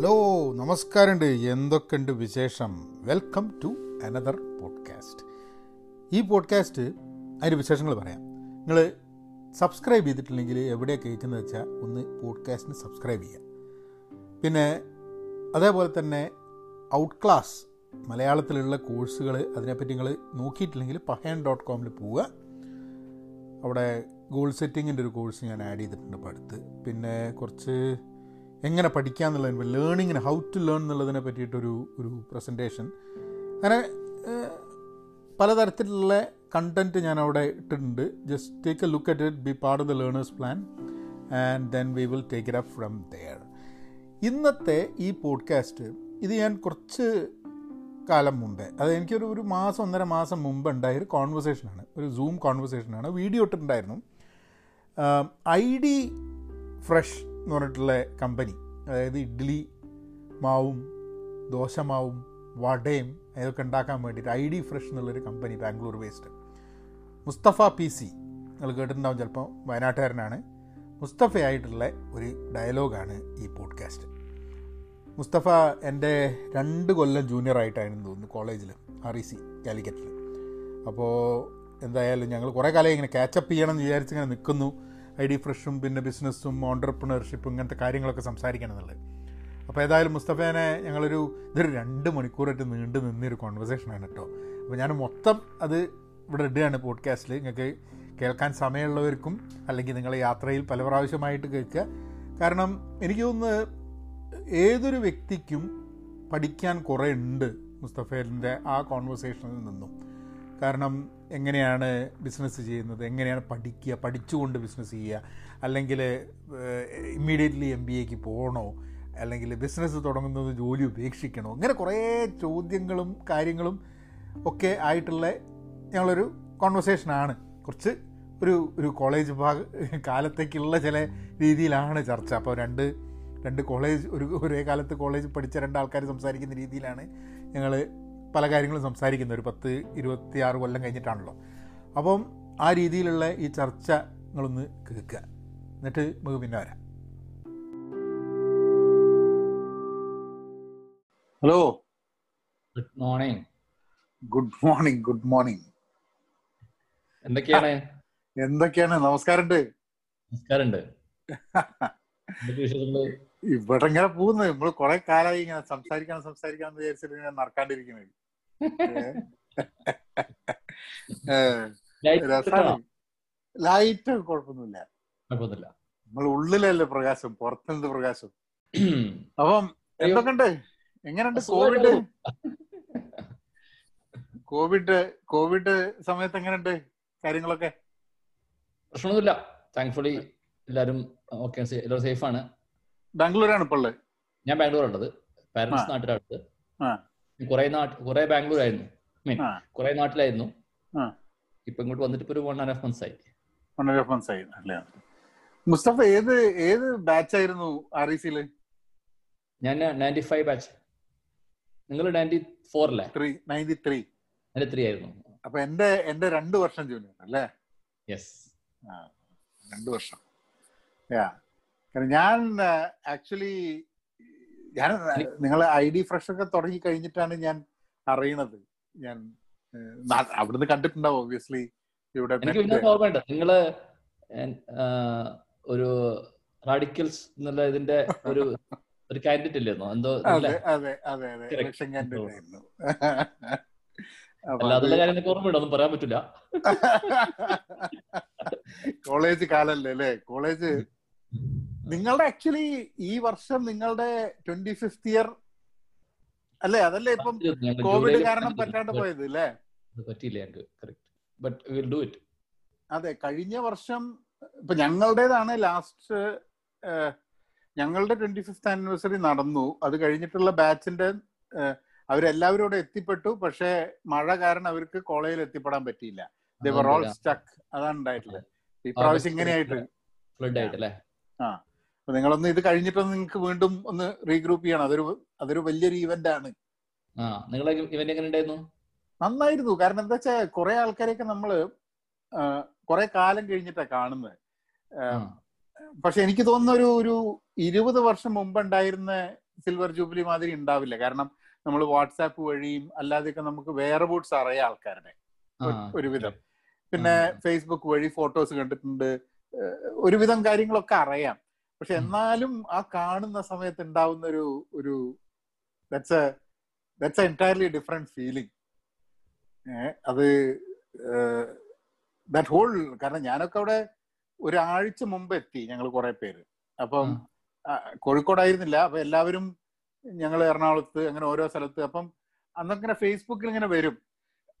Hello നമസ്കാരമുണ്ട്. എന്തൊക്കെയുണ്ട് വിശേഷം? വെൽക്കം ടു അനദർ പോഡ്കാസ്റ്റ് ഈ പോഡ്കാസ്റ്റ് അതിന്റെ വിശേഷങ്ങൾ പറയാം. നിങ്ങൾ സബ്സ്ക്രൈബ് ചെയ്തിട്ടില്ലെങ്കിൽ എവിടെയാണ് കേൾക്കുന്നത് വെച്ചാൽ ഒന്ന് പോഡ്കാസ്റ്റിന് സബ്സ്ക്രൈബ് ചെയ്യുക. പിന്നെ അതേപോലെ തന്നെ ഔട്ട് ക്ലാസ് മലയാളത്തിലുള്ള കോഴ്സുകൾ അതിനെപ്പറ്റി നിങ്ങൾ നോക്കിയിട്ടില്ലെങ്കിൽ പഹയൻ ഡോട്ട് കോമിൽ പോവുക. അവിടെ ഗോൾ സെറ്റിങ്ങിന്റെ ഒരു കോഴ്സ് ഞാൻ ആഡ് ചെയ്തിട്ടുണ്ട് ഇപ്പോൾ അടുത്ത്. പിന്നെ കുറച്ച് എങ്ങനെ പഠിക്കുക എന്നുള്ളതിന് ലേണിങ്ങിന് ഹൗ ടു ലേൺ എന്നുള്ളതിനെ പറ്റിയിട്ടൊരു ഒരു പ്രസന്റേഷൻ അങ്ങനെ പലതരത്തിലുള്ള കണ്ടന്റ് ഞാൻ അവിടെ ഇട്ടിട്ടുണ്ട്. Just take a look at it be part of the learners plan and then we will take it up from there ഇന്നത്തെ ഈ പോഡ്കാസ്റ്റ് ഇത് ഞാൻ കുറച്ച് കാലം മുമ്പേ അത് എനിക്കൊരു ഒരു മാസം ഒന്നര മാസം മുമ്പ് ഉണ്ടായ ഒരു കോൺവെർസേഷനാണ് ഒരു സൂം കോൺവെർസേഷനാണ് വീഡിയോ ഇട്ടിട്ടുണ്ടായിരുന്നു. ഐ ഡി ഫ്രഷ് എന്ന് പറഞ്ഞിട്ടുള്ള കമ്പനി അതായത് ഇഡ്ഡലി മാവും ദോശമാവും വടയും ഇതൊക്കെ ഉണ്ടാക്കാൻ വേണ്ടിയിട്ട് ഐ ഡി ഫ്രഷ് എന്നുള്ളൊരു company Bangalore based Mustafa P C നിങ്ങൾ കേട്ടിട്ടുണ്ടാവും ചിലപ്പോൾ വയനാട്ടുകാരനാണ്. മുസ്തഫയായിട്ടുള്ള ഒരു ഡയലോഗാണ് ഈ പോഡ്കാസ്റ്റ് മുസ്തഫ എന്റെ രണ്ട് കൊല്ലം ജൂനിയർ ആയിട്ടായിരുന്നു തോന്നുന്നു കോളേജിൽ ആർ ഇ സി കാലിക്കറ്റിൽ അപ്പോൾ എന്തായാലും ഞങ്ങൾ കുറേ കാലം ഇങ്ങനെ ക്യാച്ചപ്പ് ചെയ്യണം എന്ന് വിചാരിച്ച് ഇങ്ങനെ നിൽക്കുന്നു ഐ ഡി ഫ്രഷും പിന്നെ ബിസിനസ്സും ഓണ്ടർപ്രണർഷിപ്പും ഇങ്ങനത്തെ കാര്യങ്ങളൊക്കെ സംസാരിക്കണം എന്നുള്ളത് അപ്പോൾ ഏതായാലും മുസ്തഫേനെ ഞങ്ങളൊരു ഇതൊരു രണ്ട് മണിക്കൂറായിട്ട് നീണ്ടു നിന്നൊരു കോൺവെർസേഷനാണ് കേട്ടോ. അപ്പോൾ ഞാൻ മൊത്തം അത് ഇവിടെ ഇടുകയാണ് പോഡ്കാസ്റ്റിൽ നിങ്ങൾക്ക് കേൾക്കാൻ സമയമുള്ളവർക്കും അല്ലെങ്കിൽ നിങ്ങൾ യാത്രയിൽ പല പ്രാവശ്യമായിട്ട് കേൾക്കുക. കാരണം എനിക്ക് തോന്നുന്നത് ഏതൊരു വ്യക്തിക്കും പഠിക്കാൻ കുറേ ഉണ്ട് മുസ്തഫേലിന്റെ ആ കോൺവെർസേഷനിൽ നിന്നും. കാരണം എങ്ങനെയാണ് ബിസിനസ് ചെയ്യുന്നത്? എങ്ങനെയാണ് പഠിക്കുക? പഠിച്ചുകൊണ്ട് ബിസിനസ് ചെയ്യുക? അല്ലെങ്കിൽ ഇമ്മീഡിയറ്റ്ലി എം ബി എക്ക് പോകണോ? അല്ലെങ്കിൽ ബിസിനസ് തുടങ്ങുന്നത് ജോലി ഉപേക്ഷിക്കണോ? ഇങ്ങനെ കുറേ ചോദ്യങ്ങളും കാര്യങ്ങളും ഒക്കെ ആയിട്ടുള്ള ഞങ്ങളൊരു കോൺവെർസേഷനാണ് കുറച്ച് ഒരു ഒരു കോളേജ് ഭാഗ കാലത്തേക്കുള്ള ചില രീതിയിലാണ് ചർച്ച. അപ്പോൾ രണ്ട് രണ്ട് കോളേജ് ഒരു ഒരേ കാലത്ത് കോളേജ് പഠിച്ച രണ്ട് ആൾക്കാർ സംസാരിക്കുന്ന രീതിയിലാണ് ഞങ്ങൾ പല കാര്യങ്ങളും സംസാരിക്കുന്നത്. ഒരു പത്ത് ഇരുപത്തി ആറ് കൊല്ലം കഴിഞ്ഞിട്ടാണല്ലോ. അപ്പം ആ രീതിയിലുള്ള ഈ ചർച്ച നിങ്ങളൊന്ന് കേൾക്കുക. എന്നിട്ട് നമുക്ക് പിന്നെ വരാം. Hello good morning good morning good morning എന്തൊക്കെയാണ്? എന്തൊക്കെയാണ്? നമസ്കാരമുണ്ട്. നമസ്കാരമുണ്ട്. ഇവിടെ ഇങ്ങനെ പോകുന്നത് നമ്മൾ കുറെ കാലമായി ഇങ്ങനെ സംസാരിക്കണം സംസാരിക്കണം എന്ന് വിചാരിച്ചിട്ട് ഇങ്ങനെ നടക്കാണ്ടിരിക്കുന്നത്? ലൈറ്റ് കുഴപ്പമൊന്നുമില്ല. കുഴപ്പമൊന്നുമില്ല. നമ്മൾ ഉള്ളിലല്ലേ പ്രകാശം പുറത്തെന്ത് പ്രകാശം. അപ്പം എന്തൊക്കെയുണ്ട്? എങ്ങനെയുണ്ട് കോവിഡ് കോവിഡ് കോവിഡ് സമയത്ത് എങ്ങനെയുണ്ട് കാര്യങ്ങളൊക്കെ? പ്രശ്നമൊന്നുമില്ല. താങ്ക്ഫുള്ളി എല്ലാരും ഓക്കെ എല്ലാവരും സേഫ് ആണ്. ബാംഗ്ലൂരാണ് ഇപ്പോൾ ഉള്ളത്. ഞാൻ ബാംഗ്ലൂർ ഉള്ളത്. പാരന്റ്സ് ആ. കുറെ നാട്ട് കുറെ ബാംഗ്ലൂർ ആയിരുന്നു മീൻ. കുറെ നാട്ടിലായിരുന്നു. ഇപ്പൊ ഇങ്ങോട്ട് വന്നിട്ട് ഇപ്പൊ ഒരു വൺ ആൻഡ് ഹാഫ് മന്ത്സ് ആയി. വളരെ മനസ്സായി അല്ലേ? മുസ്തഫ ഏത് ഏത് ബാച്ച് ആയിരുന്നു ആർ ഇ സിയിൽ ഞാൻ നയന്റി ഫൈവ് ബാച്ച് നിങ്ങൾ നയന്റി ഫോർ അല്ലേ നയന്റി ത്രീ നയന്റി ത്രീ ആയിരുന്നു. അപ്പൊ എന്റെ എന്റെ രണ്ട് വർഷം ജൂനിയർ അല്ലേ? യെസ് രണ്ട് വർഷം. ഞാൻ ആക്ച്വലി ഞാൻ നിങ്ങൾ ഐ ഡി ഫ്രഷ് ഒക്കെ തുടങ്ങി കഴിഞ്ഞിട്ടാണ് ഞാൻ അറിയണത്. ഞാൻ അവിടുന്ന് കണ്ടിട്ടുണ്ടാവും ഒബിയസ്ലി ഇവിടെ എനിക്ക് പിന്നെ ഓർമ്മയുണ്ട്. നിങ്ങൾ ഒരു റാഡിക്കൽസ് എന്നുള്ള ഇതിന്റെ ഒരു ഒരു കാൻഡിഡേറ്റ് ഇല്ലായിരുന്നു? എന്തോ അതെ ഇല്ലേ? അതെ അതെ അതെ. Correct. ഇലക്ഷൻ കാൻഡിഡേറ്റ് ആയിരുന്നു. അപ്പൊ അല്ല അത് അതുള്ള കാര്യം എനിക്ക് ഓർമ്മയുണ്ട്. ഒന്നും പറയാൻ പറ്റില്ല കോളേജ് കാലല്ലേ അല്ലേ? കോളേജ് നിങ്ങളുടെ ആക്ച്വലി ഈ വർഷം നിങ്ങളുടെ ട്വന്റി ഫിഫ്ത് ഇയർ അല്ലേ? അതല്ലേ ഇപ്പം കോവിഡ് കാരണം പറ്റാണ്ട്. പോയത് അല്ലേ? അത് പറ്റിയില്ല ഞങ്ങൾക്ക് ബട്ട് വിൽ ഡു ഇറ്റ് അതെ കഴിഞ്ഞ വർഷം ഇപ്പൊ ഞങ്ങളുടേതാണ് ലാസ്റ്റ് ഞങ്ങളുടെ ട്വന്റി ഫിഫ്ത് ആനിവേഴ്സറി നടന്നു. അത് കഴിഞ്ഞിട്ടുള്ള ബാച്ചിന്റെ അവരെല്ലാവരും ഇവിടെ എത്തിപ്പെട്ടു. പക്ഷേ മഴ കാരണം അവർക്ക് കോളേജിൽ എത്തിപ്പെടാൻ പറ്റിയില്ല. ദർ ഓൾ സ്റ്റക്ക് അതാണ് ഉണ്ടായിട്ടുള്ളത്. ഇപ്രാവശ്യം ഇങ്ങനെയായിട്ട്. ഫ്ലഡ് ആയിട്ട് അല്ലേ അപ്പൊ നിങ്ങളൊന്ന് ഇത് കഴിഞ്ഞിട്ട് നിങ്ങൾക്ക് വീണ്ടും ഒന്ന് റീഗ്രൂപ്പ് ചെയ്യണം. അതൊരു അതൊരു വലിയൊരു ഇവന്റ് ആണ്. ഇവന്റ് എങ്ങനെ ഉണ്ടായിരുന്നു? നന്നായിരുന്നു. കാരണം എന്താ വെച്ചാൽ കുറെ ആൾക്കാരെയൊക്കെ നമ്മൾ കുറെ കാലം കഴിഞ്ഞിട്ടാ കാണുന്നത്. പക്ഷെ എനിക്ക് തോന്നുന്ന ഒരു ഒരു ഇരുപത് വർഷം മുമ്പ് ഉണ്ടായിരുന്ന സിൽവർ ജൂബിലി മാതിരി ഉണ്ടാവില്ല. കാരണം നമ്മൾ വാട്സാപ്പ് വഴിയും അല്ലാതെയൊക്കെ നമുക്ക് വേറെ ബൂട്ട്സ് അറിയാം ആൾക്കാരുടെ. ഒരുവിധം പിന്നെ ഫേസ്ബുക്ക് വഴി ഫോട്ടോസ് കണ്ടിട്ടുണ്ട്. ഒരുവിധം കാര്യങ്ങളൊക്കെ അറിയാം. പക്ഷെ എന്നാലും ആ കാണുന്ന സമയത്ത് ഉണ്ടാവുന്ന ഒരു ഒരു that's a that's a entirely different feeling അത് ദാറ്റ് ഹോൾ കാരണം ഞാനൊക്കെ അവിടെ ഒരാഴ്ച മുമ്പ് എത്തി ഞങ്ങൾ കുറെ പേര്. അപ്പം കോഴിക്കോടായിരുന്നില്ല. അപ്പൊ എല്ലാവരും ഞങ്ങൾ എറണാകുളത്ത് അങ്ങനെ ഓരോ സ്ഥലത്ത്. അപ്പം അന്നങ്ങനെ ഫേസ്ബുക്കിൽ ഇങ്ങനെ വരും.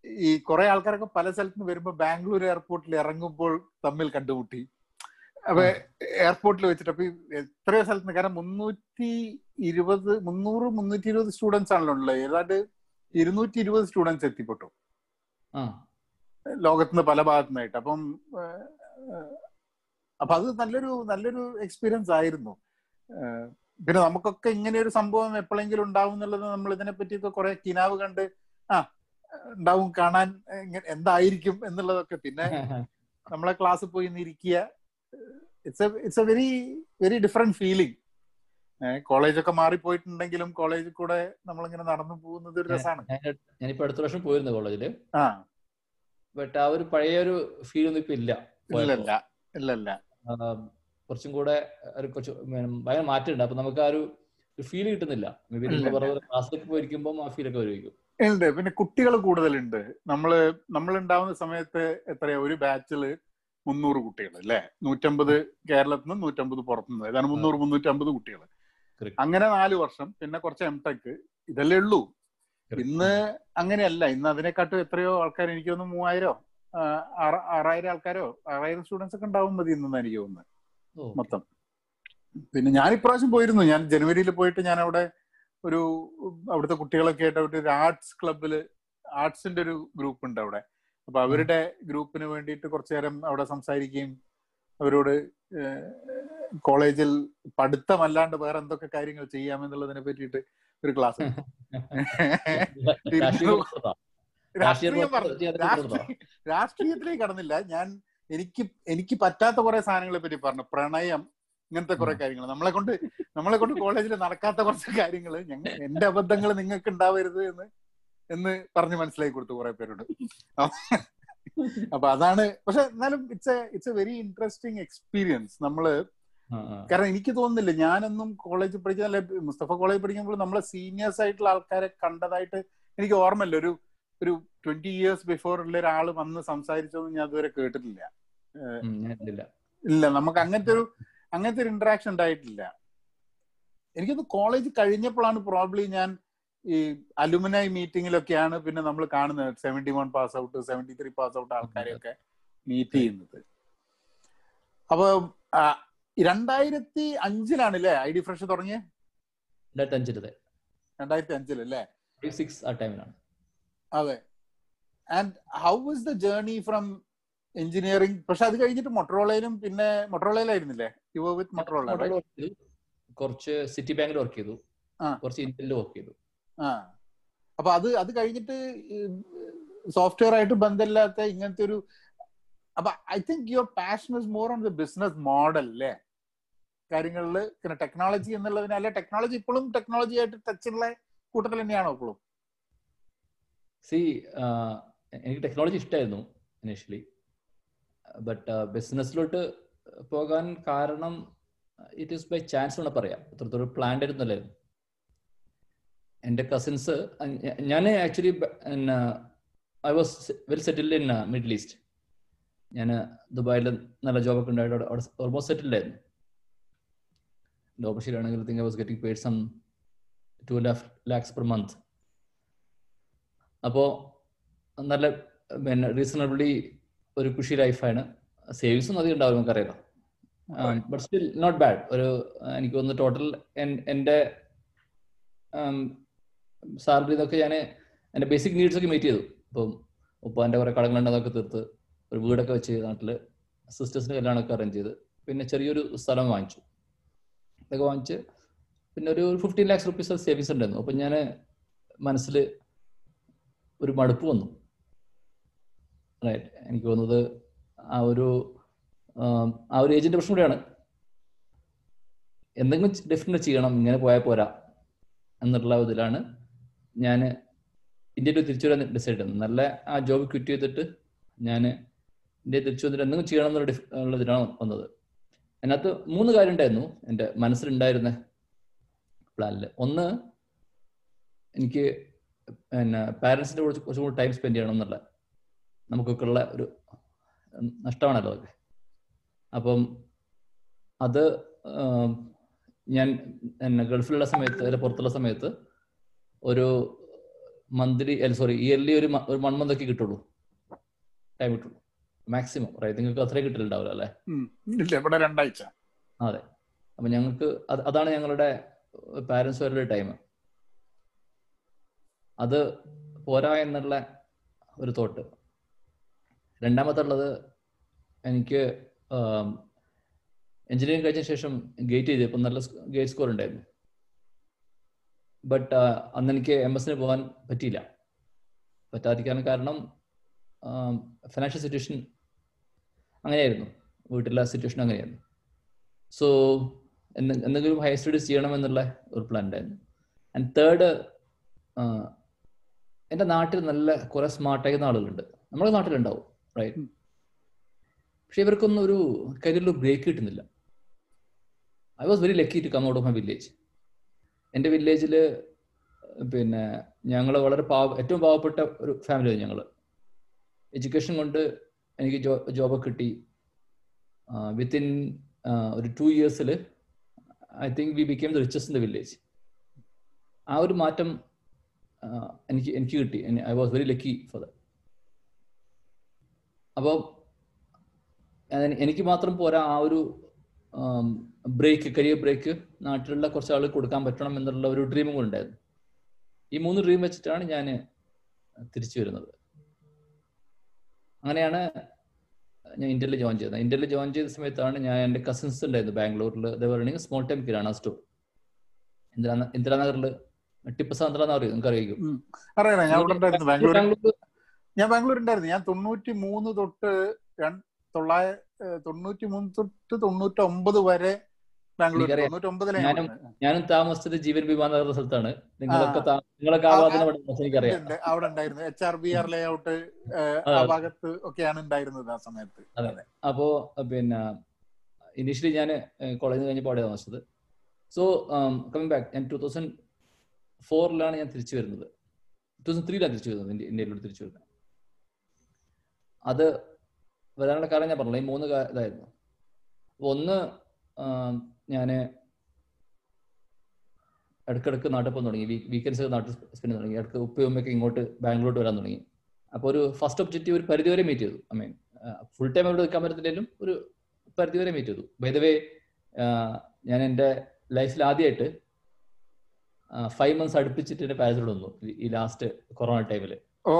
ഈ കുറെ ആൾക്കാരൊക്കെ പല സ്ഥലത്ത് നിന്ന് വരുമ്പോ ബാംഗ്ലൂർ എയർപോർട്ടിൽ ഇറങ്ങുമ്പോൾ തമ്മിൽ കണ്ടുമുട്ടി. അപ്പൊ എയർപോർട്ടിൽ വെച്ചിട്ട് അപ്പൊ എത്രയോ സ്ഥലത്ത് കാരണം മുന്നൂറ്റി ഇരുപത് മുന്നൂറ് മുന്നൂറ്റി ഇരുപത് സ്റ്റുഡൻസ് ആണല്ലോ ഉള്ളത്. ഏതാണ്ട് ഇരുന്നൂറ്റി ഇരുപത് സ്റ്റുഡൻസ് എത്തിപ്പെട്ടു ലോകത്തുനിന്ന് പല ഭാഗത്തുനിന്നായിട്ട്. അപ്പം അപ്പൊ അത് നല്ലൊരു നല്ലൊരു എക്സ്പീരിയൻസ് ആയിരുന്നു. പിന്നെ നമുക്കൊക്കെ ഇങ്ങനെ ഒരു സംഭവം എപ്പോഴെങ്കിലും ഉണ്ടാവും എന്നുള്ളത് നമ്മൾ ഇതിനെ പറ്റിയൊക്കെ കുറെ കിനാവ് കണ്ട് ആ ഉണ്ടാവും കാണാൻ എന്തായിരിക്കും എന്നുള്ളതൊക്കെ. പിന്നെ നമ്മളെ ക്ലാസ്സിൽ പോയി ഇരിക്കുക. It's a it's a very very different feeling കോളേജൊക്കെ മാറിപ്പോയിട്ടുണ്ടെങ്കിലും കോളേജിൽ കൂടെ നമ്മളിങ്ങനെ നടന്നു പോകുന്നത് ഒരു രസമാണ് ഞാനിപ്പോ അടുത്ത വർഷം പോയിരുന്നു കോളേജിൽ. ആ. ബട്ട് ആ ഒരു പഴയ ഒരു ഫീൽ ഒന്നും ഇപ്പൊ ഇല്ല. ഇല്ലല്ല കുറച്ചും കൂടെ ഒരു കുറച്ച് ഭയങ്കര മാറ്റമുണ്ട് അപ്പൊ നമുക്ക് ആ ഒരു ഫീൽ കിട്ടുന്നില്ല. ക്ലാസ്സിലേക്ക് പോയിരിക്കുമ്പോൾ ആ ഫീൽ ഒക്കെ വരുമായിരിക്കും ഉണ്ട്. പിന്നെ കുട്ടികൾ കൂടുതലുണ്ട്. നമ്മൾ നമ്മൾ ഉണ്ടാവുന്ന സമയത്ത് എത്രയാ ഒരു ബാച്ചിൽ മുന്നൂറ് കുട്ടികൾ അല്ലെ? നൂറ്റമ്പത് കേരളത്തിൽ നിന്ന് നൂറ്റമ്പത് പുറത്തുനിന്ന്. ഏതാണ് മുന്നൂറ് മുന്നൂറ്റമ്പത് കുട്ടികൾ അങ്ങനെ നാല് വർഷം പിന്നെ കുറച്ച് എം ടെക് ഇതല്ലേ ഉള്ളൂ. ഇന്ന് അങ്ങനെയല്ല. ഇന്ന് അതിനെക്കാട്ടും എത്രയോ ആൾക്കാർ എനിക്ക് തോന്നുന്നു മൂവായിരോ ആറായിരം ആൾക്കാരോ ആറായിരം സ്റ്റുഡൻസ് ഒക്കെ ഉണ്ടാവും മതി ഇന്ന് എനിക്ക് തോന്നുന്നത് മൊത്തം. പിന്നെ ഞാൻ ഇപ്രാവശ്യം പോയിരുന്നു. ഞാൻ ജനുവരിയിൽ പോയിട്ട് ഞാൻ അവിടെ ഒരു അവിടുത്തെ കുട്ടികളൊക്കെ ആയിട്ട് അവിടെ ഒരു ആർട്സ് ക്ലബിൽ ആർട്സിന്റെ ഒരു ഗ്രൂപ്പ് ഉണ്ട് അവിടെ. അപ്പൊ അവരുടെ ഗ്രൂപ്പിന് വേണ്ടിയിട്ട് കുറച്ചു നേരം അവിടെ സംസാരിക്കുകയും അവരോട് കോളേജിൽ പഠിത്തമല്ലാണ്ട് വേറെ എന്തൊക്കെ കാര്യങ്ങൾ ചെയ്യാമെന്നുള്ളതിനെ പറ്റിയിട്ട് ഒരു ക്ലാസ് രാഷ്ട്രീയത്തിലേക്ക് കടന്നില്ല. ഞാൻ എനിക്ക് എനിക്ക് പറ്റാത്ത കുറെ സാധനങ്ങളെ പറ്റി പറഞ്ഞു. പ്രണയം ഇങ്ങനത്തെ കുറെ കാര്യങ്ങൾ. നമ്മളെ കൊണ്ട് നമ്മളെ കൊണ്ട് കോളേജിൽ നടക്കാത്ത കുറച്ച് കാര്യങ്ങൾ എന്റെ അബദ്ധങ്ങൾ നിങ്ങൾക്ക് ഉണ്ടാവരുത് എന്ന് എന്ന് പറഞ്ഞ് മനസ്സിലാക്കി കൊടുത്തു കുറെ പേരോട്. അപ്പൊ അതാണ് പക്ഷെ എന്നാലും it's a it's a very interesting experience നമ്മൾ. കാരണം എനിക്ക് തോന്നുന്നില്ല ഞാനൊന്നും കോളേജിൽ പഠിക്കുന്ന അല്ലെ മുസ്തഫ കോളേജിൽ പഠിക്കുമ്പോൾ നമ്മളെ സീനിയേഴ്സ് ആയിട്ടുള്ള ആൾക്കാരെ കണ്ടതായിട്ട് എനിക്ക് ഓർമ്മയില്ല. ഒരു ഒരു ട്വന്റി ഇയേഴ്സ് ബിഫോർ ഉള്ള ഒരാൾ വന്ന് സംസാരിച്ചൊന്നും ഞാൻ അതുവരെ കേട്ടിട്ടില്ല. ഇല്ല ഇല്ല നമുക്ക് അങ്ങനത്തെ ഒരു അങ്ങനത്തെ ഒരു ഇന്ററാക്ഷൻ ഉണ്ടായിട്ടില്ല. എനിക്കൊന്ന് കോളേജ് കഴിഞ്ഞപ്പോഴാണ് പ്രോബ്ലി ഞാൻ ഈ അലുമിനായി മീറ്റിങ്ങിലൊക്കെയാണ് പിന്നെ നമ്മൾ കാണുന്നത്. Seventy one pass out seventy three pass out ആൾക്കാരെയൊക്കെ മീറ്റ് ചെയ്യുന്നത്. അപ്പൊ രണ്ടായിരത്തി അഞ്ചിലാണ് അല്ലേ ഐ ഡി ഫ്രഷ് തുടങ്ങിയത് രണ്ടായിരത്തി ആ ടൈമിലാണ്. അതെ. And how is the journey from engineering പക്ഷെ അത് കഴിഞ്ഞിട്ട് മൊട്ടറോളയിലും പിന്നെ മൊട്ടറോളയിലായിരുന്നില്ലേ? യുവ വിത്ത് മൊട്ടറോള കുറച്ച് സിറ്റി ബാങ്കിൽ വർക്ക് ചെയ്തു. കുറച്ച് ഇന്ത്യയിൽ വർക്ക് ചെയ്തു. അപ്പൊ അത് അത് കഴിഞ്ഞിട്ട് സോഫ്റ്റ്വെയർ ആയിട്ട് ബന്ധമില്ലാത്ത ഇങ്ങനത്തെ ഒരു അപ്പൊ I think your passion is more on the business model അല്ലേ? കാര്യങ്ങളിൽ പിന്നെ ടെക്നോളജി എന്നുള്ളതിനെ അല്ലെ ടെക്നോളജി ഇപ്പോഴും ടെക്നോളജി ആയിട്ട് ടച്ചുള്ള കൂട്ടത്തിൽ തന്നെയാണോ ഇപ്പോഴും? സി എനിക്ക് ടെക്നോളജി ഇഷ്ടമായിരുന്നു ഇനീഷ്യലി ബട്ട് ബിസിനസ്സിലോട്ട് പോകാൻ കാരണം ഇറ്റ് ഈസ് ബൈ ചാൻസ് എന്ന് പറയാം. അത്രത്തോളം പ്ലാൻഡ് ആയിരുന്നല്ലായിരുന്നു എന്റെ കസിൻസ് ഞാൻ actually I was well settled in Middle East ഞാൻ ദുബായിൽ നല്ല ജോബൊക്കെ ഉണ്ടായിട്ട് അവിടെ ഓൾമോസ്റ്റ് സെറ്റിൽഡ് ആയിരുന്നു. Think I was getting some two and half lakhs per month അപ്പോൾ നല്ല പിന്നെ റീസണബിളി ഒരു കുഷി ലൈഫാണ് സേവിങ്സും അധികം ഉണ്ടാവും നമുക്കറിയാലോ. ബട്ട് സ്റ്റിൽ നോട്ട് ബാഡ് ഒരു എനിക്ക് തോന്നുന്നു ടോട്ടൽ എന്റെ സാലറി ഇതൊക്കെ ഞാൻ എന്റെ ബേസിക് നീഡ്സ് ഒക്കെ മീറ്റ് ചെയ്തു. ഇപ്പം ഉപ്പാന്റെ കുറെ കടങ്ങളുണ്ട് അതൊക്കെ തീർത്ത് ഒരു വീടൊക്കെ വെച്ച് നാട്ടിൽ സിസ്റ്റേഴ്സിന് കല്യാണമൊക്കെ അറേഞ്ച് ചെയ്ത് പിന്നെ ചെറിയൊരു സ്ഥലം വാങ്ങിച്ചു. ഇതൊക്കെ വാങ്ങിച്ച് പിന്നെ ഒരു ഫിഫ്റ്റീൻ ലാക്സ് റുപ്പീസ് സേവിങ്സ് ഉണ്ടായിരുന്നു. അപ്പം ഞാൻ മനസ്സിൽ ഒരു മടുപ്പ് വന്നു. റൈറ്റ് എനിക്ക് തോന്നുന്നത് ആ ഒരു ആ ഒരു ഏജിന്റെ പ്രശ്നം കൂടെയാണ്. എന്തെങ്കിലും ഡെഫിനറ്റ് ചെയ്യണം ഇങ്ങനെ പോയാൽ പോരാ എന്നുള്ള ഇതിലാണ് ഞാൻ ഇന്ത്യയിൽ തിരിച്ചു വരാൻ ഡിസൈഡ് ചെയ്തു നല്ല ആ ജോബ് ക്വിറ്റ് ചെയ്തിട്ട് ഞാൻ ഇന്ത്യയിൽ തിരിച്ചു വന്നിട്ട് എന്തെങ്കിലും ചെയ്യണം എന്നുള്ള ഇതിനാണ് വന്നത്. അതിനകത്ത് മൂന്ന് കാര്യം ഉണ്ടായിരുന്നു എന്റെ മനസ്സിലുണ്ടായിരുന്ന പ്ലാനിൽ ഒന്ന് എനിക്ക് പിന്നെ പാരൻസിന്റെ കൂടെ കുറച്ചും കൂടി ടൈം സ്പെൻഡ് ചെയ്യണം എന്നുള്ള നമുക്കൊക്കെ ഉള്ള ഒരു നഷ്ടമാണല്ലോ അതൊക്കെ അപ്പം അത് ഞാൻ എന്നെ ഗൾഫിലുള്ള സമയത്ത് അല്ലെ പുറത്തുള്ള സമയത്ത് ഒരു മന്ത്ലി അല്ല സോറി ഇയർലി ഒരു ഒരു വൺ മന്ത് ഒക്കെ കിട്ടുള്ളൂ. ടൈം കിട്ടുള്ളൂ. മാക്സിമം റൈറ്റ് നിങ്ങൾക്ക് അത്രേ കിട്ടലുണ്ടാവില്ല അല്ലേ? ഇവിടെ രണ്ടാഴ്ച. അതെ. അപ്പൊ ഞങ്ങൾക്ക് അതാണ് ഞങ്ങളുടെ പാരന്റ്സ് വരുടെ ടൈം അത് പോരാ എന്നുള്ള ഒരു തോട്ട് രണ്ടാമത്തെ ഉള്ളത് എനിക്ക് എഞ്ചിനീയറിംഗ് കഴിഞ്ഞ ശേഷം ഗേറ്റ് ചെയ്തപ്പോൾ നല്ല ഗേറ്റ് സ്കോർ ഉണ്ടായിരുന്നു. ബട്ട് അന്ന് എനിക്ക് എം എസിന് പോകാൻ പറ്റിയില്ല. പറ്റാതിരിക്കാൻ കാരണം ഫിനാൻഷ്യൽ സിറ്റുവേഷൻ അങ്ങനെയായിരുന്നു. വീട്ടിലെ സിറ്റുവേഷൻ അങ്ങനെയായിരുന്നു. സോ എന്തെങ്കിലും ഹയർ സ്റ്റഡീസ് ചെയ്യണം എന്നുള്ള ഒരു പ്ലാൻ ഉണ്ടായിരുന്നു. ആൻഡ് തേർഡ് എന്റെ നാട്ടിൽ നല്ല കുറെ സ്മാർട്ടായിരുന്ന ആളുകളുണ്ട്. നമ്മുടെ നാട്ടിലുണ്ടാവും റൈറ്റ്. പക്ഷെ ഇവർക്കൊന്നും ഒരു കരിയറിൽ ബ്രേക്ക് കിട്ടുന്നില്ല. I was very lucky to come out of my village എന്റെ വില്ലേജിൽ പിന്നെ ഞങ്ങൾ വളരെ പാവ ഏറ്റവും പാവപ്പെട്ട ഒരു ഫാമിലിയാണ് ഞങ്ങൾ എഡ്യൂക്കേഷൻ കൊണ്ട് എനിക്ക് ജോ ജോബ് കിട്ടി. വിത്തിൻ ഒരു two ഇയേഴ്സിൽ I think we became the riches in the village ആ ഒരു മാറ്റം എനിക്ക് എനിക്ക് കിട്ടി. I was very lucky for the അപ്പോൾ എനിക്ക് മാത്രം പോരാ ആ ഒരു ബ്രേക്ക് കരിയർ ബ്രേക്ക് നാട്ടിലുള്ള കുറച്ച് ആൾ കൊടുക്കാൻ പറ്റണം എന്നുള്ള ഒരു ഡ്രീമും കൂടെ ഉണ്ടായിരുന്നു. ഈ മൂന്ന് ഡ്രീം വെച്ചിട്ടാണ് ഞാൻ തിരിച്ചു വരുന്നത്. അങ്ങനെയാണ് ഞാൻ ഇന്ത്യയിൽ ജോയിൻ ചെയ്തത്. ഇന്ത്യയിൽ ജോയിൻ ചെയ്ത സമയത്താണ് ഞാൻ എന്റെ കസിൻസ് ഉണ്ടായിരുന്നു ബാംഗ്ലൂരിൽ പറയുകയാണെങ്കിൽ small time kirana store Indira ഇന്ദിരാനഗറിൽ Tipu Sandra എന്ന് അറിയും നിങ്ങൾക്ക്. അറിയാം ഞാൻ ബാംഗ്ലൂർ ഉണ്ടായിരുന്നു. ഞാൻ തൊണ്ണൂറ്റി മൂന്ന് തൊട്ട് രണ്ട് തൊള്ളായ ഏഹ് തൊണ്ണൂറ്റി മൂന്ന് തൊട്ട് തൊണ്ണൂറ്റി ഒമ്പത് വരെ ബാംഗ്ലൂർ ഞാനും ഞാനും താമസിച്ചത് ജീവൻ വിമാന സ്ഥലത്താണ്. നിങ്ങളൊക്കെ നിങ്ങളൊക്കെ ആ ആ, ഭാഗത്തിന് എനിക്കറിയാം. അവിടെ ഉണ്ടായിരുന്നു. H R B R layout ആ ഭാഗത്ത് ഒക്കെയാണ് ഉണ്ടായിരുന്നത് ആ സമയത്ത്. അതെ. അപ്പോ പിന്നെ ഇനീഷ്യലി ഞാൻ കോളേജിൽ കഴിഞ്ഞപ്പോൾ അവിടെ താമസിച്ചത്. സോ കമ്മിങ് ബാക്ക് ഞാൻ ടൂ തൗസൻഡ് ഫോറിലാണ് ഞാൻ തിരിച്ചു വരുന്നത്. ടൂ തൗസൻഡ് ത്രീയിലാണ് തിരിച്ചു വരുന്നത് ഇന്ത്യയിലൂടെ തിരിച്ചു വരുന്നത്. അത് വരാനുള്ള കാരണം ഞാൻ പറഞ്ഞില്ല ഈ മൂന്ന് ഇതായിരുന്നു. അപ്പൊ ഒന്ന് ഞാൻ ഇടക്കിടക്ക് നാട്ടിൽ പോകാൻ തുടങ്ങി. വീക്കെൻഡ്സ് നാട്ടിൽ സ്പെൻഡ് തുടങ്ങി. ഇടയ്ക്ക് ഉപ്പയുമ്മയൊക്കെ ഇങ്ങോട്ട് ബാംഗ്ലൂരോട്ട് വരാൻ തുടങ്ങി. അപ്പോൾ ഒരു ഫസ്റ്റ് ഒബ്ജക്റ്റീവ് ഒരു പരിധിവരെ മീറ്റ് ചെയ്തു. ഐ മീൻ ഫുൾ ടൈം അവിടെ നിൽക്കാൻ പറ്റത്തില്ലെങ്കിലും ഒരു പരിധിവരെ മീറ്റ് ചെയ്തു. ബൈദവേ ഞാൻ എന്റെ ലൈഫിൽ ആദ്യമായിട്ട് ഫൈവ് മന്ത്സ് അടുപ്പിച്ചിട്ട് എന്റെ പാരൻസിനോട് വന്നു. ഈ- ലാസ്റ്റ് കൊറോണ ടൈമിൽ ഓ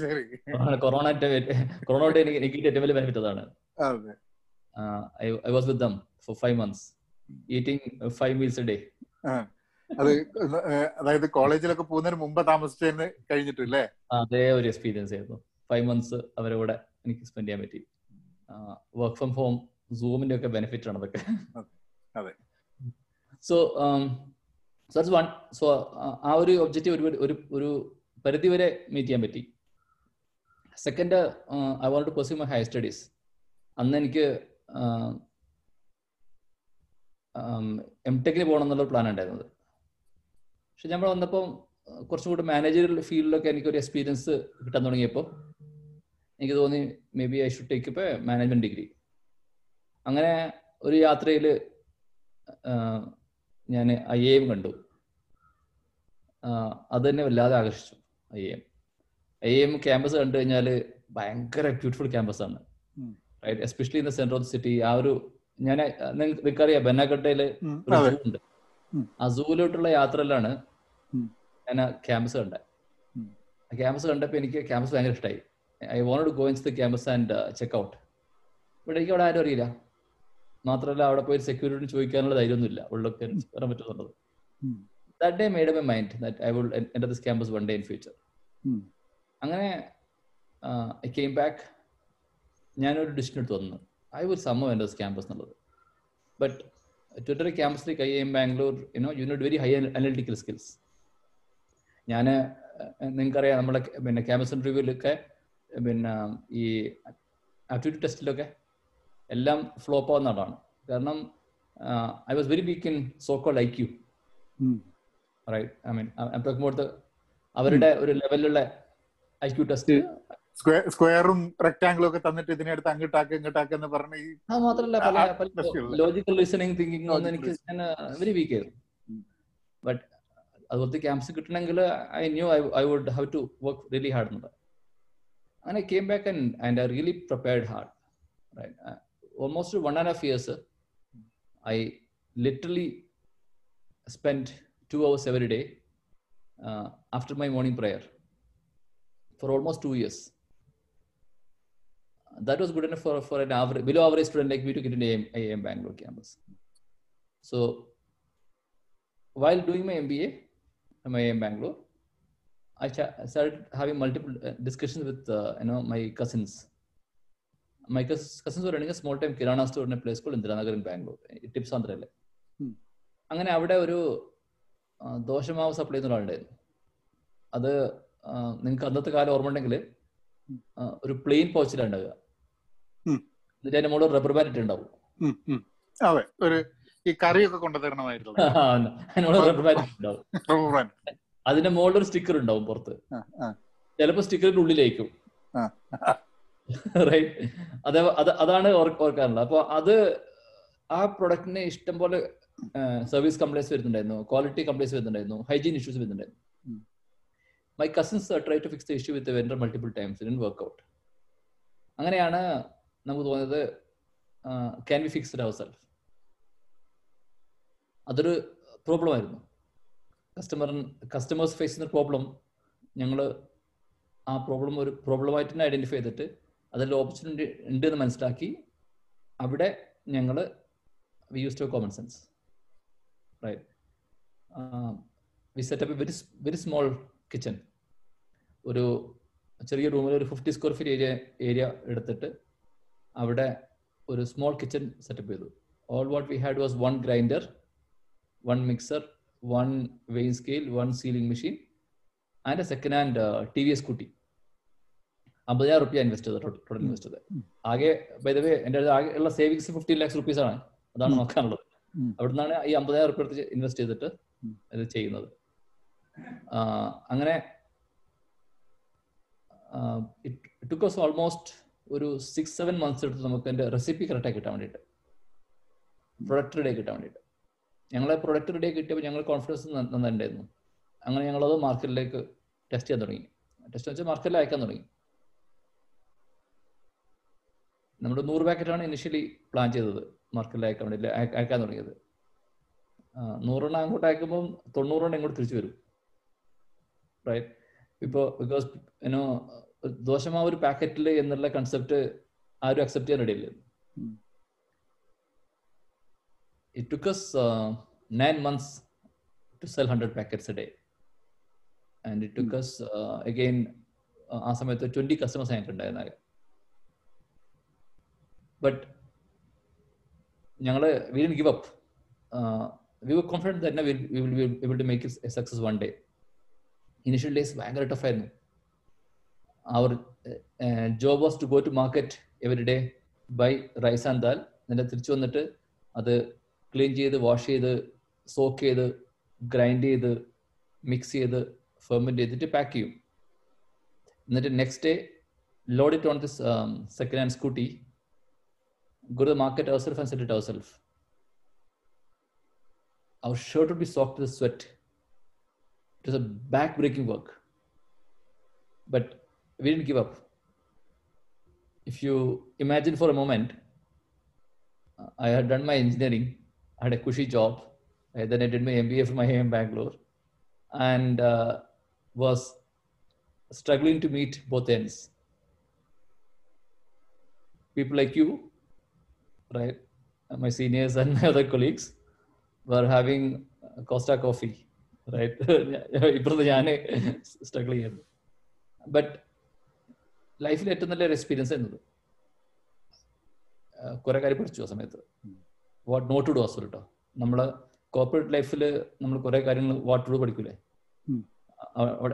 ശരി. കൊറോണ കൊറോണ ടൈം എനിക്ക് എനിക്ക് ഏറ്റവും വലിയ ബെനിഫിറ്റ് അതാണ്. അതെ. I was with them four five months eating five meals a day അത് അതായത് കോളേജിലൊക്കെ പോകുന്നതിന് മുമ്പ് താമസിച്ചതിന് കഴിഞ്ഞിട്ടില്ലേ അതേ ഒരു എക്സ്പീരിയൻസ് ആയിരുന്നു. ഫൈവ് മന്ത്സ് അവരെ കൂടെ എനിക്ക് സ്പെൻഡ് ചെയ്യാൻ പറ്റി. വർക്ക് ഫ്രം ഹോം സൂമിന്റെ ഒക്കെ ബെനിഫിറ്റ് ആണ് അതൊക്കെ. അതെ. സോ സോ വൺ സോ ആ ഒരു ഒബ്ജക്റ്റീവ് ഒരു ഒരു പരിധി വരെ മീറ്റ് ചെയ്യാൻ പറ്റി. Second I want to pursue my higher studies അന്ന് എനിക്ക് എം ടെക്കിന് പോകണം എന്നുള്ള പ്ലാൻ ഉണ്ടായിരുന്നത്. പക്ഷെ നമ്മൾ വന്നപ്പോൾ കുറച്ചും കൂടി മാനേജറിയൽ ഫീൽഡിലൊക്കെ എനിക്കൊരു എക്സ്പീരിയൻസ് കിട്ടാൻ തുടങ്ങിയപ്പോൾ എനിക്ക് തോന്നി maybe I should take ഇപ്പം മാനേജ്മെന്റ് ഡിഗ്രി അങ്ങനെ ഒരു യാത്രയിൽ ഞാൻ ഐ എം കണ്ടു. അത് തന്നെ വല്ലാതെ ആകർഷിച്ചു. I M I M campus കണ്ടു കഴിഞ്ഞാൽ ഭയങ്കര ബ്യൂട്ടിഫുൾ ക്യാമ്പസ് ആണ്. Right especially in the central of the city ആ ഒരു ഞാൻ നിങ്ങൾക്ക് അറിയാം ബെന്നാക്കട്ടയിൽ ഉം, ഒരു അതെ. സൂ ഉണ്ട്. ആ സൂവിലോട്ടുള്ള യാത്രയിലാണ്. ഞാൻ ക്യാമ്പസ് കണ്ടത്. ക്യാമ്പസ് കണ്ടപ്പോൾ എനിക്ക് ക്യാമ്പസ് ഭയങ്കര ഇഷ്ടമായി I want go in the campus and check out ഇവിടെ എനിക്ക് അവിടെ ആരും അറിയില്ല. മാത്രമല്ല അവിടെ പോയി സെക്യൂരിറ്റി ചോദിക്കാനുള്ള ധൈര്യമൊന്നുമില്ല. ഉള്ളൊക്കെ വരാൻ പറ്റുന്നുള്ളത്. That day made my mind that I will enter this campus one day in future. അങ്ങനെ ഐ കെയിം ബാക്ക് ഞാനൊരു ഡിസിഷൻ എടുത്ത് വന്നു. ഐ വുഡ് സംഭവം എന്റെ ക്യാമ്പസ് എന്നുള്ളത്. But Twitter ക്യാമ്പസിലേക്ക് I M Bangalore you know you not very high analytical skills ഞാൻ നിങ്ങൾക്കറിയാം നമ്മുടെ പിന്നെ ക്യാമ്പസ് ഇന്റർവ്യൂവിലൊക്കെ പിന്നെ ഈ ആപ്റ്റിറ്റ്യൂഡ് ടെസ്റ്റിലൊക്കെ എല്ലാം ഫ്ലോപ്പ് ആവുന്നതാണ് കാരണം I was very weak in so called I Q right I mean talking അവരുടെ ഒരു ലെവലിലുള്ള ഐ ക്യൂ ടെസ്റ്റ് സ്ക്വയറും റെക്ടാംഗിളും ഒക്കെ തന്നിട്ട് ഇതിനടുത്ത് അങ്ങോട്ടാക്ക് ഇങ്ങോട്ടാക്ക് എന്ന് പറഞ്ഞ ഈ അത് മാത്രമല്ല പല ആ, പല ടെസ്റ്റുകളിൽ. ലോജിക്കൽ റീസണിങ് തിങ്കിങ് ഒന്നും Logical എനിക്ക് ഞാൻ വെരി വീക്ക് ആയിരുന്നു. ഉം. ബട്ട് അതുപോലത്തെ ക്യാമ്പ്സ് കിട്ടണമെങ്കിൽ I knew I would have to work really hard എന്നുള്ളത് അങ്ങനെ came back and and I really prepared hard right almost one and half years I literally spend Two hours every day after my morning prayer for almost two years. That was good enough for, for an average, below average student like me to get into IIM, IIM Bangalore campus. So while doing my MBA from IIM Bangalore, I cha- started having multiple uh, discussions with uh, you know my cousins. My cous- cousins were running a small time kirana store in a place called Indiranagar in Bangalore. Tips ആന്ധ്രയിലെ Hmm. അങ്ങനെ അവിടെ ഒരു ആ, ദോശമാവ് supply ചെയ്യുന്ന ഒരാളുണ്ടായിരുന്നു അത് നിങ്ങൾക്ക് അന്നത്തെ കാലം ഓർമ്മ ഉണ്ടെങ്കിൽ ഒരു പ്ലെയിൻ പോച്ചിലാണ് ഉണ്ടാവുക. എന്നിട്ട് അതിന്റെ മുകളിൽ റബ്ബർ ബാൻഡ് ഇട്ടുണ്ടാവും. അതെ ഒരു ഈ കറിയൊക്കെ കൊണ്ടുതരണമായിട്ടുള്ള അതിനുള്ള റബ്ബർ ബാൻഡ് ഉണ്ടാവും അതിന്റെ മുകളിൽ ഒരു സ്റ്റിക്കർ ഉണ്ടാവും പുറത്ത്. ചിലപ്പോ സ്റ്റിക്കറിന്റെ ഉള്ളിലേക്കും. റൈറ്റ് അത് അത് അതാണ് ഓർ- ഓർക്കാറുള്ളത് അപ്പൊ അത് ആ പ്രൊഡക്റ്റിനെ ഇഷ്ടം പോലെ സർവീസ് കംപ്ലൈൻസ് വരുന്നുണ്ടായിരുന്നു. ക്വാളിറ്റി കംപ്ലൈൻസ് വരുന്നുണ്ടായിരുന്നു. ഹൈജീൻ ഇഷ്യൂസ് വരുന്നുണ്ടായിരുന്നു. My cousins try to fix the issue with vendor multiple times in workout അങ്ങനെയാണ് നമുക്ക് തോന്നിയത് can we fix our self അതൊരു പ്രോബ്ലം ആയിരുന്നു. കസ്റ്റമർ കസ്റ്റമേഴ്സ് ഫേസ് ചെയ്യുന്ന പ്രോബ്ലം ഞങ്ങൾ ആ പ്രോബ്ലം ഒരു പ്രോബ്ലമായിട്ട് തന്നെ ഐഡന്റിഫൈ ചെയ്തിട്ട് അതിൽ ഓപ്പർച്യൂണിറ്റി ഉണ്ട് എന്ന് മനസ്സിലാക്കി അവിടെ ഞങ്ങൾ we use to common sense right up a very very small kitchen. ഒരു ചെറിയ റൂമിൽ ഒരു fifty square feet area area എടുത്തിട്ട് അവിടെ ഒരു സ്മോൾ കിച്ചൺ സെറ്റപ്പ് ചെയ്തു. All what we had was one grinder one mixer one weighing scale one sealing machine and second hand T V S കുട്ടി അമ്പതിനായിരം റുപ്യ ഇൻവെസ്റ്റ് ചെയ്തത് ടോട്ടൽ ഇൻവെസ്റ്റ് ചെയ്തത്. ആകെ ബൈ ദ വേ എന്റെ ആകെ ഉള്ള സേവിങ്സ് ഫിഫ്റ്റീൻ ലാക്സ് റുപ്പീസ് ആണ്. അതാണ് നോക്കാനുള്ളത്. അവിടുന്നാണ് ഈ അമ്പതിനായിരം റുപ്യ എടുത്ത് ഇൻവെസ്റ്റ് ചെയ്തിട്ട്. ഇത് ചെയ്യുന്നത്. അങ്ങനെ ഇറ്റ് ടുക്കോസ് ഓൾമോസ്റ്റ് ഒരു സിക്സ് സെവൻ മന്ത്സ് എടുത്ത് നമുക്ക് എന്റെ റെസിപ്പി കറക്റ്റായി കിട്ടാൻ വേണ്ടിയിട്ട്. പ്രൊഡക്റ്റ് റെഡി കിട്ടാൻ വേണ്ടിയിട്ട്. ഞങ്ങളെ പ്രൊഡക്റ്റ് റെഡി കിട്ടിയപ്പോൾ ഞങ്ങൾ കോൺഫിഡൻസ് നന്നായിട്ടുണ്ടായിരുന്നു. അങ്ങനെ ഞങ്ങളത് മാർക്കറ്റിലേക്ക് ടെസ്റ്റ് ചെയ്യാൻ തുടങ്ങി. ടെസ്റ്റ് വെച്ചാൽ മാർക്കറ്റിൽ അയക്കാൻ തുടങ്ങി. നമ്മുടെ നൂറ് പാക്കറ്റാണ് ഇനിഷ്യലി പ്ലാൻ ചെയ്തത്. മാർക്കറ്റിൽ അയക്കാൻ വേണ്ടി അയ- അയക്കാൻ തുടങ്ങിയത്. നൂറെണ്ണം അങ്ങോട്ട് അയക്കുമ്പോൾ തൊണ്ണൂറെണ്ണം ഇങ്ങോട്ട് തിരിച്ചു വരും. റൈറ്റ് ഇപ്പോൾ ബിക്കോസ് യുനോ ദോശമാവ് ഒരു പാക്കറ്റിൽ എന്നുള്ള കൺസെപ്റ്റ് ആരും അക്സെപ്റ്റ് ചെയ്യാൻ റെഡിയില്ല അല്ലേ? It took us nine months to sell 100 packets a day. And it took us uh, again uh, ആ സമയത്ത് ട്വന്റി കസ്റ്റമേഴ്സ് ആയിട്ടുണ്ടായിരുന്നത് ബട്ട് ഞങ്ങൾ we didn't give up we were confident തന്നെ we will be able to make it success one day initial days ഭയങ്കര ടഫായിരുന്നു our job was to go to market every day buy rice and dal എന്നിട്ട് തിരിച്ചു വന്നിട്ട് അത് clean ചെയ്ത് wash ചെയ്ത് soak ചെയ്ത് grind ചെയ്ത് മിക്സ് ചെയ്ത് ഫെർമെന്റ് ചെയ്തിട്ട് പാക്ക് ചെയ്യും. എന്നിട്ട് next day load it on this second hand Scooty go to the market ourselves and sell it ourselves. Our shirt would be soaked with sweat. It was a back-breaking work. But we didn't give up. If you imagine for a moment, uh, I had done my engineering, I had a cushy job. Uh, then I did my MBA from IIM Bangalore and uh, was struggling to meet both ends. People like you right? My seniors and my other colleagues were having Costa coffee, right? Struggle ചെയ്യുന്നു. But ലൈഫിൽ ഏറ്റവും നല്ലൊരു experience എന്നത് കുറെ കാര്യം പഠിച്ചു ആ സമയത്ത്. വാട്ട് നോട്ട് ടു ഡു അസു കേട്ടോ നമ്മൾ കോർപ്പറേറ്റ് ലൈഫിൽ നമ്മൾ കുറെ കാര്യങ്ങൾ വാട്ട് ടു ഡു പഠിക്കൂലേ?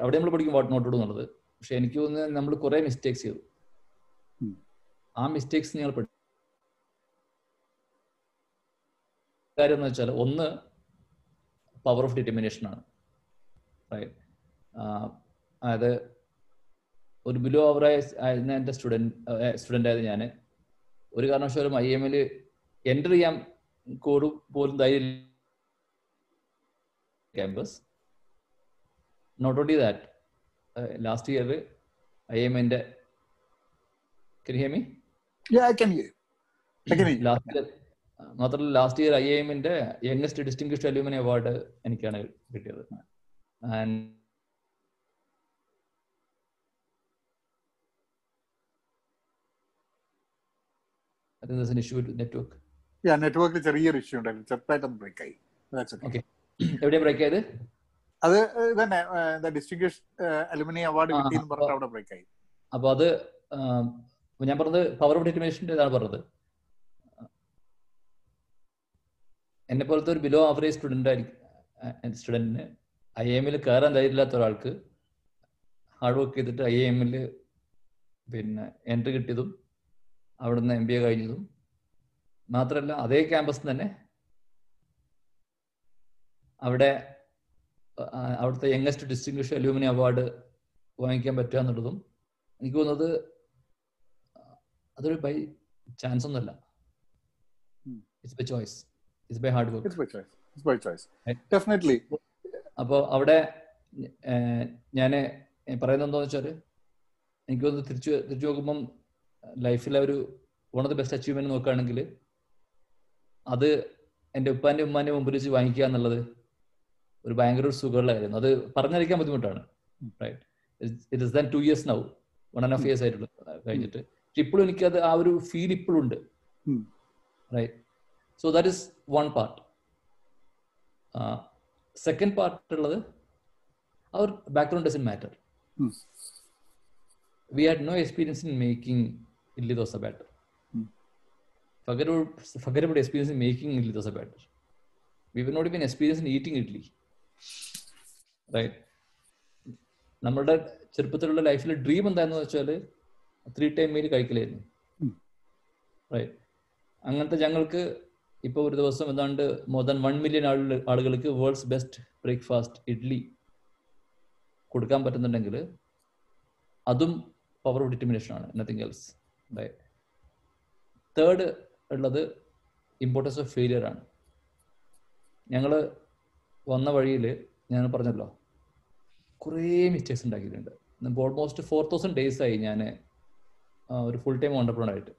അവിടെ നമ്മൾ പഠിക്കും വാട്ട് നോട്ട് ടു എന്നുള്ളത്. പക്ഷെ എനിക്ക് തോന്നുന്നത് നമ്മൾ കുറെ മിസ്റ്റേക്സ് ചെയ്തു. ആ മിസ്റ്റേക്സ് ഞങ്ങൾ പഠി- കാര്യം എന്ന് വെച്ചാൽ ഒന്ന് പവർ ഓഫ് ഡിറ്റർമിനേഷൻ ആണ്. റൈറ്റ് അതായത് ഒരു ബിലോ ഓവറായ ആയിരുന്ന എന്റെ സ്റ്റുഡന്റ് സ്റ്റുഡന്റ് ആയത് ഞാൻ ഒരു കാരണവശാലും ഐ എമ്മിൽ എന്റർ ചെയ്യാൻ കോഡ് പോലും ധൈര്യം campus not only that last year I M എന്റെ hear me Yeah, I can hear you. I can hear you. Last year മാത്രമല്ല ലാസ്റ്റ് ഇയർ ഐ എമ്മിന്റെ യങ്ങസ്റ്റ് ഡിസ്റ്റിംഗ്വിഷ്ഡ് അലൂമിനി അവാർഡ് എനിക്കാണ് കിട്ടിയത്. And I think there's an issue with network. Yeah, നെറ്റ്വർക്കിൽ ചെറിയൊരു issue ഉണ്ടായിരുന്നു. ചെറുതായിട്ടൊന്ന് break ആയി. That's എവിടെ ബ്രേക്ക് ആയത്? അത് തന്നെ അലുമിനി അവാർഡ് പറഞ്ഞിട്ട് അവിടെ ബ്രേക്ക് ആയി. അപ്പൊ അത് ഞാൻ പറഞ്ഞത് പവർ ഓഫ് ഡിറ്റിമേഷന്റെ ഇതാണ് പറഞ്ഞത്. എന്നെ പോലത്തെ ഒരു ബിലോ ആവറേജ് സ്റ്റുഡന്റ് ആയിരിക്കും. സ്റ്റുഡന്റിന് ഐ എമ്മിൽ കയറാൻ ധൈര്യമില്ലാത്ത ഒരാൾക്ക് ഹാർഡ് വർക്ക് ചെയ്തിട്ട് ഐ എമ്മിൽ പിന്നെ എൻട്രി കിട്ടിയതും അവിടുന്ന് എം ബി എ കഴിഞ്ഞതും മാത്രമല്ല അതേ ക്യാമ്പസിൽ തന്നെ അവിടെ അവിടുത്തെ യങ്ങസ്റ്റ് ഡിസ്റ്റിംഗ്വിഷ് അലൂമിനി അവാർഡ് വാങ്ങിക്കാൻ പറ്റുക എന്നുള്ളതും എനിക്ക് തോന്നുന്നത് അതൊരു ബൈ ചാൻസ് ഒന്നുമല്ല. It's by choice it's by hard work it's by choice it's by choice Right. Definitely അപ്പോൾ അവിടെ ഞാൻ പറയുന്നത് എന്താണെന്ന് വെച്ചാൽ എനിക്ക് തോന്നുന്നു തിരിച്ചു തിരിച്ചു നോക്കുമ്പം ലൈഫിലെ ഒരു one of the best achievement നോക്കുകയാണെങ്കിൽ അത് എന്റെ ഉപ്പാന്റെ ഉമ്മാന്റെ മുമ്പിൽ വെച്ച് വാങ്ങിക്കുക എന്നുള്ളത് ഒരു ഭയങ്കര ഒരു സുഖമുള്ള കാര്യമാണ് അത് പറഞ്ഞറിയിക്കാൻ ബുദ്ധിമുട്ടാണ്. Right it is than two years now one and half years ആയിട്ടുള്ളൂ. കഴിഞ്ഞിട്ട്. ഇപ്പോഴും ഇപ്പോഴും എനിക്കത് ആ ഒരു ഫീൽ ഇപ്പോഴും ഉണ്ട്. Right so that is one part second part ഉള്ളത് അവർ ബാക്ക്ഗ്രൗണ്ട് ഡസൻ മാറ്റർ ഉം. We had no experience in making idli dosa batter ഫകരോട് experience in making ഇല്ലി experience batter we will not batter. We were not even experienced in eating idli. Right? നമ്മുടെ ചെറുപ്പത്തിലുള്ള ലൈഫിൽ dream എന്താണെന്ന് വെച്ചാൽ three time meal കഴിക്കലായിരുന്നു. Right അങ്ങനത്തെ ഞങ്ങൾക്ക് ഇപ്പോൾ ഒരു ദിവസം ഏതാണ്ട് മോർ ദാൻ വൺ മില്യൺ ആളു ആളുകൾക്ക് വേൾഡ്സ് ബെസ്റ്റ് ബ്രേക്ക്ഫാസ്റ്റ് ഇഡ്ലി കൊടുക്കാൻ പറ്റുന്നുണ്ടെങ്കിൽ അതും പവർ ഓഫ് ഡിറ്റർമിനേഷൻ ആണ് നത്തിങ് എൽസ് തേർഡ് ഉള്ളത് ഇമ്പോർട്ടൻസ് ഓഫ് ഫെയിലിയർ ആണ്. ഞങ്ങൾ വന്ന വഴിയിൽ ഞാൻ പറഞ്ഞല്ലോ കുറേ മിസ്റ്റേക്സ് ഉണ്ടാക്കിയിട്ടുണ്ട്. ഓൾമോസ്റ്റ് ഫോർ തൗസൻഡ് ഡേയ്സ് ആയി ഞാൻ ഒരു ഫുൾ ടൈം ഓണ്ടർപ്രണർ ആയിട്ട്.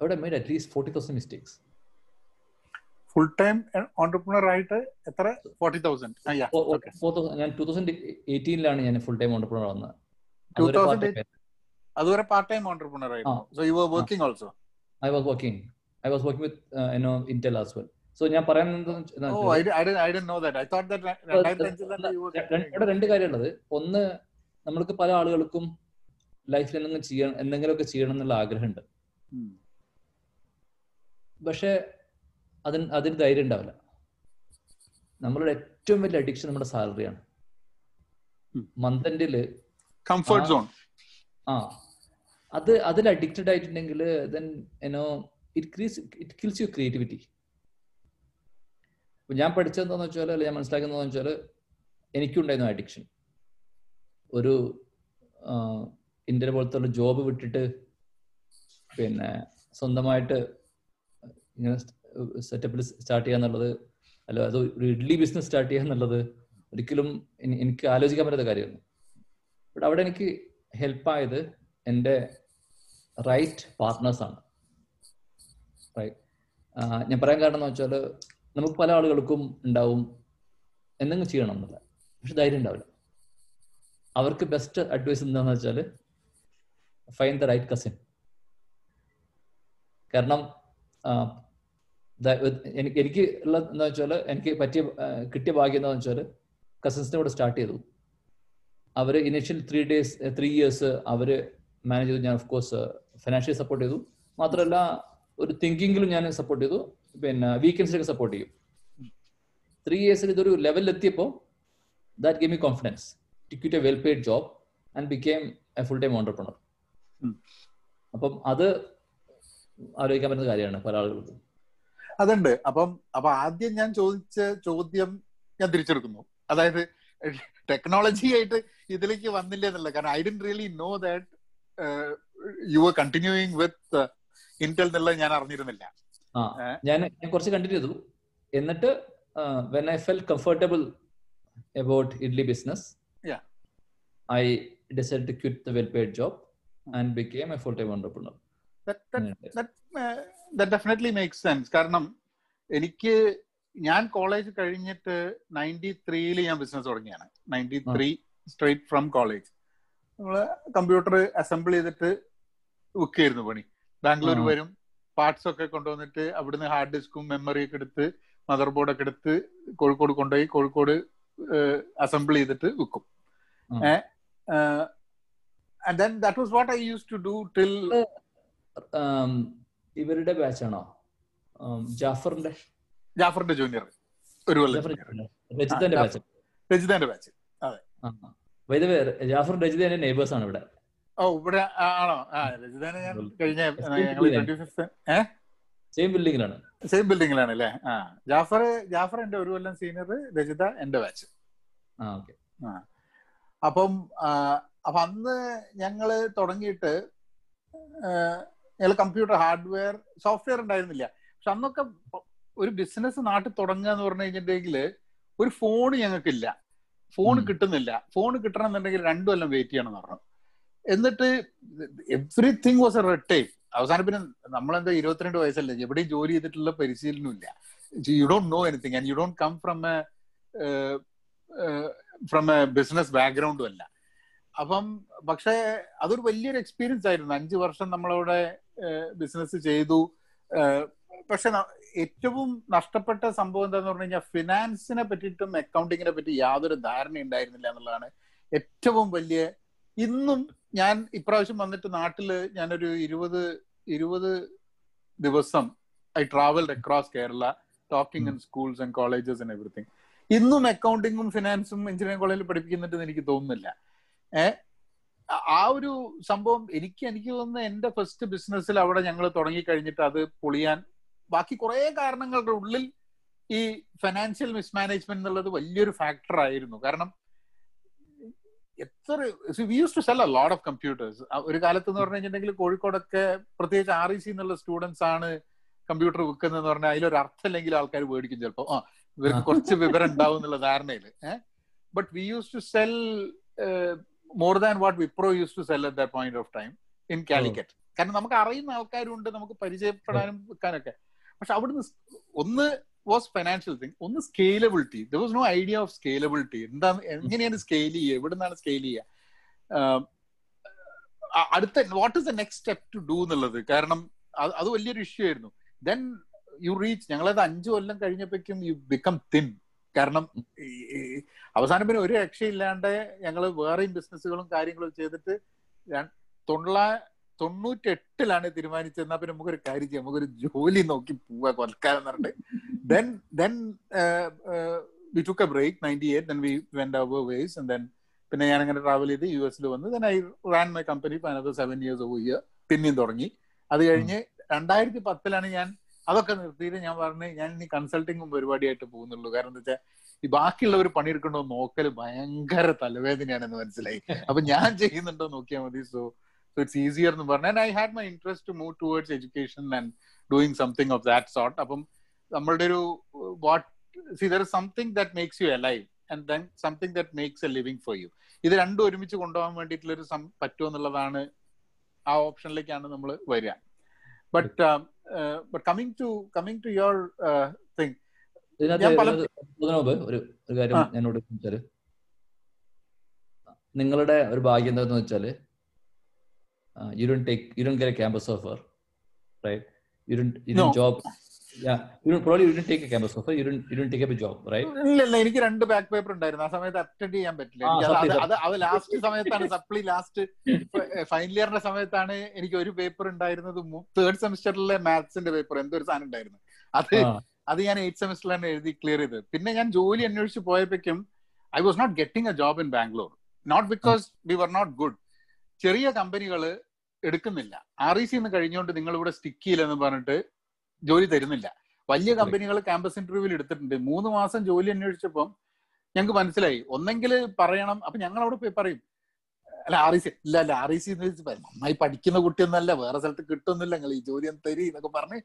അവിടെ made at least forty thousand mistakes full time entrepreneur ആയിട്ട് എത്ര? ഫോർട്ടി തൗസൻഡ് ഫോർ തൗസൻഡ് ഞാൻ ടൂ തൗസൻഡ് എയ്റ്റീനിലാണ് ഞാൻ ഫുൾ ടൈം ഓണ്ടർപ്രണർ വന്നത് 2008 അതുവരെ പാർട്ട് ടൈം ഓണ്ടർപ്രണർ ആയിരുന്നു. So you were working also I was working I was working with you know Intel as well so ഞാൻ ഇവിടെ രണ്ട് കാര്യമുള്ളത്. ഒന്ന് നമ്മൾക്ക് പല ആളുകൾക്കും ലൈഫിൽ എന്തെങ്കിലും ചെയ്യണം എന്തെങ്കിലുമൊക്കെ ചെയ്യണം എന്നുള്ള ആഗ്രഹമുണ്ട്. പക്ഷെ അതിന് അതിന് ധൈര്യം ഉണ്ടാവില്ല. നമ്മളുടെ ഏറ്റവും വലിയ അഡിക്ഷൻ നമ്മുടെ സാലറിയാണ് മന്ത് എൻഡിൽ കംഫർട്ട് സോൺ ആ അത് അതിൽ അഡിക്റ്റഡ് ആയിട്ടുണ്ടെങ്കിൽ then you know it crease it kills you creativity ഞാൻ പഠിച്ചതെന്താന്ന് വെച്ചാൽ അല്ലെ ഞാൻ മനസ്സിലാക്കുന്നതെന്ന് വെച്ചാൽ എനിക്കുണ്ടായിരുന്നു അഡിക്ഷൻ ഒരു ഇന്ത്യ പോലത്തെ ജോബ് വിട്ടിട്ട് പിന്നെ സ്വന്തമായിട്ട് ഇങ്ങനെ സെറ്റപ്പിൽ സ്റ്റാർട്ട് ചെയ്യുക എന്നുള്ളത് അല്ല അത് ഒരു ഇഡ്ലി ബിസിനസ് സ്റ്റാർട്ട് ചെയ്യുക എന്നുള്ളത് ഒരിക്കലും എനിക്ക് ആലോചിക്കാൻ പറ്റാത്ത കാര്യമായിരുന്നു ബട്ട് അവിടെ എനിക്ക് ഹെൽപ്പായത് എന്റെ റൈറ്റ് പാർട്ട്നേഴ്സാണ് റൈറ്റ് ഞാൻ പറയാൻ കാരണം എന്ന് വെച്ചാൽ നമുക്ക് പല ആളുകൾക്കും ഉണ്ടാവും എന്തെങ്കിലും ചെയ്യണം എന്നല്ല. പക്ഷെ ധൈര്യം ഉണ്ടാവില്ല. അവർക്ക് ബെസ്റ്റ് അഡ്വൈസ് എന്താണെന്ന് വെച്ചാൽ ഫൈൻ ദ റൈറ്റ് കസിൻ കാരണം എനിക്ക് എനിക്ക് ഉള്ള എന്താ വെച്ചാൽ എനിക്ക് പറ്റിയ കിട്ടിയ ഭാഗ്യം എന്താണെന്ന് വെച്ചാൽ കസിൻസിനെ കൂടെ സ്റ്റാർട്ട് ചെയ്തു. അവർ initial three days three years അവർ മാനേജ് ചെയ്തു. ഞാൻ ഓഫ് കോഴ്സ് ഫിനാൻഷ്യലി സപ്പോർട്ട് ചെയ്തു. മാത്രമല്ല ഒരു തിങ്കിങ്ങിലും ഞാൻ സപ്പോർട്ട് ചെയ്തു. പിന്നെ വീക്കെൻഡ്സിലൊക്കെ സപ്പോർട്ട് ചെയ്യും. ത്രീ ഇയേഴ്സിൽ ഇതൊരു ലെവലിൽ എത്തിയപ്പോൾ that gave me confidence to quit a well paid job and became a full time entrepreneur. അപ്പം അത് ആലോചിക്കാൻ പറ്റുന്ന കാര്യമാണ് പല ആളുകൾക്കും. അതുണ്ട്. അപ്പം അപ്പൊ ആദ്യം ഞാൻ ചോദിച്ച ചോദ്യം ഞാൻ തിരിച്ചെടുക്കുന്നു. അതായത് ടെക്നോളജി ആയിട്ട് ഇതിലേക്ക് വന്നില്ല എന്നുള്ളത്. കാരണം I didn't really know that you are continuing with Intel എന്നുള്ളത് ഞാൻ അറിഞ്ഞിരുന്നില്ല. ഞാൻ കുറച്ച് കണ്ടിന്യൂ ചെയ്തു. എന്നിട്ട് when I felt comfortable about idli business Yeah. I decide to quit the well paid job and became a full time entrepreneur that definitely makes sense കാരണം എനിക്ക് ഞാൻ കോളേജ് കഴിഞ്ഞിട്ട് നയന്റി ത്രീയിൽ ഞാൻ ബിസിനസ് തുടങ്ങിയാണ്. Ninety three straight from college നമ്മൾ computer assemble ചെയ്തിട്ട് book ചെയ്യുന്നു പണി. ബാംഗ്ലൂർ. വരും. പാർട്സ് ഒക്കെ കൊണ്ടുവന്നിട്ട് അവിടുന്ന് ഹാർഡ് ഡിസ്കും മെമ്മറി ഒക്കെ എടുത്ത് മദർ ബോർഡ് ഒക്കെ എടുത്ത് കോഴിക്കോട് കൊണ്ടുപോയി കോഴിക്കോട് അസംബിൾ ചെയ്തിട്ട് വിൽക്കും. And then that was what I use to do till ഇവരുടെ ബാച്ചാണോ ജാഫറിന്റെ? ജാഫറിന്റെ ജൂനിയർ ഒരു. രജിതന്റെ batch രജിതന്റെ batch by the way Jafar Rajitha എന്റെ നെയ്ബേഴ്സ് ആണ് ഇവിടെ. ഓ ഇവിടെ ആണോ? ആ രജിതാനെ ഞാൻ കഴിഞ്ഞ സെയിം ബിൽഡിംഗിലാണ് സെയിം ബിൽഡിംഗിലാണ് അല്ലേ? ആ. ജാഫർ ജാഫർ എന്റെ ഒരു കൊല്ലം സീനിയർ രജിത എന്റെ ബാച്ച് ആ ഓക്കെ അപ്പം ആ, അപ്പൊ അന്ന് ഞങ്ങൾ തുടങ്ങിയിട്ട് ഞങ്ങൾ കമ്പ്യൂട്ടർ ഹാർഡ്വെയർ സോഫ്റ്റ്വെയർ ഉണ്ടായിരുന്നില്ല. പക്ഷെ അന്നൊക്കെ ഒരു ബിസിനസ് നാട്ടിൽ തുടങ്ങുക എന്ന് പറഞ്ഞു കഴിഞ്ഞിട്ടുണ്ടെങ്കിൽ ഒരു ഫോൺ ഞങ്ങൾക്കില്ല. ഫോൺ കിട്ടുന്നില്ല. ഫോൺ കിട്ടണം എന്നുണ്ടെങ്കിൽ രണ്ടു കൊല്ലം വെയിറ്റ് ചെയ്യണം എന്ന് പറഞ്ഞു. എന്നിട്ട് everything was a red type അവസാനം പിന്നെ നമ്മളെന്താ ഇരുപത്തിരണ്ട് വയസ്സല്ലേ? എവിടെയും ജോലി ചെയ്തിട്ടുള്ള പരിശീലനം ഇല്ല. You don't know anything and you don't come from a from a business ബാക്ക്ഗ്രൗണ്ടും അല്ല. അപ്പം പക്ഷേ അതൊരു വലിയൊരു എക്സ്പീരിയൻസ് ആയിരുന്നു. അഞ്ച് വർഷം നമ്മളവിടെ ബിസിനസ് ചെയ്തു. ഏഹ് പക്ഷെ ഏറ്റവും നഷ്ടപ്പെട്ട സംഭവം എന്താന്ന് പറഞ്ഞു കഴിഞ്ഞാൽ ഫിനാൻസിനെ പറ്റിയിട്ടും അക്കൗണ്ടിങ്ങിനെ പറ്റി യാതൊരു ധാരണ ഉണ്ടായിരുന്നില്ല എന്നുള്ളതാണ് ഏറ്റവും വലിയ ഇന്നും ഞാൻ ഇപ്രാവശ്യം വന്നിട്ട് നാട്ടിൽ ഞാനൊരു ഇരുപത് ഇരുപത് ദിവസം I travelled across Kerala talking in schools and colleges and everything ഇന്നും അക്കൗണ്ടിങ്ങും ഫിനാൻസും എഞ്ചിനീയറിംഗ് കോളേജിൽ പഠിപ്പിക്കുന്നുണ്ടെന്ന് എനിക്ക് തോന്നുന്നില്ല. ഏ ആ- ഒരു സംഭവം എനിക്ക് എനിക്ക് തോന്നുന്ന എന്റെ ഫസ്റ്റ് ബിസിനസ്സിൽ അവിടെ ഞങ്ങൾ തുടങ്ങി കഴിഞ്ഞിട്ട് അത് പൊളിയാൻ ബാക്കി കുറെ കാരണങ്ങളുടെ ഉള്ളിൽ ഈ ഫിനാൻഷ്യൽ മിസ്മാനേജ്മെന്റ് എന്നുള്ളത് വലിയൊരു ഫാക്ടർ ആയിരുന്നു. കാരണം എത്ര we use to sell a load of computers ഒരു കാലത്ത് എന്ന് പറഞ്ഞു കഴിഞ്ഞിട്ടുണ്ടെങ്കിൽ കോഴിക്കോടൊക്കെ പ്രത്യേകിച്ച് ആർ ഇ സി എന്നുള്ള സ്റ്റുഡൻസ് ആണ് കമ്പ്യൂട്ടർ വിൽക്കുന്നതെന്ന് പറഞ്ഞാൽ അതിലൊരു അർത്ഥമില്ലെങ്കിൽ ആൾക്കാർ മേടിക്കും ചിലപ്പോൾ. ആ ഇവർക്ക് കുറച്ച് വിവരം ഉണ്ടാവും എന്നുള്ള ധാരണയിൽ. But we use to sell more than what Wipro use to sell at that point of time in Calicut കാരണം നമുക്ക് അറിയുന്ന ആൾക്കാരുണ്ട് നമുക്ക് പരിചയപ്പെടാനും വെക്കാനൊക്കെ പക്ഷെ അവിടുന്ന് ഒന്ന് വാസ് ഫൈനാൻഷ്യൽ തിങ് ഒന്ന് scalability there was no idea of scalability എന്താ എങ്ങനെയാണ് സ്കെയിൽ ചെയ്യുക? എവിടെ നിന്നാണ് സ്കെയിൽ ചെയ്യുക അടുത്ത what is the next step to do എന്നുള്ളത്? കാരണം അത് അത് വലിയൊരു ഇഷ്യൂ ആയിരുന്നു. ദെൻ യു റീച്ച് ഞങ്ങളത് അഞ്ചു കൊല്ലം കഴിഞ്ഞപ്പോഴേക്കും യു ബിക്കം തിൻ കാരണം അവസാനം പിന്നെ ഒരു രക്ഷയില്ലാണ്ട് ഞങ്ങൾ വേറെയും ബിസിനസ്സുകളും കാര്യങ്ങളും ചെയ്തിട്ട് തൊള്ളാ തൊണ്ണൂറ്റെട്ടിലാണ് തീരുമാനിച്ചത്. എന്നാ പിന്നെ നമുക്കൊരു കാര്യം ചെയ്യാം. നമുക്കൊരു ജോലി നോക്കി പോവാ കൊൽക്കാലം പറഞ്ഞിട്ട്. Then then we took a break ninety eight then we went our ways and then പിന്നെ ഞാൻ അങ്ങനെ ട്രാവൽ ചെയ്ത് യു എസിൽ വന്ന്. Then I ran my company another seven years of year പിന്നെയും തുടങ്ങി. അത് കഴിഞ്ഞ് രണ്ടായിരത്തി പത്തിലാണ് ഞാൻ അതൊക്കെ നിർത്തിയിട്ട് ഞാൻ പറഞ്ഞു ഞാൻ ഇനി കൺസൾട്ടിങ്ങും പരിപാടിയായിട്ട് പോകുന്നുള്ളൂ. കാരണം എന്താ വെച്ചാൽ ഈ ബാക്കിയുള്ളവർ പണിയെടുക്കണ്ടോ നോക്കൽ ഭയങ്കര തലവേദനയാണെന്ന് മനസ്സിലായി. അപ്പൊ ഞാൻ ചെയ്യുന്നുണ്ടോ നോക്കിയാൽ മതി. സോ സോ ഇറ്റ്സ് ഈസിയർ എന്ന് പറഞ്ഞു. I had my interest to move towards education and doing something of that sort അപ്പം നമ്മളുടെ ഒരു what see there something that makes you alive and then something that makes a living for you ഇത് രണ്ടും ഒരുമിച്ച് കൊണ്ടുപോകാൻ വേണ്ടിയിട്ടുള്ള ഒരു പറ്റുമെന്നുള്ളതാണ് ആ ഓപ്ഷനിലേക്കാണ് നമ്മൾ വരിക. But but coming to coming to your thing ഒരു ഒരു കാര്യം. എന്നോട് ചോദിച്ചാൽ. നിങ്ങളുടെ ഒരു ഭാഗ്യം എന്താന്ന് വെച്ചാൽ you don't take you don't get a campus offer right you don't you don't job you you didn't ഇല്ല എനിക്ക് രണ്ട് ബാക്ക് പേപ്പർ ഉണ്ടായിരുന്നു. ആ സമയത്ത് അറ്റൻഡ് ചെയ്യാൻ പറ്റില്ല. അത് അത് ലാസ്റ്റ് സമയത്താണ് സപ്ലി ലാസ്റ്റ് ഫൈനൽ ഇയറിന്റെ സമയത്താണ് എനിക്ക് ഒരു പേപ്പർ ഉണ്ടായിരുന്നത് തേർഡ് സെമിസ്റ്ററിലെ മാത്സിന്റെ പേപ്പർ എന്തോ ഒരു സാധനം ഉണ്ടായിരുന്നു. അത് അത് ഞാൻ എയ്റ്റ് സെമിസ്റ്ററിലാണ് എഴുതി ക്ലിയർ ചെയ്തത്. പിന്നെ ഞാൻ ജോലി അന്വേഷിച്ച് പോയപ്പോഴേക്കും I was not getting a job in Bangalore not because we were not good ചെറിയ കമ്പനികൾ എടുക്കുന്നില്ല. ആർ ഇ സി എന്ന് കഴിഞ്ഞുകൊണ്ട് നിങ്ങൾ ഇവിടെ സ്റ്റിക്ക് ചെയ്യില്ലെന്ന് പറഞ്ഞിട്ട് ജോലി തരുന്നില്ല. വലിയ കമ്പനികൾ ക്യാമ്പസ് ഇന്റർവ്യൂവിൽ എടുത്തിട്ടുണ്ട്. മൂന്ന് മാസം ജോലി അന്വേഷിച്ചപ്പം ഞങ്ങൾക്ക് മനസ്സിലായി. ഒന്നെങ്കിൽ പറയണം. അപ്പൊ ഞങ്ങൾ അവിടെ പോയി പറയും. അല്ല ആർ ഇ സി ഇല്ല അല്ല ആർ ഇ സി നന്നായി പഠിക്കുന്ന കുട്ടിയൊന്നല്ല. വേറെ സ്ഥലത്ത് കിട്ടുന്നില്ല. നിങ്ങൾ ഈ ജോലി ഒന്ന് തരി എന്നൊക്കെ പറഞ്ഞ്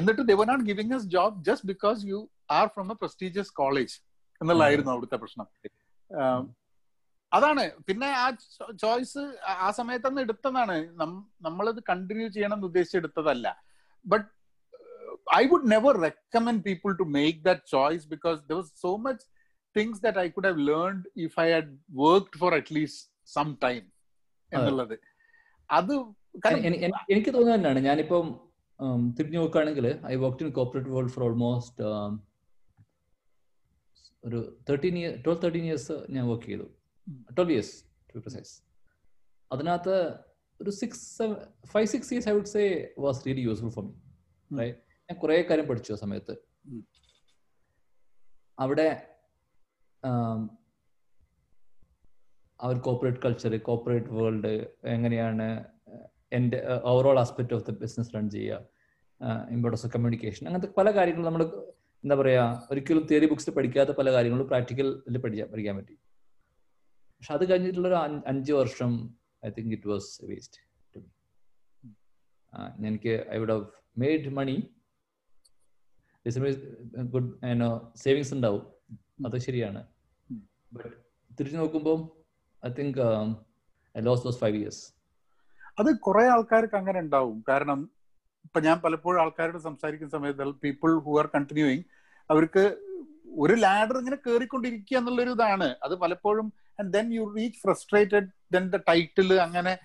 എന്നിട്ട് they were not giving us job just because you are from a prestigious college എന്നുള്ളതായിരുന്നു അവിടുത്തെ പ്രശ്നം. അതാണ്. പിന്നെ ആ ചോയ്സ് ആ സമയത്തൊന്നും എടുത്തതാണ്. നമ്മളത് കണ്ടിന്യൂ ചെയ്യണം എന്ന് ഉദ്ദേശിച്ചെടുത്തതല്ല but I never recommend people to make that choice because there was so much things that I could have learned if I had worked for at least some time എന്നുള്ളത്. അത് എനിക്ക് തോന്നുന്നത് തന്നെയാണ്. ഞാനിപ്പം തിരിഞ്ഞു നോക്കുകയാണെങ്കിൽ I work in corporate world for almost ഒരു thirteen year twelve thirteen years ഞാൻ വർക്ക് ചെയ്തു. ട്വൽവ് ഇയേഴ്സ് ടു പ്രിസൈസ് അതിനകത്ത് ഒരു six five six years I would say was really useful for me right ഞാൻ കുറെ കാര്യം പഠിച്ചു ആ സമയത്ത്. അവിടെ അവർ കോപ്പറേറ്റ് കൾച്ചർ കോപ്പറേറ്റ് വേൾഡ് എങ്ങനെയാണ് എന്റെ overall aspect of the business run ചെയ്യുക ഇമ്പോർട്ടൻസ് ഓഫ് കമ്മ്യൂണിക്കേഷൻ അങ്ങനത്തെ പല കാര്യങ്ങളും നമ്മൾ എന്താ പറയാ ഒരിക്കലും തിയറി ബുക്സിൽ പഠിക്കാത്ത പല കാര്യങ്ങളും പ്രാക്ടിക്കലിൽ പഠിക്കാൻ പഠിക്കാൻ പറ്റി. പക്ഷെ അത് കഴിഞ്ഞിട്ടുള്ള ഒരു അഞ്ച് വർഷം I think it was waste എനിക്ക് I would have made money good savings ഉണ്ടാവും. അത് ശരിയാണ്. ബട്ട് തിരിച്ചു നോക്കുമ്പോൾ I think lose those five years. അത് കുറെ ആൾക്കാർക്ക് അങ്ങനെ ഉണ്ടാവും. കാരണം ഇപ്പൊ ഞാൻ പലപ്പോഴും ആൾക്കാരോട് സംസാരിക്കുന്ന സമയത്ത് പീപ്പിൾ ഹു ആർ കണ്ടിന്യൂയിങ് അവർക്ക് ഒരു ലാഡർ ഇങ്ങനെ കയറിക്കൊണ്ടിരിക്കുക എന്നുള്ളൊരു ഇതാണ്. അത് പലപ്പോഴും and then you reach frustrated then the title അങ്ങനെ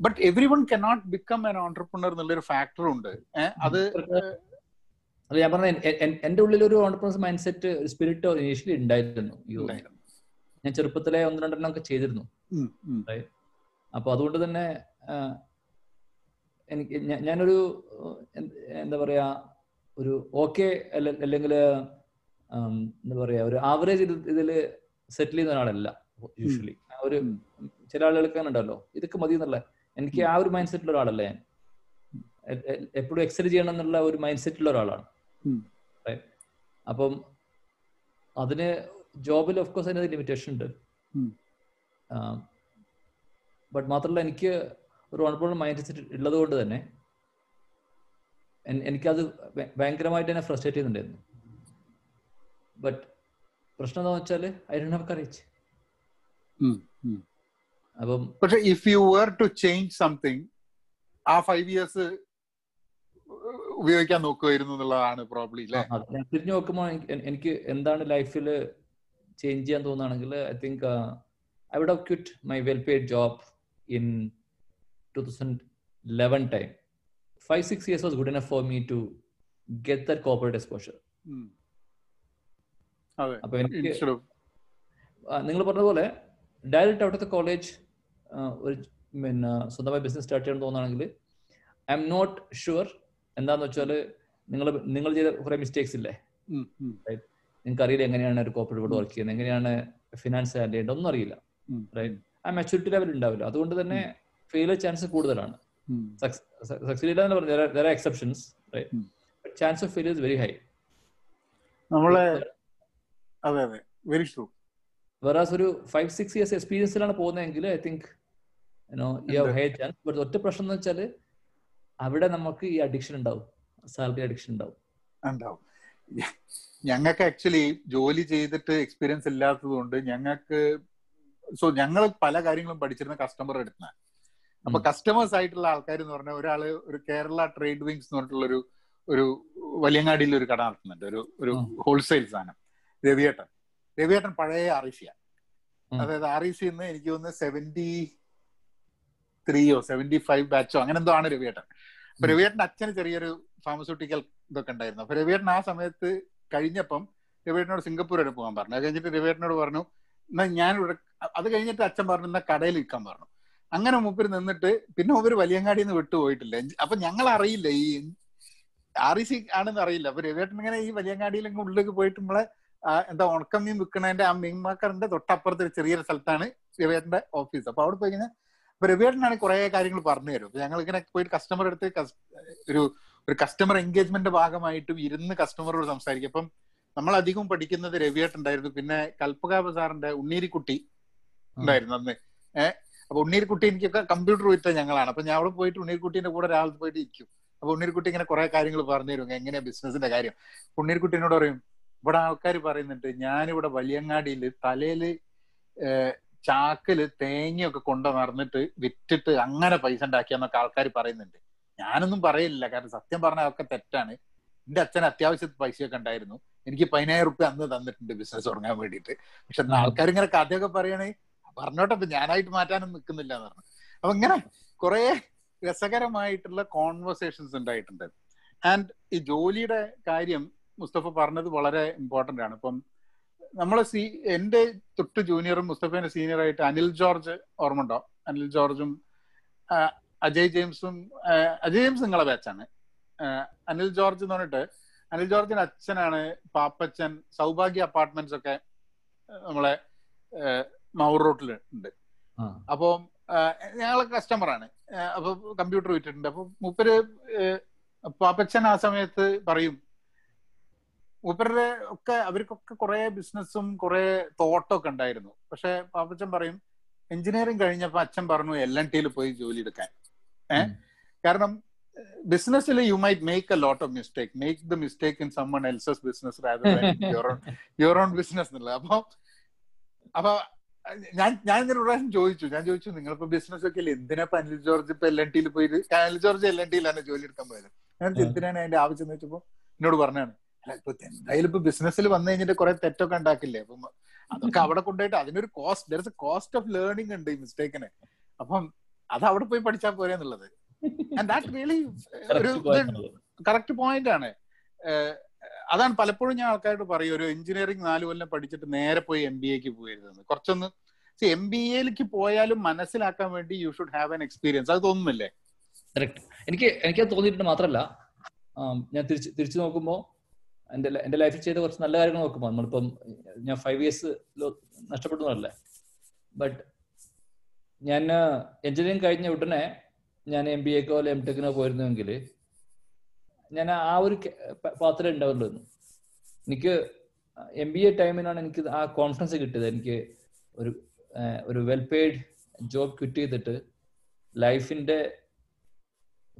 but every one cannot become an entrepreneur എന്നുള്ളൊരു ഫാക്ടർ ഉണ്ട്. ഏഹ് അത് ഞാൻ പറഞ്ഞ എന്റെ ഉള്ളിൽ ഒരു entrepreneurs mind set spirit initially ഉണ്ടായിരുന്നു. ഞാൻ ചെറുപ്പത്തിലെ ഒന്ന് രണ്ടെണ്ണം ഒക്കെ ചെയ്തിരുന്നു. അപ്പൊ അതുകൊണ്ട് തന്നെ എനിക്ക് ഞാനൊരു എന്താ പറയാ ഒരു ഓക്കെ അല്ലെങ്കിൽ എന്താ പറയാ ഒരു ആവറേജ് ഇതിൽ സെറ്റിൽ ചെയ്യുന്ന ഒരാളല്ല യൂഷ്വലി ഒരു. ചില ആളുകൾക്ക് അങ്ങനെ ഉണ്ടല്ലോ. ഇതൊക്കെ മതി എന്നുള്ള. എനിക്ക് ആ ഒരു മൈൻഡ് സെറ്റിലുള്ള ഒരാളല്ല ഞാൻ. എപ്പോഴും എക്സൽ ചെയ്യണം എന്നുള്ള ഒരു മൈൻഡ് സെറ്റിലുള്ള ഒരാളാണ്? അപ്പം അതിന് ജോബിൽ ഓഫ് കോഴ്സ് അതിന് ലിമിറ്റേഷൻ ഉണ്ട്. ബട്ട് മാത്രമല്ല എനിക്ക് ഒരു ഓൺപോൾ മൈൻഡ് സെറ്റ് ഉള്ളത് കൊണ്ട് തന്നെ എനിക്കത് ഭയങ്കരമായിട്ട് എന്നെ ഫ്രസ്ട്രേറ്റ് ചെയ്യുന്നുണ്ടായിരുന്നു. ബട്ട് പ്രശ്നം എന്താണെന്ന് വെച്ചാൽ ഐ ഡോണ്ട് ഹാവ് കറേജ്. അപ്പം പക്ഷെ if you were to change something ആ ഫൈവ് ഇയേഴ്സ് ഉപയോഗിക്കാൻ നോക്കുമായിരുന്നു എന്നുള്ളതാണ് പ്രോബ്ലി തിരിഞ്ഞു നോക്കുമ്പോൾ എനിക്ക് എന്താണ് ലൈഫിൽ ചേഞ്ച് ചെയ്യാൻ തോന്നുകയാണെങ്കിൽ I think I would have quit my well paid job in two thousand eleven time five six years was good enough for me to get that corporate exposure അപ്പൊ എനിക്ക് നിങ്ങൾ പറഞ്ഞ പോലെ direct out of the college ഒരു പിന്നെ സ്വന്തമായി business start ചെയ്യണം തോന്നുകയാണെങ്കിൽ ഐ എം നോട്ട് ഷുവർ എന്താന്ന് വെച്ചാൽ നിങ്ങൾ നിങ്ങൾ ചെയ്ത കുറെ മിസ്റ്റേക്സ് ഇല്ലേ? നിങ്ങൾക്ക് അറിയില്ല എങ്ങനെയാണ് ഒരു കോപ്പറേറ്റ് ബോർഡ് വർക്ക് ചെയ്യുന്നത്? എങ്ങനെയാണ് ഫിനാൻസ് ഹാൻഡിൽ ചെയ്യേണ്ടത്? ഒന്നും അറിയില്ല. റൈറ്റ് ആ മെച്ചൂരിറ്റി ലെവൽ ഉണ്ടാവില്ല. അതുകൊണ്ട് തന്നെ ഫെയിൽ ചാൻസ് കൂടുതലാണ്. ഉം. ഇല്ല എന്ന് പറഞ്ഞാൽ exceptions. Chance of failure very high നമ്മളെ അതെ അതെ. വെരി ട്രൂ വേറാസ് ഒരു ഫൈവ് സിക്സ് ഇയേഴ്സ് എക്സ്പീരിയൻസിലാണ് പോകുന്നതെങ്കിൽ I think you know you have. High chance but ഒറ്റ പ്രശ്നം എന്ന് വെച്ചാൽ അവിടെ നമുക്ക് ഈ അഡിക്ഷൻ ഉണ്ടാവും. സാലറി അഡിക്ഷൻ ഉണ്ടാവും. ഉണ്ടാവും. ഞങ്ങൾക്ക് ആക്ച്വലി ജോലി ചെയ്തിട്ട് എക്സ്പീരിയൻസ് ഇല്ലാത്തത് കൊണ്ട് ഞങ്ങൾക്ക് സോ ഞങ്ങൾ പല കാര്യങ്ങളും പഠിച്ചിരുന്ന കസ്റ്റമർ അടുത്താണ്. അപ്പൊ കസ്റ്റമേഴ്സ് ആയിട്ടുള്ള ആൾക്കാർ എന്ന് പറഞ്ഞാൽ ഒരാൾ ഒരു കേരള ട്രേഡ് വിങ്സ് എന്ന് പറഞ്ഞിട്ടുള്ള ഒരു ഒരു വലിയങ്ങാടിയിൽ ഒരു കട നടത്തുന്നുണ്ട്. ഒരു ഒരു ഹോൾസെയിൽ സാധനം. രവിയേട്ടൻ. രവിയേട്ടൻ പഴയ ആർ അതായത് ആർ എനിക്ക് തോന്നുന്നു സെവന്റി ത്രീയോ സെവന്റി ഫൈവ് ബാച്ചോ അങ്ങനെ എന്തോ ആണ് രവിയേട്ടൻ. അപ്പൊ. അച്ഛന് ചെറിയൊരു ഫാർമസ്യൂട്ടിക്കൽ ഇതൊക്കെ ഉണ്ടായിരുന്നു. അപ്പൊ ആ സമയത്ത് കഴിഞ്ഞപ്പം രവിയേട്ടനോട് സിംഗപ്പൂർ വരെ പോകാൻ പറഞ്ഞു. അത് കഴിഞ്ഞിട്ട് രവിയേട്ടനോട് പറഞ്ഞു എന്നാ ഞാൻ ഇവിടെ അത് കഴിഞ്ഞിട്ട് അച്ഛൻ പറഞ്ഞു എന്നാ കടയിൽ നിൽക്കാൻ പറഞ്ഞു. അങ്ങനെ മൂപ്പര് നിന്നിട്ട് പിന്നെ മൂപ്പര് വലിയങ്ങാടിയിൽ നിന്ന് വിട്ടുപോയിട്ടില്ല അപ്പൊ ഞങ്ങൾ അറിയില്ല ഈ ആർ ഇ സി ആണെന്ന് അറിയില്ല. അപ്പൊ രവിയേട്ടൻ ഇങ്ങനെ ഈ വലിയങ്ങാടിയിൽ ഉള്ളിലേക്ക് പോയിട്ട് നമ്മളെ എന്താ ഉണക്കം മീൻ വിൽക്കണതിന്റെ ആ മീൻമാക്കറിന്റെ തൊട്ടപ്പുറത്ത് ഒരു ചെറിയൊരു സ്ഥലത്താണ് രവിയേട്ടന്റെ ഓഫീസ്. അപ്പൊ അവിടെ പോയി കഴിഞ്ഞാൽ അപ്പൊ രവിയേട്ടനാണ് കുറെ കാര്യങ്ങൾ പറഞ്ഞു തരും. ഞങ്ങൾ ഇങ്ങനെ പോയിട്ട് കസ്റ്റമർ അടുത്ത് ഒരു ഒരു കസ്റ്റമർ എൻഗേജ്മെന്റ് ഭാഗമായിട്ടും ഇരുന്ന് കസ്റ്റമറോട് സംസാരിക്കും. അപ്പം നമ്മൾ അധികം പഠിക്കുന്നത് രവിയേട്ടൻ ഉണ്ടായിരുന്നു. പിന്നെ കൽപ്പക സാറിന്റെ ഉണ്ണീരിക്കുട്ടി ഉണ്ടായിരുന്നു അന്ന്. ഏഹ് അപ്പൊ ഉണ്ണീരിക്കുട്ടി എനിക്കൊക്കെ കമ്പ്യൂട്ടർ വിറ്റ ഞങ്ങളാണ്. അപ്പൊ ഞാൻ അവിടെ പോയിട്ട് ഉണ്ണീർക്കുട്ടീന്റെ കൂടെ ഒരാൾ പോയിട്ട് ഇരിക്കും. അപ്പൊ ഉണ്ണീർക്കുട്ടി ഇങ്ങനെ കുറെ കാര്യങ്ങൾ പറഞ്ഞു തരും. എങ്ങനെയാ ബിസിനസിന്റെ കാര്യം. ഉണ്ണീർക്കുട്ടീനോട് പറയും ഇവിടെ ആൾക്കാർ പറയുന്നുണ്ട് ഞാനിവിടെ വലിയങ്ങാടിയിൽ തലയിൽ ഏഹ് ചാക്കിൽ തേങ്ങയൊക്കെ കൊണ്ടു നടന്നിട്ട് വിറ്റിട്ട് അങ്ങനെ പൈസ ഉണ്ടാക്കിയെന്നൊക്കെ ആൾക്കാർ പറയുന്നുണ്ട്. ഞാനൊന്നും പറയില്ല കാരണം സത്യം പറഞ്ഞാൽ അതൊക്കെ തെറ്റാണ്. എന്റെ അച്ഛൻ അത്യാവശ്യത്തിന് പൈസയൊക്കെ ഉണ്ടായിരുന്നു. എനിക്ക് പതിനായിരം റുപ്യ അന്ന് തന്നിട്ടുണ്ട് ബിസിനസ് തുടങ്ങാൻ വേണ്ടിയിട്ട്. പക്ഷെ ആൾക്കാർ ഇങ്ങനെ കഥയൊക്കെ പറയണേ പറഞ്ഞോട്ടെ ഞാനായിട്ട് മാറ്റാനും നിൽക്കുന്നില്ല എന്ന് പറഞ്ഞു. അപ്പൊ ഇങ്ങനെ കുറെ രസകരമായിട്ടുള്ള കോൺവെർസേഷൻസ് ഉണ്ടായിട്ടുണ്ട്. ആൻഡ് ഈ ജോലിയുടെ കാര്യം മുസ്തഫ പറഞ്ഞത് വളരെ ഇമ്പോർട്ടന്റ് ആണ്. ഇപ്പം നമ്മളെ സി എന്റെ തൊട്ട് ജൂനിയറും മുസ്തഫേന്റെ സീനിയർ ആയിട്ട് അനിൽ ജോർജ് ഓർമ്മ ഉണ്ടോ അനിൽ ജോർജും അജയ് ജെയിംസും അജയ് ജെയിംസ് നിങ്ങളെ ബാച്ചാണ് അനിൽ ജോർജ് എന്ന് പറഞ്ഞിട്ട് അനിൽ ജോർജിന്റെ അച്ഛനാണ് പാപ്പച്ചൻ സൗഭാഗ്യ അപ്പാർട്ട്മെന്റ്സ് ഒക്കെ നമ്മളെ മൗർ റോട്ടിൽ ഉണ്ട്. ആ. അപ്പൊ ഞങ്ങളെ കസ്റ്റമറാണ് അപ്പൊ കമ്പ്യൂട്ടർ വിറ്റിട്ടുണ്ട് അപ്പൊ മൂപ്പര് പാപ്പച്ചൻ ആ സമയത്ത് പറയും മൂപ്പരുടെ ഒക്കെ അവർക്കൊക്കെ കുറെ ബിസിനസ്സും കുറെ തോട്ടൊക്കെ ഉണ്ടായിരുന്നു. പക്ഷെ പാപ്പച്ചൻ പറയും എഞ്ചിനീയറിംഗ് കഴിഞ്ഞപ്പോ അച്ഛൻ പറഞ്ഞു എൽ എൻ ടിയിൽ പോയി ജോലി എടുക്കാൻ. ഏഹ് കാരണം ബിസിനസ്സിൽ you might make a lot of mistake make the mistake in someone else's business your own business എന്നുള്ളത് അപ്പൊ അപ്പൊ ഞാൻ ഞാൻ ഇങ്ങനെ പ്രാവശ്യം ചോദിച്ചു. ഞാൻ ചോദിച്ചു നിങ്ങളിപ്പോ ബിസിനസ് ഒക്കെ ഇല്ല? എന്തിനാ അനിൽ ജോർജ് ഇപ്പൊ എൽ എൻ ടിയിൽ പോയി? അനിൽ ജോർജ് എൽ എൻ ടിയിലാണ് ജോലി എടുക്കാൻ പോയത്. ഞാൻ. എന്തിനാണ് അതിന്റെ ആവശ്യം എന്ന് വെച്ചപ്പോ എന്നോട് പറഞ്ഞാണ് ഇപ്പൊ എന്തായാലും ഇപ്പൊ ബിസിനസ്സിൽ വന്നു കഴിഞ്ഞിട്ട് കുറെ തെറ്റൊക്കെ ഉണ്ടാക്കില്ലേ? അപ്പം അതൊക്കെ അവിടെ കൊണ്ടുപോയിട്ട് അതിനൊരു cost there is a cost of learning ഉണ്ട് ഈ മിസ്റ്റേക്കിന് അപ്പം അത് അവിടെ പോയി പഠിച്ചാൽ പോരെ എന്നുള്ളത്. ആൻഡ് ദാറ്റ് റിയലി ഒരു കറക്റ്റ് പോയിന്റ് ആണ്. അതാണ് പലപ്പോഴും ഞാൻ ആൾക്കാരോട് പറയും ഒരു എഞ്ചിനീയറിംഗ് നാല് കൊല്ലം പഠിച്ചിട്ട് നേരെ പോയി എം ബി എക്ക് പോയിരുന്നത് കുറച്ചൊന്ന് എം ബി എയിലേക്ക് പോയാലും മനസ്സിലാക്കാൻ വേണ്ടി you should have an experience അത് തോന്നുന്നില്ലേ? എനിക്ക് എനിക്ക് തോന്നിയിട്ടുണ്ട് മാത്രമല്ല ഞാൻ തിരിച്ച് തിരിച്ചു നോക്കുമ്പോൾ എന്റെ എന്റെ ലൈഫിൽ ചെയ്ത കുറച്ച് നല്ല കാര്യങ്ങൾ നോക്കുമ്പോൾ നമ്മളിപ്പം ഞാൻ ഫൈവ് ഇയേഴ്സ് നഷ്ടപ്പെടുന്നതല്ലേ. ബട്ട് ഞാൻ എഞ്ചിനീയറിംഗ് കഴിഞ്ഞ ഉടനെ ഞാൻ എം ബി എക്കോ അല്ലെ എം ടെക്കിനോ പോയിരുന്നുവെങ്കിൽ ഞാൻ ആ ഒരു പാത്രം ഉണ്ടാവുള്ളൂ എനിക്ക് എം ബി എ ടൈമിനാണ് എനിക്ക് ആ കോൺഫിഡൻസ് കിട്ടിയത്. എനിക്ക് ഒരു ഒരു വെൽ പെയ്ഡ് ജോബ് ക്വിറ്റ് ചെയ്തിട്ട് ലൈഫിന്റെ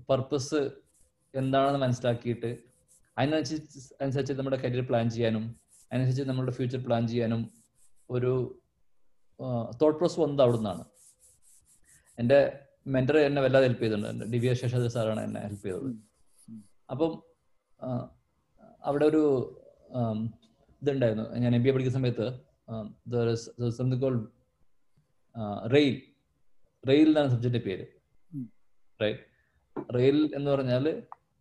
പർപ്പസ് എന്താണെന്ന് മനസ്സിലാക്കിയിട്ട് അതിനനുസരിച്ച് അനുസരിച്ച് നമ്മുടെ കരിയർ പ്ലാൻ ചെയ്യാനും അതിനനുസരിച്ച് നമ്മുടെ ഫ്യൂച്ചർ പ്ലാൻ ചെയ്യാനും ഒരു തോട്ട് പ്രോസ് വന്നത് അവിടെ നിന്നാണ് എന്റെ മെന്റർ എന്നെ വല്ലാതെ ഹെൽപ്പ് ചെയ്തിട്ടുണ്ട്. എന്റെ ദിവ്യ ശേഷാദ്രി സാറാണ് എന്നെ ഹെൽപ്പ് ചെയ്തത്. അപ്പം അവിടെ ഒരു ഇതുണ്ടായിരുന്നു. ഞാൻ എം ബി എ പഠിക്കുന്ന സമയത്ത് റെയിൽ റെയിൽ എന്നാണ് സബ്ജക്റ്റിന്റെ പേര്. റൈറ്റ് റെയിൽ എന്ന് പറഞ്ഞാൽ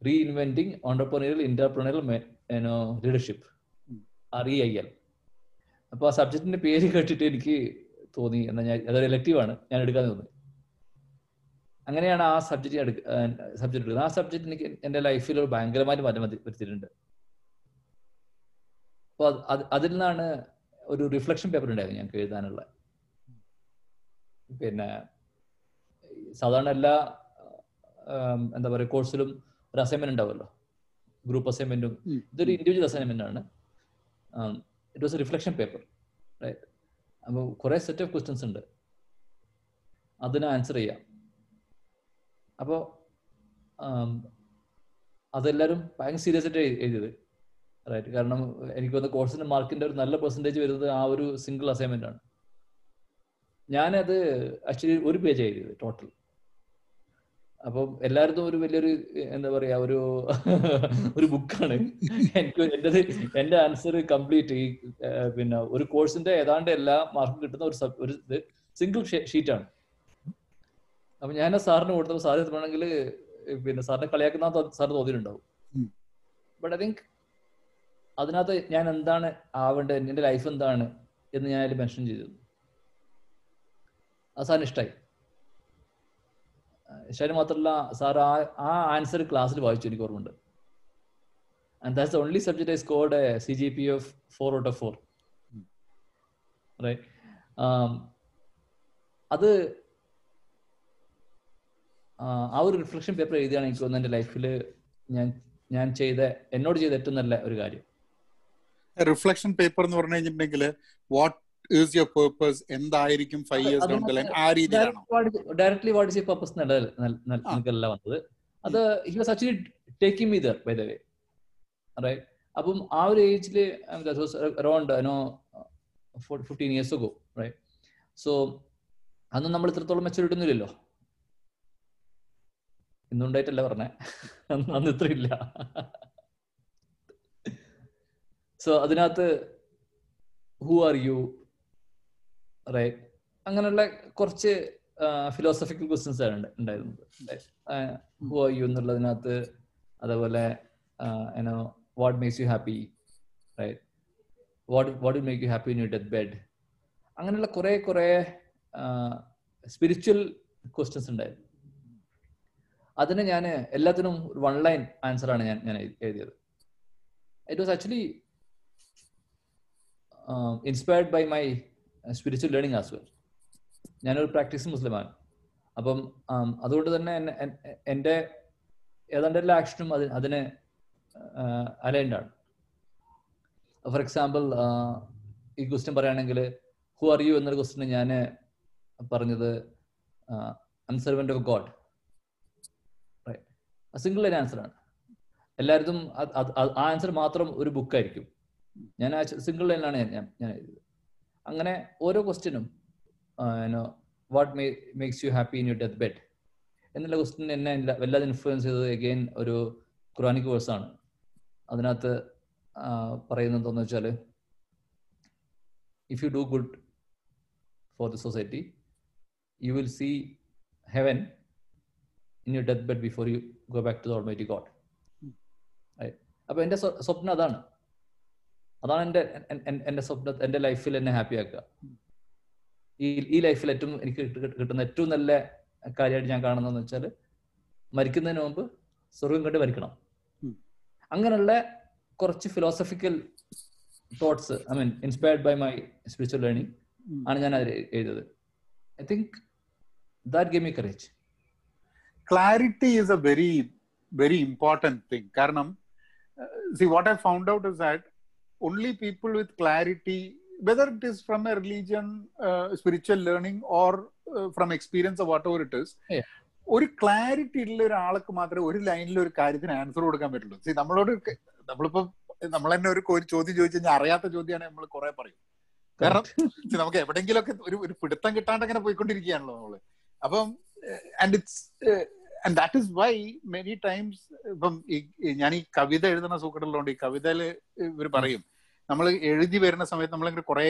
re entrepreneurial entrepreneurial you leadership leadership. R E I L അപ്പോൾ ആ സബ്ജക്റ്റിന്റെ പേര് കേട്ടിട്ട് എനിക്ക് തോന്നി. എന്നാൽ ഞാൻ അതൊരു ഇലക്റ്റീവ് ആണ്. ഞാൻ എടുക്കാൻ തോന്നി. അങ്ങനെയാണ് ആ സബ്ജക്റ്റ് എടുക്ക സബ്ജക്റ്റ് എടുക്കുന്നത്. ആ സബ്ജക്റ്റ് എനിക്ക് എന്റെ ലൈഫിൽ ഒരു ഭയങ്കരമായിട്ട് മാറ്റം വരുത്തി- വരുത്തിയിട്ടുണ്ട്. അപ്പോൾ അത് അതിൽ നിന്നാണ് ഒരു റിഫ്ലക്ഷൻ പേപ്പർ ഉണ്ടായിരുന്നു ഞങ്ങൾക്ക് എഴുതാനുള്ള. പിന്നെ സാധാരണ എല്ലാ എന്താ പറയുക കോഴ്സിലും ഒരു അസൈൻമെന്റ് ഉണ്ടാവുമല്ലോ. ഗ്രൂപ്പ് അസൈൻമെന്റും ഇതൊരു ഇൻഡിവിജ്വൽ അസൈൻമെന്റ് ആണ്. It was a reflection paper right അപ്പോൾ കുറേ സെറ്റ് ഓഫ് ക്വസ്റ്റ്യൻസ് ഉണ്ട്. അതിന് ആൻസർ ചെയ്യാം. അപ്പോൾ അതെല്ലാവരും ഭയങ്കര സീരിയസ് ആയിട്ട് എഴു- എഴുതിയത് റൈറ്റ് കാരണം എനിക്ക് വന്ന കോഴ്സിന്റെ മാർക്കിന്റെ ഒരു നല്ല പെർസെന്റേജ് വരുന്നത് ആ ഒരു സിംഗിൾ അസൈൻമെന്റ് ആണ്. ഞാനത് ആക്ച്വലി ഒരു പേജ് എഴുതിയത് ടോട്ടൽ അപ്പം എല്ലായിടത്തും ഒരു വലിയൊരു എന്താ പറയാ ഒരു ഒരു ബുക്കാണ്. എനിക്ക് എന്റെത് എന്റെ ആൻസർ കംപ്ലീറ്റ് ഈ പിന്നെ ഒരു കോഴ്സിന്റെ ഏതാണ്ട് എല്ലാ മാർക്കും കിട്ടുന്ന ഒരു ഒരു ഇത് സിംഗിൾ ഷീറ്റാണ്. അപ്പൊ ഞാൻ സാറിന് കൊടുത്തപ്പോൾ സാർ വേണമെങ്കിൽ പിന്നെ സാറിനെ കളിയാക്കുന്ന സാർ തോന്നിയിട്ടുണ്ടാവും. ബട്ട് ഐ തിങ്ക് അതിനകത്ത് ഞാൻ എന്താണ് ആവേണ്ടത് എന്റെ ലൈഫ് എന്താണ് എന്ന് ഞാൻ അതിൽ മെൻഷൻ ചെയ്തിരുന്നു അത് സാറിന് ഇഷ്ടമായി ഇഷ്ടമായി മാത്രമല്ല സാർ ആ ആ ആൻസർ ക്ലാസ്സിൽ വായിച്ചു എനിക്ക് ഓർമ്മയുണ്ട് and that's only subject I a CGP of four out of four. Right. Um, അത് ആ, ഒരു റിഫ്ലക്ഷൻ പേപ്പർ എഴുതിയാണ് എനിക്ക് തോന്നുന്നത് എന്റെ ലൈഫിൽ ഞാൻ ഞാൻ ചെയ്ത എന്നോട് ചെയ്ത ഏറ്റവും നല്ല ഒരു കാര്യം റിഫ്ലക്ഷൻ പേപ്പർ എന്ന് പറഞ്ഞു കഴിഞ്ഞിട്ടുണ്ടെങ്കിൽ വാട്ട് ഈസ് യുവർ പേർപ്പസ് എന്തായിരിക്കും ഫൈവ് ഇയേഴ്സ് ഡൗൺ ലൈൻ ആ രീതിയിലാണോ? ഡയറക്ട്ലി വാട്ട് ഇസ് പർപ്പസ് ആ. എനിക്കല്ല വന്നത്. അത് he was actually taking me there by the way right അപ്പം ആ ഒരു ഏജിൽ around no fifteen years go right so അന്ന് നമ്മൾ ഇത്രത്തോളം മെച്ചൂരിറ്റി ഒന്നുമില്ലല്ലോ ഇന്നുണ്ടായിട്ടല്ല പറഞ്ഞേ. അന്ന് ഇത്ര ഇല്ല. സോ അതിനകത്ത് ഹു ആർ യു റൈറ്റ് അങ്ങനെയുള്ള കുറച്ച് ഫിലോസഫിക്കൽ ക്വസ്റ്റ്യൻസ് ആണ് ഉണ്ട്- ഉണ്ടായിരുന്നത് യു എന്നുള്ളതിനകത്ത് അതേപോലെ ಏನೋ what makes you happy right what what make you happy in you death bed അങ്ങനെയുള്ള കുറെ കുറെ സ്പിരിച്വൽ ക്വസ്റ്റ്യൻസ് ഉണ്ടായിരുന്നു അതിന് ഞാൻ എല്ലാത്തിനും വൺ ലൈൻ ആൻസർ ആണ് ഞാൻ ഞാൻ എഴുതിയത്. It was actually inspired by my spiritual learning as well ഞാനൊരു പ്രാക്ടീസ് മുസ്ലിമാണ്. അപ്പം അതുകൊണ്ട് തന്നെ എന്റെ ഏതാണ്ട് എല്ലാ ആക്ഷനും അതിന് അതിന് അലൈൻഡ് ആണ്. ഫോർ എക്സാമ്പിൾ ഈ ക്വസ്റ്റ്യൻ പറയുകയാണെങ്കിൽ ഹു ആർ യു എന്നൊരു ക്വസ്റ്റിന് ഞാൻ പറഞ്ഞത് an servant of God single line answer ആണ്. എല്ലായിടത്തും ആ ആൻസർ മാത്രം ഒരു ബുക്കായിരിക്കും ഞാൻ സിംഗിൾ ലൈനിലാണ് ഞാൻ ഞാൻ ഞാൻ എഴുതിയത് അങ്ങനെ ഓരോ ക്വസ്റ്റ്യനും what makes you happy in you death bed എന്നുള്ള ക്വസ്റ്റ്യൻ എന്നെ വല്ലാതെ ഇൻഫ്ലുവൻസ് ചെയ്തത് എഗെയിൻ ഒരു ഖുറാനിക് ആണ്. അതിനകത്ത് പറയുന്നത് എന്താണെന്ന് വെച്ചാൽ if you do good for the society you will see heaven in you death bed before you go back to the almighty God അപ്പൊ എന്റെ സ്വപ്നം അതാണ്. അതാണ് എന്റെ എന്റെ സ്വപ്ന എന്റെ സ്വപ്നം എന്റെ ലൈഫിൽ എന്നെ ഹാപ്പി ആക്കുക. ഈ ഈ ലൈഫിൽ ഏറ്റവും എനിക്ക് കിട്ടുന്ന ഏറ്റവും നല്ല കാര്യമായിട്ട് ഞാൻ കാണുന്നതെന്ന് വെച്ചാൽ മരിക്കുന്നതിന് മുമ്പ് സ്വർഗം കണ്ട് മരിക്കണം. അങ്ങനെയുള്ള കുറച്ച് philosophical thoughts I mean inspired by my spiritual learning ആണ് ഞാൻ അതിൽ എഴുതിയത്. I think that gave me courage clarity is a very very important thing കാരണം see what I found out is is that only people with clarity whether it is from a religion uh, spiritual learning or uh, from experience or whatever it is Yeah. ഒരു clarity ഉള്ള ഒരാൾക്ക് മാത്രമേ ഒരു ലൈനിൽ ഒരു കാര്യത്തിന് answer കൊടുക്കാൻ പറ്റുള്ളൂ. സി നമ്മളോട് നമ്മളിപ്പോ നമ്മൾ തന്നെ ഒരു ചോദ്യം ചോദിച്ചു കഴിഞ്ഞാൽ അറിയാത്ത ചോദ്യമാണ് നമ്മൾ കുറെ പറയും. കാരണം നമുക്ക് എവിടെങ്കിലൊക്കെ ഒരു ഒരു പിടുത്തം കിട്ടാണ്ട് അങ്ങനെ പോയിക്കൊണ്ടിരിക്കുകയാണല്ലോ നമ്മൾ. അപ്പം and it's and that is why many times ഇപ്പം ഈ- ഞാൻ ഈ കവിത എഴുതുന്ന സൂക്കടുള്ളതുകൊണ്ട് ഈ കവിതയിൽ ഇവർ പറയും നമ്മൾ എഴുതി വരുന്ന സമയത്ത് നമ്മളിങ്ങനെ കുറെ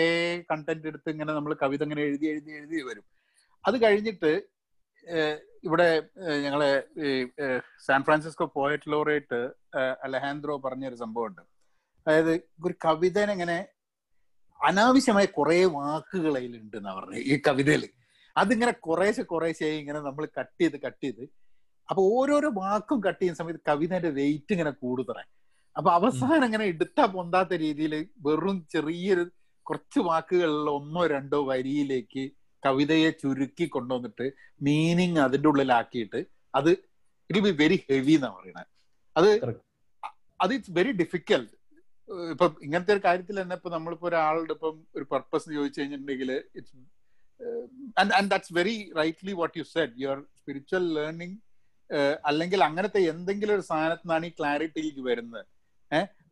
കണ്ടന്റ് എടുത്ത് ഇങ്ങനെ നമ്മൾ കവിത ഇങ്ങനെ എഴുതി എഴുതി എഴുതി വരും. അത് കഴിഞ്ഞിട്ട് ഇവിടെ ഞങ്ങളെ ഈ San Francisco poet laureate Alejandro പറഞ്ഞൊരു സംഭവമുണ്ട്. അതായത് ഒരു കവിതനെങ്ങനെ അനാവശ്യമായ കുറെ വാക്കുകൾ അതിലുണ്ട് എന്നാ പറഞ്ഞത് ഈ കവിതയിൽ അതിങ്ങനെ കുറേശ്ശെ കുറേശ്ശെ ഇങ്ങനെ നമ്മൾ കട്ട് ചെയ്ത് കട്ട് ചെയ്ത് അപ്പൊ ഓരോരോ വാക്കും കട്ട് ചെയ്യുന്ന സമയത്ത് കവിതയുടെ വെയിറ്റ് ഇങ്ങനെ കൂടുതൽ അപ്പൊ അവസാനം ഇങ്ങനെ എടുത്താ പൊന്താത്ത രീതിയിൽ വെറും ചെറിയൊരു കുറച്ച് വാക്കുകളിലുള്ള ഒന്നോ രണ്ടോ വരിയിലേക്ക് കവിതയെ ചുരുക്കി കൊണ്ടുവന്നിട്ട് മീനിങ് അതിന്റെ ഉള്ളിലാക്കിയിട്ട് അത് ഇറ്റ് ബി വെരി ഹെവി എന്നാ പറയുന്നത് അത് അത് ഇറ്റ്സ് വെരി ഡിഫിക്കൽട്ട് ഇപ്പൊ ഇങ്ങനത്തെ ഒരു കാര്യത്തിൽ തന്നെ ഇപ്പൊ നമ്മളിപ്പോ ഒരാളുടെ ഇപ്പം ഒരു പർപ്പസ് ചോദിച്ചു കഴിഞ്ഞിട്ടുണ്ടെങ്കിൽ it's and and that's very rightly what you said your spiritual learning അല്ലെങ്കിൽ അങ്ങനത്തെ എന്തെങ്കിലും ഒരു സാധനത്തിൽ നിന്നാണ് ഈ ക്ലാരിറ്റിയിലേക്ക് വരുന്നത്.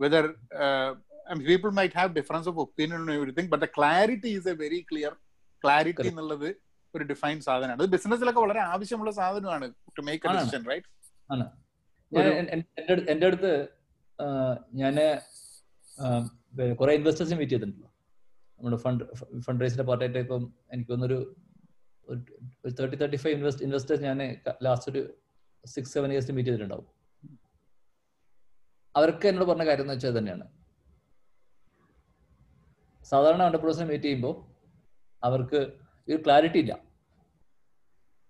Whether people might have difference of opinion everything but the clarity is a very clear clarity. എന്നുള്ളത് ഒരു ഡിഫൈൻ സാധനമാണ്. അത് ബിസിനസ്സിലൊക്കെ വളരെ ആവശ്യമുള്ള സാധനമാണ് to make a decision right എന്റെ അടുത്ത് ഞാൻ ഞാൻ കുറെ ഇൻവെസ്റ്റേഴ്സും മീറ്റ് ചെയ്തിട്ടുണ്ടല്ലോ. നമ്മുടെ ഫണ്ട് ഫണ്ട് റൈസിന്റെ പാർട്ടായിട്ട് ഇപ്പം എനിക്ക് തോന്നുന്നൊരു thirty thirty five invest investors ഞാൻ ലാസ്റ്റ് ഒരു സിക്സ് സെവൻ ഇയേഴ്സ് മീറ്റ് ചെയ്തിട്ടുണ്ടാവും അവർക്ക് എന്നോട് പറഞ്ഞ കാര്യം എന്ന് വെച്ചാൽ തന്നെയാണ്. സാധാരണ എന്റർപ്രൈസിനെ മീറ്റ് ചെയ്യുമ്പോൾ അവർക്ക് ഒരു ക്ലാരിറ്റി ഇല്ല.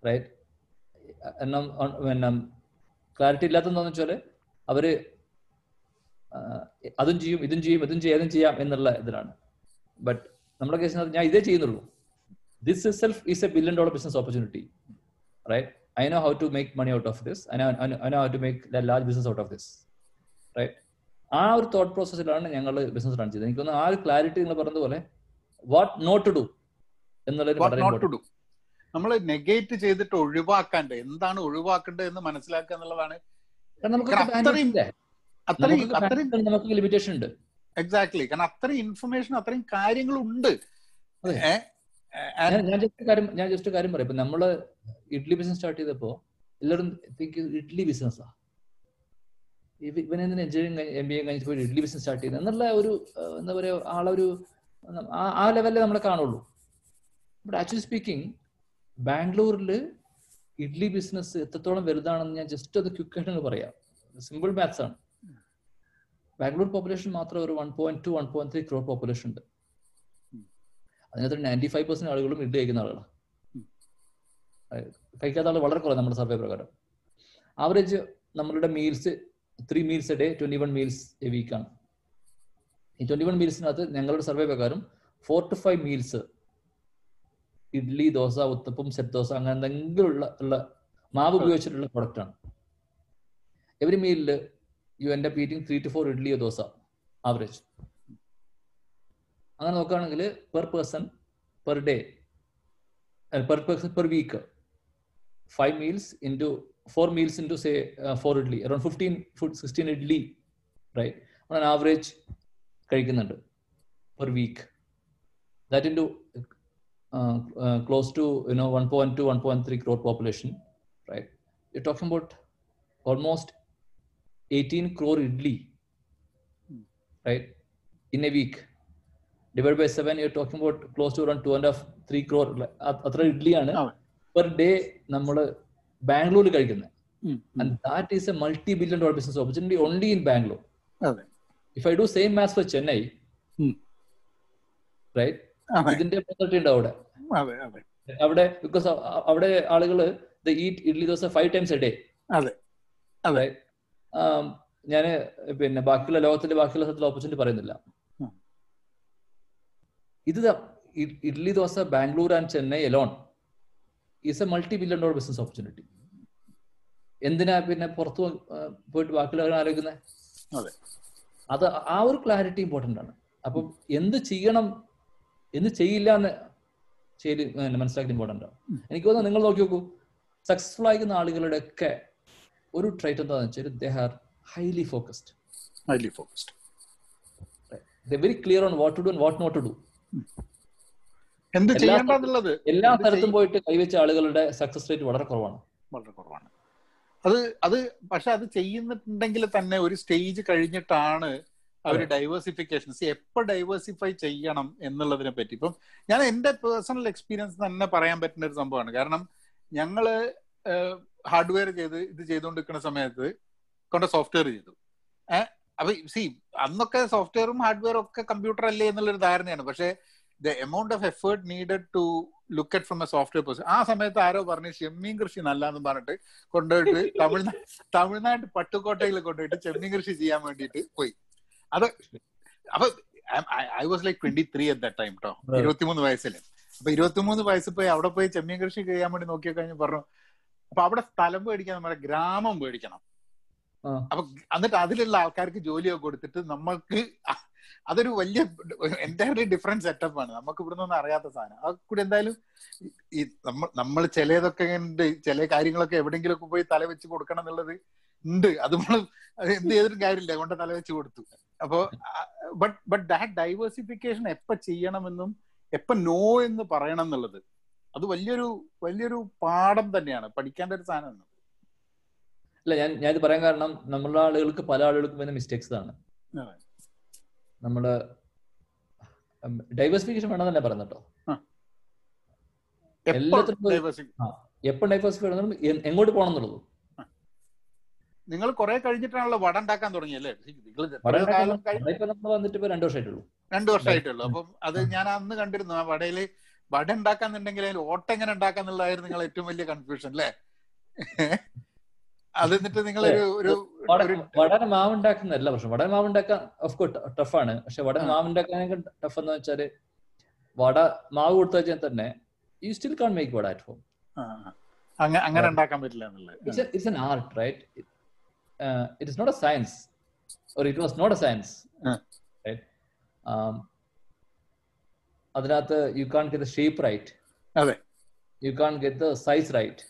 റൈറ്റ് എന്നാൽ പിന്നെ ക്ലാരിറ്റി ഇല്ലാത്തതെന്ന് വെച്ചാൽ അവർ അതും ചെയ്യും ഇതും ചെയ്യും ഇതും ചെയ്യും അതും ചെയ്യാം എന്നുള്ള ഇതിലാണ്. ബട്ട് നമ്മുടെ കേസിനകത്ത് ഞാൻ ഇതേ ചെയ്യുന്നുള്ളൂ. This is self is a billion dollar business opportunity right I make money out of this. Out of I know how to make a large business out of this. Right ആ ഒരു thought പ്രോസസ്സിലാണ് ഞങ്ങൾ business run ചെയ്തത്. എനിക്കൊന്ന് ആ ഒരു clarity നിങ്ങൾ പറഞ്ഞതുപോലെ what not to do എന്നുള്ളത് വളരെ നമ്മൾ നെഗേറ്റ് ചെയ്തിട്ട് ഒഴിവാക്കാണ്ട് എന്താണ് ഒഴിവാക്കേണ്ടത് എന്ന് മനസ്സിലാക്കുക എന്നുള്ളതാണ് നമുക്ക് ലിമിറ്റേഷൻ ഉണ്ട്. എക്സാക്ട്ലി കാരണം അത്രയും ഇൻഫർമേഷൻ അത്രയും കാര്യങ്ങളുണ്ട്. ഞാൻ ജസ്റ്റ് കാര്യം ഞാൻ ജസ്റ്റ് കാര്യം പറയാം. ഇപ്പൊ നമ്മൾ ഇഡ്ലി ബിസിനസ് സ്റ്റാർട്ട് ചെയ്തപ്പോ എല്ലാവരും തിങ്ക് ഇഡ്ലി ബിസിനസ്സാ ഇവൻ എന്തിനാ എഞ്ചിനീയറിംഗ് എം ബി എ കഴിഞ്ഞിട്ട് പോയി ഇഡ്ലി ബിസിനസ് സ്റ്റാർട്ട് ചെയ്തത് എന്നുള്ള ഒരു എന്താ പറയുക ആളൊരു ആ- ലെവലിൽ നമ്മളെ കാണുള്ളൂ. ബട്ട് ആക്ച്വലി സ്പീക്കിംഗ് ബാംഗ്ലൂരിൽ ഇഡ്ലി ബിസിനസ് എത്രത്തോളം വലുതാണെന്ന് ഞാൻ ജസ്റ്റ് അത് ക്വിക്കായിട്ട് പറയാം. സിമ്പിൾ മാത്സ് ആണ്. ബാംഗ്ലൂർ പോപ്പുലേഷൻ മാത്രം ഒരു one point two one point three crore population ഉണ്ട്. അതിനകത്ത് നയന്റി ഫൈവ് പെർസെന്റ് ആളുകളും ഇഡ്ഡ് കഴിക്കുന്ന ആളുകളാണ് കഴിക്കാത്ത ആൾ വളരെ കുറവ് നമ്മുടെ സർവേ പ്രകാരം. ആവറേജ് നമ്മളുടെ meals three meals a day twenty one meals a വീക്കാണ് ഈ ട്വന്റി വൺ മീൽസിനകത്ത് ഞങ്ങളുടെ സർവേ പ്രകാരം four to five meals idli dosa uttapam set dosa അങ്ങനെ എന്തെങ്കിലും ഉള്ള ഉള്ള മാവ് ഉപയോഗിച്ചിട്ടുള്ള പ്രൊഡക്റ്റ് ആണ്. എവറി മീലിൽ യു എന്റെ പീറ്റിംഗ് ത്രീ ടു ഫോർ ഇഡ്ലിയോ ദോശ ആവറേജ് അങ്ങനെ നോക്കുകയാണെങ്കിൽ per person per day per person per week Five meals into four meals into say four idli around fifteen food sixteen idli right on average കഴിക്കുന്നുണ്ട് per week that into close to you know one point two one point three crore population right you talking about almost 18 crore idli right in a week divided by 7 you're talking about close to around two and a half three crore അ- അത്ര ഇഡ്ലിയാണ് അതെ. Per day നമ്മൾ ബാംഗ്ലൂരിൽ കഴിക്കുന്നത് ഉം, ഉം. and that is a multi-billion dollar business opportunity only in Bangalore. അതെ. If I do same maths for Chennai, right? അതെ. ഇതിന്റെ പദ്ധതി ഉണ്ട് അവിടെ? അവിടെ ബിക്കോസ് അവിടെ ആളുകൾ eat idli dosa five times a day അതെ ഞാൻ പിന്നെ ബാക്കിയുള്ള ലോകത്തിന്റെ ബാക്കിയുള്ള സ്ഥലത്തിൽ ഓപ്പർച്യൂണിറ്റി പറയുന്നില്ല. ഇത് idli dosa Bangalore and Chennai alone is a multi billion dollar business opportunity എന്തിനാ പിന്നെ പുറത്തു പോയിട്ട് ബാക്കിയുള്ളവരെ ആലോചിക്കുന്നത് അതെ. ആ ഒരു ക്ലാരിറ്റി ഇമ്പോർട്ടന്റ് ആണ്. അപ്പം എന്ത് ചെയ്യണം എന്ത് ചെയ്യില്ല എന്ന് ചെയ്ത് മനസ്സിലാക്കി ഇമ്പോർട്ടന്റ് ആണ് എനിക്ക് തോന്നുന്നു നിങ്ങൾ നോക്കി നോക്കൂ. സക്സസ്ഫുൾ ആയിരിക്കുന്ന ആളുകളുടെ ഒക്കെ ഒരു ട്രൈറ്റ് എന്താണെന്ന് വെച്ചാൽ they are highly focused highly focused very clear on what to do what not to do എന്ത് എല്ലാ തരത്തും പോയിട്ട് കൈവച്ച ആളുകളുടെ സക്സസ് റേറ്റ് വളരെ കുറവാണ്. വളരെ കുറവാണ്. അത് അത് പക്ഷെ അത് ചെയ്യുന്നുണ്ടെങ്കിൽ തന്നെ ഒരു സ്റ്റേജ് കഴിഞ്ഞിട്ടാണ് അവർ. ഡൈവേഴ്സിഫിക്കേഷൻ എപ്പോ ഡൈവേഴ്സിഫൈ ചെയ്യണം എന്നുള്ളതിനെ പറ്റി. ഇപ്പം ഞാൻ എന്റെ പേഴ്സണൽ എക്സ്പീരിയൻസ് തന്നെ പറയാൻ പറ്റുന്ന ഒരു സംഭവമാണ്. കാരണം ഞങ്ങൾ ഹാർഡ്വെയർ ചെയ്ത് ഇത് ചെയ്തുകൊണ്ടിരിക്കുന്ന സമയത്ത് കൊണ്ട് സോഫ്റ്റ്വെയർ ചെയ്തു. ഏഹ് അപ്പൊ സി അന്നൊക്കെ സോഫ്റ്റ്വെയറും ഹാർഡ്വെയറും ഒക്കെ കമ്പ്യൂട്ടർ അല്ലേ എന്നുള്ളൊരു ധാരണയാണ്. പക്ഷെ the amount of effort needed to look at from a software person ആ സമയത്ത് ആരോ പറഞ്ഞു ചെമ്മീൻ കൃഷി നല്ലാന്ന് പറഞ്ഞിട്ട് കൊണ്ടുപോയിട്ട് തമിഴ്നാട് തമിഴ്നാട് പട്ടുകോട്ടയിൽ കൊണ്ടുപോയിട്ട് ചെമ്മീൻ കൃഷി ചെയ്യാൻ വേണ്ടിയിട്ട് പോയി. അത് അപ്പൊ I was like twenty three at the time കേട്ടോ. ഇരുപത്തിമൂന്ന് വയസ്സിൽ. അപ്പൊ ഇരുപത്തിമൂന്ന് വയസ്സ് പോയി അവിടെ പോയി ചെമ്മീൻ കൃഷി ചെയ്യാൻ വേണ്ടി നോക്കിയ കഴിഞ്ഞ് പറഞ്ഞു. അപ്പൊ അവിടെ സ്ഥലം മേടിക്കാൻ നമ്മുടെ ഗ്രാമം മേടിക്കണം. അപ്പൊ എന്നിട്ട് അതിലുള്ള ആൾക്കാർക്ക് ജോലിയൊക്കെ കൊടുത്തിട്ട് നമ്മൾക്ക് അതൊരു വലിയ എന്റയർലി ഡിഫറെന്റ് സെറ്റപ്പ് ആണ്. നമുക്ക് ഇവിടെ നിന്നൊന്നും അറിയാത്ത സാധനം. അത് കൂടി എന്തായാലും ഈ- നമ്മൾ നമ്മൾ ചിലതൊക്കെ ചില കാര്യങ്ങളൊക്കെ എവിടെയെങ്കിലുമൊക്കെ പോയി തല വെച്ച് കൊടുക്കണം എന്നുള്ളത് ഉണ്ട് അത് നമ്മൾ എന്ത് ചെയ്തിട്ടും കാര്യമില്ല. കൊണ്ട് തല വെച്ച് കൊടുത്തു. അപ്പോ ബട്ട് ബട്ട് ദാറ്റ് ഡൈവേഴ്സിഫിക്കേഷൻ എപ്പ ചെയ്യണമെന്നും എപ്പ നോ എന്ന് പറയണം എന്നുള്ളത് അത് വലിയൊരു വലിയൊരു പാഠം തന്നെയാണ്. പഠിക്കേണ്ട ഒരു സാധനമാണ് അല്ല ഞാൻ ഞാനിത് പറയാൻ കാരണം നമ്മളുടെ ആളുകൾക്ക് പല ആളുകൾക്കും വരുന്ന മിസ്റ്റേക്സ് ആണ് അതെ. നമ്മൾ ഡൈവേഴ്സിഫിക്കേഷൻ വേണമെന്നല്ല പറയുന്നത് കേട്ടോ? എപ്പോ എല്ലാത്തിനും എപ്പോൾ ഡൈവേഴ്സിഫൈ എങ്ങോട്ട് പോകണം എന്നുള്ളത് നിങ്ങൾ കുറെ കഴിഞ്ഞിട്ടാണല്ലോ വട ഉണ്ടാക്കാൻ തുടങ്ങിയല്ലേ നമ്മൾ വന്നിട്ട് ഇപ്പൊ രണ്ടു വർഷമായിട്ടുള്ളൂ. രണ്ടു വർഷമായിട്ടുള്ളൂ. അപ്പം അത് ഞാൻ അന്ന് കണ്ടിരുന്നു. ആ വടയിൽ വട ഉണ്ടാക്കാന്നുണ്ടെങ്കിൽ അതിൽ ഓട്ടെങ്ങനെ ഉണ്ടാക്കാന്നുള്ളതായിരുന്നു നിങ്ങൾ ഏറ്റവും വലിയ കൺഫ്യൂഷൻ അല്ലേ അത് എന്നിട്ട് നിങ്ങൾ ഒരു വട ഒരു വടന മാവ് ഉണ്ടാക്കുന്നതല്ല പ്രശ്നം വടന മാവ് ഉണ്ടാക്കാൻ ഓഫ് കോഴ്സ് ടഫാണ് പക്ഷെ വടൻ മാവുണ്ടാക്കാനൊക്കെ ടഫ് എന്ന് വെച്ചാൽ വട മാവ് കൊടുത്തു വെച്ചാൽ തന്നെ you still can make vada at home അങ്ങ- അങ്ങനെ ഉണ്ടാക്കാൻ പറ്റില്ല എന്നുള്ളത്. An art right a science, or it was not a science, Uh. right? Um, അതിനകത്ത് you can get the shape right you can get the size right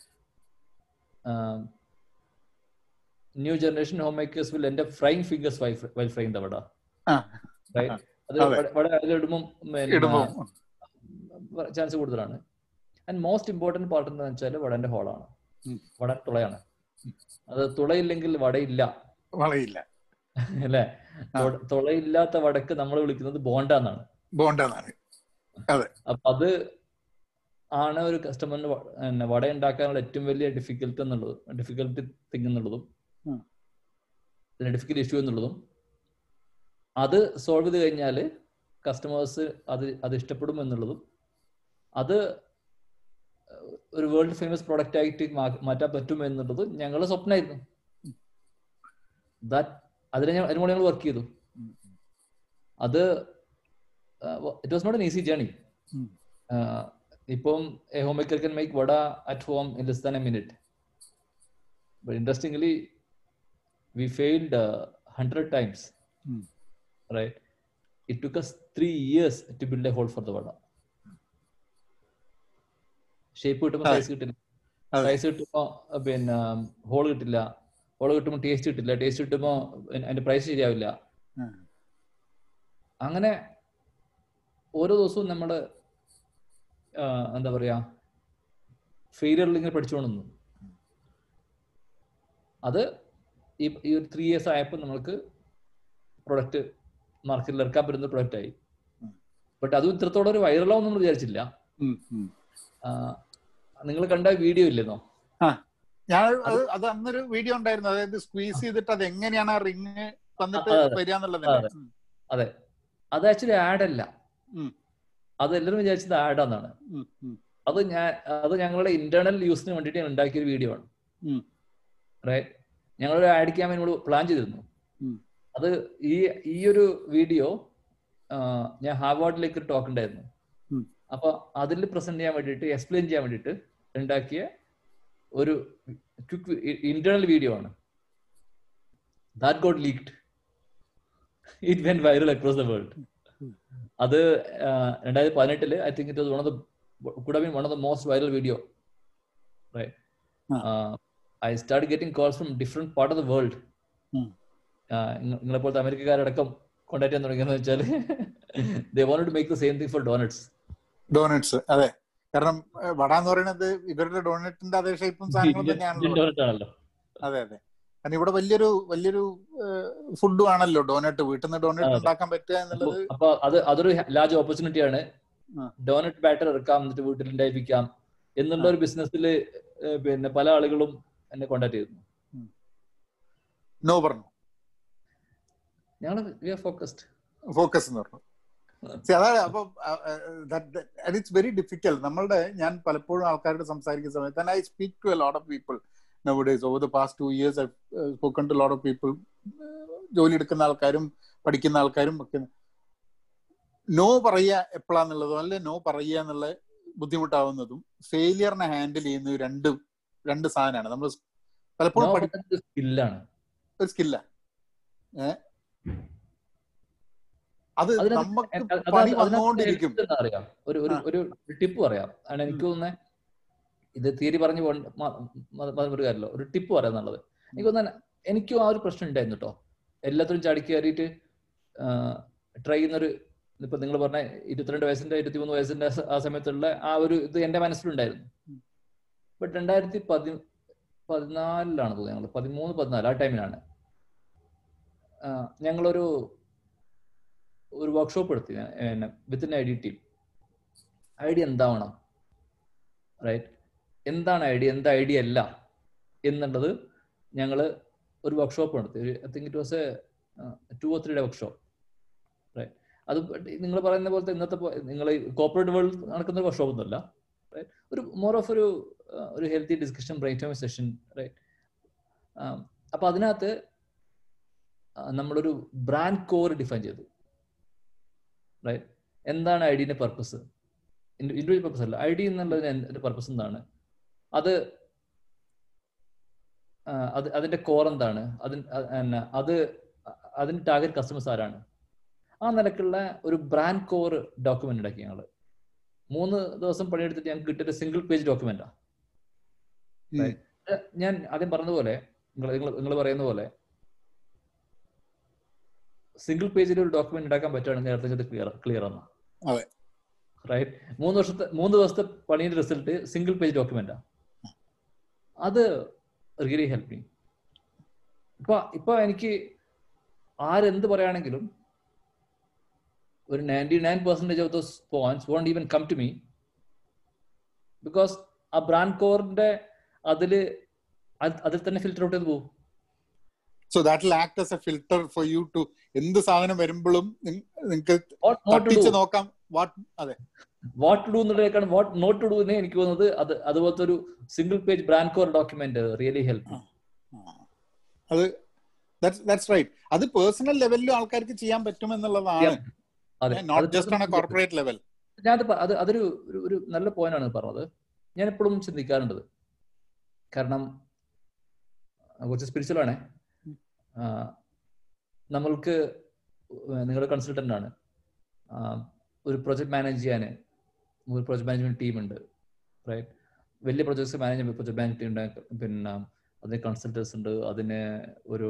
new generation home makers will എന്റെ fry fingers why fry the vada ആ. Right അത്. വട- അതിലിടുമ്പം chance കൂടുതലാണ്. And most important part എന്താ വെച്ചാൽ വടന്റെ ഹോളാണ്. വടൻ തുളയാണ്. അത് തുളയില്ലെങ്കിൽ വടയില്ല. വളയില്ല അല്ലേ? തുളയില്ലാത്ത വടക്ക് നമ്മൾ വിളിക്കുന്നത് ബോണ്ട എന്നാണ് അതെ. അപ്പൊ അത് ആണ് ഒരു കസ്റ്റമറിന് വട ഉണ്ടാക്കാനുള്ള ഏറ്റവും വലിയ ഡിഫിക്കൽട്ട് എന്നുള്ളത് ഡിഫിക്കൽട്ടി തിങ് എന്നുള്ളതും. ഉം. ഡിഫിക്കൽട്ട് ഇഷ്യൂ എന്നുള്ളതും അത് സോൾവ് ചെയ്ത് കഴിഞ്ഞാൽ കസ്റ്റമേഴ്സ് അത് അത് ഇഷ്ടപ്പെടും എന്നുള്ളതും അത് ഒരു വേൾഡ് ഫേമസ് പ്രോഡക്റ്റ് ആയിട്ട് മാറ്റാൻ പറ്റും എന്നുള്ളത് ഞങ്ങളുടെ സ്വപ്നമായിരുന്നു ദാറ്റ് അതിനെ അതിനുകൂടെ ഞങ്ങൾ വർക്ക് ചെയ്തു. അത് it was not an easy journey. ഇപ്പം a home maker can make vada at home in less than a minute but interestingly we failed hundred times ഉം. right? It took us three years to build a hole for the vada shape കിട്ടുമ്പോൾ size കിട്ടില്ല. Size കിട്ടുമ്പോൾ പിന്നെ whole കിട്ടില്ല. Whole കിട്ടുമ്പോൾ taste കിട്ടില്ല. Taste കിട്ടുമ്പോൾ അതിന്റെ പ്രൈസ് ശരിയാവില്ല. അങ്ങനെ ഓരോ ദിവസവും നമ്മൾ എന്താ പറയാ ഫെയിലിയറിൽ ഇങ്ങനെ പഠിച്ചുകൊണ്ടിരുന്നു അത് ഈ ഈ ഒരു ത്രീ ഇയേഴ്സ് ആയപ്പോൾ നമ്മൾക്ക് പ്രൊഡക്റ്റ് മാർക്കറ്റിൽ ഇറക്കാൻ പറ്റുന്ന പ്രൊഡക്റ്റ് ആയി. ബട്ട് അതും ഇത്രത്തോളം ഒരു വൈറലാവും നമ്മൾ വിചാരിച്ചില്ല. നിങ്ങൾ കണ്ട വീഡിയോ ഇല്ലെന്നോ? ഞാൻ അത് അത് അന്നൊരു വീഡിയോ ഉണ്ടായിരുന്നു. അതായത് സ്ക്വീസ് ചെയ്തിട്ട് അത് എങ്ങനെയാണ് ആ റിങ് വന്നിട്ട് അതെ, അതെ. വരിക അതെ. അത്. ആക്ച്വലി ആഡ് അല്ല. അത് എല്ലാവരും വിചാരിച്ചത് ആഡ് ഉം, അത് ഞാൻ അത് ഞങ്ങളുടെ ഇന്റേണൽ യൂസിന് വേണ്ടിയിട്ട് ഞാൻ ഉണ്ടാക്കിയ ഒരു വീഡിയോ ആണ്. റൈറ്റ് ഞങ്ങളൊരു ആഡ് ക്യാമ്പയിൻ പ്ലാൻ ചെയ്തിരുന്നു. അത് ഈ ഈ ഒരു വീഡിയോ ഞാൻ ഹാർവാർഡിലേക്ക് ഒരു ടോക്ക് ഉണ്ടായിരുന്നു. അപ്പൊ അതിൽ പ്രസന്റ് ചെയ്യാൻ വേണ്ടിട്ട് എക്സ്പ്ലെയിൻ ചെയ്യാൻ വേണ്ടിയിട്ട് ഉണ്ടാക്കിയ ഒരു ക്വിക്ക് ഇന്റേണൽ വീഡിയോ ആണ്. That got leaked it went viral across the world അത് രണ്ടായിരത്തി പതിനെട്ടിൽ I think it one of the could been one of the most viral video I start getting calls from different part of the world. നിങ്ങളെ പോലത്തെ അമേരിക്കക്കാരടക്കം contact ചെയ്യാൻ തുടങ്ങിയെന്ന് വെച്ചാൽ they want to make the same thing for donuts donuts അതെ. കാരണം വട എന്ന് പറയുന്നത് ഇവരുടെ ഡോണറ്റിന്റെ അതേ ഷേപ്പും സാധനങ്ങളും തന്നെയാണല്ലോ. അതെ അതെ. കാരണം ഇവിടെ വലിയൊരു വലിയൊരു ഫുഡും ആണല്ലോ ഡോണറ്റ് വീട്ടിൽ നിന്ന് ഡോണറ്റ്. ഉണ്ടാക്കാൻ പറ്റുക എന്നുള്ളത് അപ്പൊ അത് അതൊരു ലാർജ് ഓപ്പർച്യൂണിറ്റി ആണ്. ഡോണറ്റ് ബാറ്റർ ഇറക്കാം എന്നിട്ട് വീട്ടിൽ ഉണ്ടായിരിക്കാം. എന്നുള്ള ഒരു ബിസിനസ്സിൽ പിന്നെ പല ആളുകളും എന്നെ കോണ്ടാക്ട് ചെയ്തിരുന്നു നോ പറഞ്ഞു. ഞങ്ങൾ വി ആർ ഫോക്കസ്ഡ് ഫോക്കസ് എന്ന് പറഞ്ഞു. അതാണ് അപ്പൊ ഇറ്റ്സ് വെരി ഡിഫിക്കൽ നമ്മളുടെ ഞാൻ പലപ്പോഴും ആൾക്കാരോട് സംസാരിക്കുന്ന സമയത്ത് I speak to a lot of people nowadays over the past two years I spoken to lot of people ജോലി എടുക്കുന്ന ആൾക്കാരും പഠിക്കുന്ന ആൾക്കാരും ഒക്കെ. നോ പറയുക എപ്പോഴാന്നുള്ളതും അല്ലെ നോ പറയുക എന്നുള്ള ബുദ്ധിമുട്ടാവുന്നതും ഫെയിലിയറിനെ ഹാൻഡിൽ ചെയ്യുന്ന രണ്ട് രണ്ട് സാധനമാണ്. നമ്മൾ പലപ്പോഴും പഠിക്കുന്നത് സ്കില്ലാണ്. ഒരു സ്കില്ല. അത് നമുക്ക് പണി വന്നുകൊണ്ടിരിക്കും ഒരു ഒരു ടിപ്പ് പറയാം. ആണ് എനിക്ക് തോന്നുന്നത് ഇത് തീരി പറഞ്ഞു ഒരു കാര്യമല്ലോ. ഒരു ടിപ്പ് പറയാം എന്നുള്ളത്. എനിക്ക് തോന്നുന്നത് എനിക്കും ആ ഒരു പ്രശ്നം ഉണ്ടായിരുന്നു കേട്ടോ എല്ലാത്തിനും ചാടി കയറിയിട്ട് ട്രൈ ചെയ്യുന്നൊരു ഇപ്പൊ നിങ്ങൾ പറഞ്ഞ ഇരുപത്തിരണ്ട് വയസ്സിന്റെ ഇരുപത്തിമൂന്ന് വയസ്സിന്റെ ആ സമയത്തുള്ള ആ ഒരു ഇത് എന്റെ മനസ്സിലുണ്ടായിരുന്നു. ബട്ട് രണ്ടായിരത്തി പതി പതിനാലിലാണ് തോന്നുന്നത് ഞങ്ങൾ പതിമൂന്ന് പതിനാല് ആ ടൈമിലാണ്. ഞങ്ങളൊരു ഒരു വർക്ക്ഷോപ്പ് എടുത്തി. Within I D team. Idea എന്താവണം? Right എന്താണ് ഐഡിയ എന്ത് ഐഡിയ അല്ല? എന്നുള്ളത് ഞങ്ങൾ ഒരു വർക്ക്ഷോപ്പ് നടത്തി I think it was a two or three day workshop right അത് നിങ്ങൾ പറയുന്ന പോലത്തെ ഇന്നത്തെ നിങ്ങൾ കോർപ്പറേറ്റ് വേൾഡ് നടക്കുന്ന ഒരു വർക്ക്ഷോപ്പ് ഒന്നുമല്ല. ഒരു മോർ ഓഫ് ഒരു ഒരു healthy discussion brain time session right അപ്പൊ അതിനകത്ത് നമ്മളൊരു ബ്രാൻഡ് കോർ ഡിഫൈൻ ചെയ്തു. റൈറ്റ് എന്താണ് ഐ ഡിന്റെ പർപ്പസ് ഇൻഡിവിജ്വൽ പർപ്പസ് അല്ല. ഐ ഡി എന്നുള്ളതിന്റെ പർപ്പസ് എന്താണ്? അത് അത് അതിന്റെ കോർ എന്താണ്? അതിന് അത് അതിന് ടാർഗറ്റ് കസ്റ്റമേഴ്സ് ആരാണ്? ആ നിലക്കുള്ള ഒരു ബ്രാൻഡ് കോർ ഡോക്യുമെന്റ് ഉണ്ടാക്കി ഞങ്ങൾ. മൂന്ന് ദിവസം പണിയെടുത്തിട്ട് ഞങ്ങൾക്ക് കിട്ടിയ സിംഗിൾ പേജ് ഡോക്യുമെന്റാ ഉം. ഞാൻ ആദ്യം പറഞ്ഞതുപോലെ നിങ്ങൾ നിങ്ങൾ പറയുന്ന പോലെ സിംഗിൾ പേജിൽ ഒരു ഡോക്യുമെന്റ് ഉണ്ടാക്കാൻ പറ്റുകയാണെങ്കിൽ അടുത്ത ക്ലിയർ ക്ലിയർ ആണ് അതെ. റൈറ്റ് മൂന്ന് വർഷത്തെ മൂന്ന് ദിവസത്തെ പണിയുടെ റിസൾട്ട് സിംഗിൾ പേജ് ഡോക്യുമെന്റാ അത് റിയലി ഹെൽപ്പ് മീ ഇപ്പൊ ഇപ്പൊ എനിക്ക് ആരെന്ത് പറയുകയാണെങ്കിലും ഒരു ninety nine percentage of those points won't even come to me because ആ ബ്രാൻഡ് കോറിന്റെ അതിൽ അത് അതിൽ തന്നെ ഫിൽറ്റർ ഔട്ട് ചെയ്ത് പോകും so that act as a filter for you to എന്ത് സാധനം വരുമ്പോഴും നിങ്ങൾക്ക് തട്ടിച്ച് നോക്കാം. വാട്ട് അതെ. വാട്ട് ടു ഡു എന്നുള്ളതിനേക്കാളും വാട്ട് നോട്ട് ടു ഡു എന്നേ എനിക്ക് തോന്നുന്നത് അത് അതുപോലത്തെ ഒരു single page brand core document really help അത് ദാറ്റ്സ് റൈറ്റ് അത് പേഴ്സണൽ ലെവലിലും ആൾക്കാർക്ക് ചെയ്യാൻ പറ്റുമെന്നുള്ളതാണ്. അതെ. Not just on a corporate level ഞാൻ അത് അതൊരു ഒരു നല്ല പോയിന്റ് ആണ് പറഞ്ഞത്. ഞാൻ എപ്പോഴും ചിന്തിക്കാറുണ്ട് കാരണം കുറച്ച് സ്പിരിച്വൽ ആണേ. നമ്മൾക്ക് നിങ്ങളുടെ കൺസൾട്ടന്റ് ആണ്. ഒരു പ്രൊജക്ട് മാനേജ് ചെയ്യാൻ ഒരു പ്രൊജക്ട് മാനേജ്മെന്റ് ടീം ഉണ്ട് റൈറ്റ് വലിയ പ്രൊജക്ട്സ് മാനേജ് ചെയ്യുമ്പോൾ പ്രൊജക്ട് മാനേജ് ടീം ഉണ്ട് പിന്നെ അതിന് കൺസൾട്ടൻസ് ഉണ്ട് അതിന് ഒരു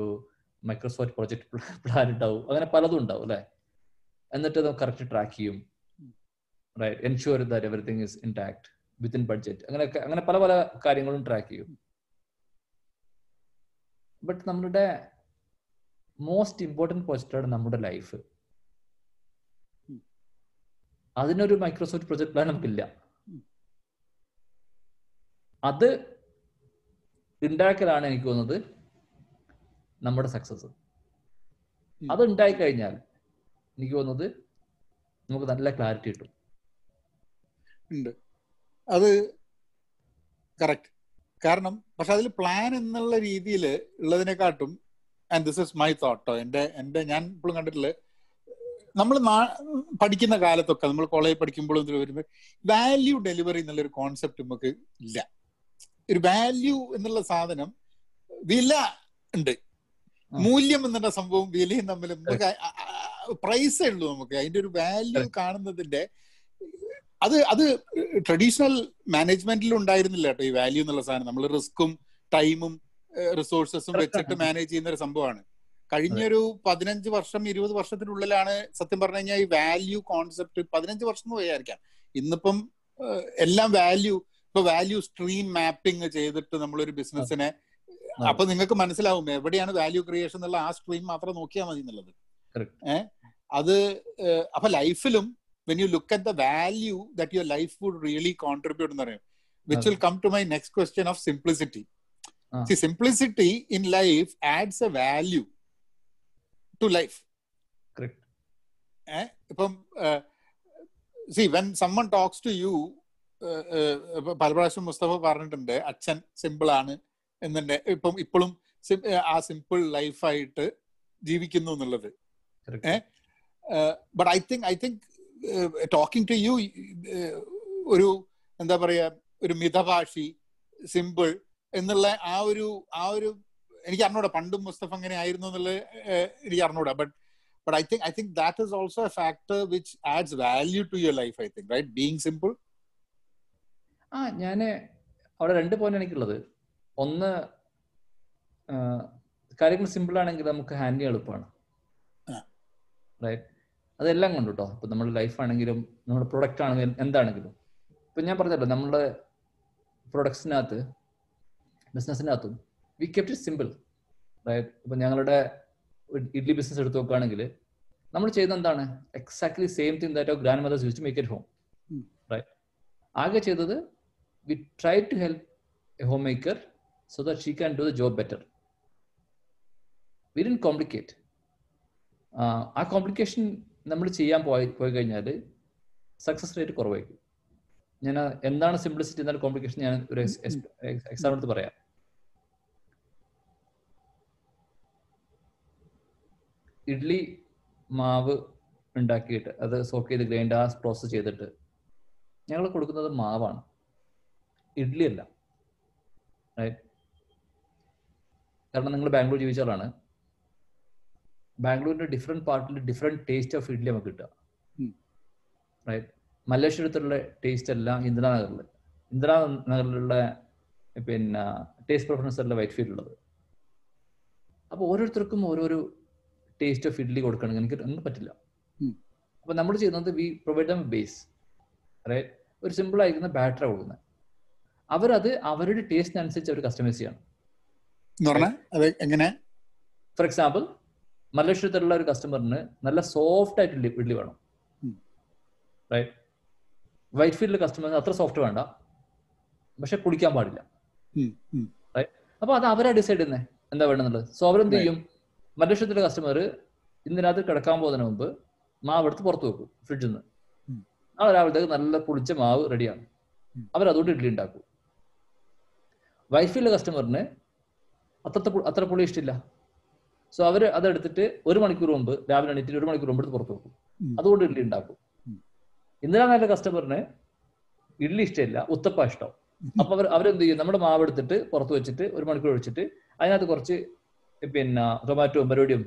മൈക്രോസോഫ്റ്റ് പ്രൊജക്ട് പ്ലാൻ ഉണ്ടാവും അങ്ങനെ പലതും ഉണ്ടാവും അല്ലെ? എന്നിട്ട് അത് കറക്റ്റ് ട്രാക്ക് ചെയ്യും right ensure that everything is intact within budget അങ്ങനെയൊക്കെ അങ്ങനെ പല പല കാര്യങ്ങളും ട്രാക്ക് ചെയ്യും. ബട്ട് നമ്മളുടെ മോസ്റ്റ് ഇമ്പോർട്ടന്റ് പ്രൊജക്റ്റാണ് നമ്മുടെ ലൈഫ് അതിനൊരു മൈക്രോസോഫ്റ്റ് പ്രൊജക്ട് പ്ലാൻ നമുക്കില്ല. അത് ഉണ്ടാക്കലാണ് എനിക്ക് തോന്നുന്നത് നമ്മുടെ സക്സസ് അത് ഉണ്ടായി കഴിഞ്ഞാൽ എനിക്ക് തോന്നുന്നത് നമുക്ക് നല്ല ക്ലാരിറ്റി കിട്ടും. ഉണ്ട്. അത് കറക്റ്റ് കാരണം പക്ഷെ അതിൽ പ്ലാൻ എന്നുള്ള രീതിയിൽ ഉള്ളതിനെക്കാട്ടും ആൻഡ് ദിസ് ഇസ് മൈ തോട്ടോ എന്റെ എന്റെ ഞാൻ ഇപ്പോഴും കണ്ടിട്ടില്ല നമ്മൾ പഠിക്കുന്ന കാലത്തൊക്കെ നമ്മൾ കോളേജിൽ പഠിക്കുമ്പോഴും ഇതിൽ വരുമ്പോൾ വാല്യൂ ഡെലിവറി എന്നുള്ളൊരു കോൺസെപ്റ്റ് നമുക്ക് ഇല്ല. ഒരു വാല്യൂ എന്നുള്ള സാധനം വില ഉണ്ട്. മൂല്യം എന്നുള്ള സംഭവം വിലയും തമ്മിൽ നമുക്ക് പ്രൈസേ ഉള്ളൂ നമുക്ക്. അതിന്റെ ഒരു വാല്യൂ കാണുന്നതിന്റെ അത് അത് ട്രഡീഷണൽ മാനേജ്മെന്റിൽ ഉണ്ടായിരുന്നില്ല കേട്ടോ ഈ വാല്യൂ എന്നുള്ള സാധനം. നമ്മൾ റിസ്ക്കും ടൈമും റിസോഴ്സസും വെച്ചിട്ട് മാനേജ് ചെയ്യുന്ന ഒരു സംഭവമാണ്. കഴിഞ്ഞൊരു പതിനഞ്ച് വർഷം ഇരുപത് വർഷത്തിനുള്ളിലാണ് സത്യം പറഞ്ഞു കഴിഞ്ഞാൽ ഈ വാല്യൂ കോൺസെപ്റ്റ് പതിനഞ്ച് വർഷം എന്ന് വിചാരിക്കാം ഇന്നിപ്പം എല്ലാം വാല്യൂ ഇപ്പൊ വാല്യൂ സ്ട്രീം മാപ്പിംഗ് ചെയ്തിട്ട് നമ്മളൊരു ബിസിനസ്സിനെ. അപ്പൊ നിങ്ങൾക്ക് മനസ്സിലാവും എവിടെയാണ് വാല്യൂ ക്രിയേഷൻ എന്നുള്ള ആ സ്ട്രീം മാത്രം നോക്കിയാൽ മതി എന്നുള്ളത്. ഏഹ് അത് അപ്പൊ ലൈഫിലും when you look at the value that your life would really contribute എന്ന് പറയും. Which come will come to my next question of simplicity ആ. See simplicity in life adds a value to life Correct. eh? ഇപ്പം see when someone talks to you പല പ്രാവശ്യം മുസ്തഫ പറഞ്ഞിട്ടുണ്ട് അച്ഛൻ simple ആണ് എന്നുണ്ട്. ഇപ്പം ഇപ്പോഴും ആ സിമ്പിൾ ലൈഫായിട്ട് ജീവിക്കുന്നു എന്നുള്ളത്. But I think I think talking to you ഒരു എന്താ പറയാ ഒരു മിതഭാഷി സിമ്പിൾ എന്നുള്ള ആ ഒരു ആ ഒരു എനിക്ക് അറിഞ്ഞൂടാ പണ്ടും മുസ്തഫ അങ്ങനെ ആയിരുന്നു എന്നുള്ളത് എനിക്ക് അറിഞ്ഞൂടാ. But but I think I think that is also a factor which adds value to your life I think right being simple ആ ഞാൻ അവിടെ രണ്ട് പോയിന്റ് എനിക്കുള്ളത്. ഒന്ന് കാര്യങ്ങൾ സിമ്പിൾ ആണെങ്കിൽ നമുക്ക് ഹാൻഡിൽ എളുപ്പമാണ്. റൈറ്റ് അതെല്ലാം കൊണ്ട് കേട്ടോ ഇപ്പൊ നമ്മുടെ ലൈഫ് ആണെങ്കിലും നമ്മുടെ പ്രൊഡക്റ്റ് ആണെങ്കിലും എന്താണെങ്കിലും. ഇപ്പൊ ഞാൻ പറഞ്ഞല്ലോ നമ്മുടെ പ്രൊഡക്ട്സിനകത്ത് ബിസിനസ്സിനകത്തും we kept it simple right ഇപ്പൊ ഞങ്ങളുടെ ഇഡ്ലി ബിസിനസ് എടുത്ത് നോക്കുകയാണെങ്കിൽ നമ്മൾ ചെയ്യുന്ന എന്താണ്? Exactly same thing that grandmothers use to make it home right ആകെ ചെയ്തത് we try to help a home maker so that she can do the job better we didn't complicate ആ കോംപ്ലിക്കേഷൻ നമ്മൾ ചെയ്യാൻ പോയി പോയി കഴിഞ്ഞാൽ സക്സസ് റേറ്റ് കുറവായിരിക്കും. ഞാൻ എന്താണ് സിംപ്ലിസിറ്റി എന്താണ് കോംപ്ലിക്കേഷൻ ഞാൻ ഒരു എക്സാമ്പിൾ എടുത്ത് പറയാം. ഇഡ്ലി മാവ് ഉണ്ടാക്കിയിട്ട് അത് സോക്ക് ചെയ്ത് ഗ്രൈൻഡ് ആ പ്രോസസ്സ് ചെയ്തിട്ട് ഞങ്ങൾ കൊടുക്കുന്നത് മാവാണ്. ഇഡ്ലി അല്ല. കാരണം നിങ്ങൾ ബാംഗ്ലൂർ ജീവിച്ചാലാണ് ബാംഗ്ലൂരിന്റെ ഡിഫറെന്റ് പാർട്ടിൽ ഡിഫറെന്റ് ടേസ്റ്റ് ഓഫ് ഇഡ്ഡലി നമുക്ക് കിട്ടുക. റൈറ്റ് മല്ലേശ്വരത്തിലുള്ള ടേസ്റ്റ് അല്ല ഇന്ദിരാനഗറിൽ ഇന്ദിരാനഗറിലുള്ള പിന്നെ ടേസ്റ്റ് പ്രിഫറൻസ് അല്ല വൈറ്റ് ഉള്ളത് അപ്പോൾ ഓരോരുത്തർക്കും ഓരോരോ ടേസ്റ്റ് ഓഫ് ഇഡ്ഡലി കൊടുക്കണമെങ്കിൽ എനിക്ക് ഒന്നും പറ്റില്ല. അപ്പൊ നമ്മൾ ചെയ്യുന്നത് we provide them base right ഒരു സിമ്പിൾ ആയിരിക്കുന്ന ബാറ്റർ കൊടുക്കുന്നത്. അവരത് അവരുടെ ടേസ്റ്റിനനുസരിച്ച് അവർ കസ്റ്റമൈസ് ചെയ്യണം. എങ്ങനെ? ഫോർ എക്സാമ്പിൾ മല്ലേശ്വരത്തുള്ള ഒരു കസ്റ്റമറിന് നല്ല സോഫ്റ്റ് ആയിട്ട് ഇഡ്ലി ഇഡ്ലി വേണം. റൈറ്റ് വൈറ്റ് ഫീൽഡിലെ കസ്റ്റമർ അത്ര സോഫ്റ്റ് വേണ്ട. പക്ഷെ കുളിക്കാൻ പാടില്ല. റൈറ്റ്. അപ്പൊ അത് അവരാ ഡിസൈഡ് ചെയ്യുന്നത് എന്താ വേണമെന്നുള്ളത് സോ അവരെന്ത് ചെയ്യും? മലേഷ്യത്തിലെ കസ്റ്റമർ ഇന്നിനകത്ത് കിടക്കാൻ പോകുന്നതിന് മുമ്പ് മാവ് എടുത്ത് പുറത്ത് വെക്കും ഫ്രിഡ്ജിൽ നിന്ന്. നാളെ രാവിലത്തേക്ക് നല്ല പുളിച്ച മാവ് റെഡിയാണ് അവരതുകൊണ്ട് ഇഡ്ഡലി ഉണ്ടാക്കും. വൈറ്റ് ഫീൽഡിലെ കസ്റ്റമറിന് അത്ര അത്ര പുളി ഇഷ്ടമില്ല. സോ അവർ അതെടുത്തിട്ട് ഒരു മണിക്കൂർ മുമ്പ് രാവിലെ എണീറ്റിട്ട് ഒരു മണിക്കൂർ മുമ്പ് എടുത്ത് പുറത്ത് വെക്കും. അതുകൊണ്ട് ഇഡ്ഡലി ഉണ്ടാക്കും. ഇന്നലെ നല്ല കസ്റ്റമറിന് ഇഡ്ഡലി ഇഷ്ടമില്ല ഉത്തപ്പ ഇഷ്ടം. അപ്പൊ അവർ അവരെന്ത് ചെയ്യും? നമ്മുടെ മാവ് എടുത്തിട്ട് പുറത്ത് വെച്ചിട്ട് ഒരു മണിക്കൂർ ഒഴിച്ചിട്ട് അതിനകത്ത് കുറച്ച് പിന്നെ ടൊമാറ്റോ മരോടിയും.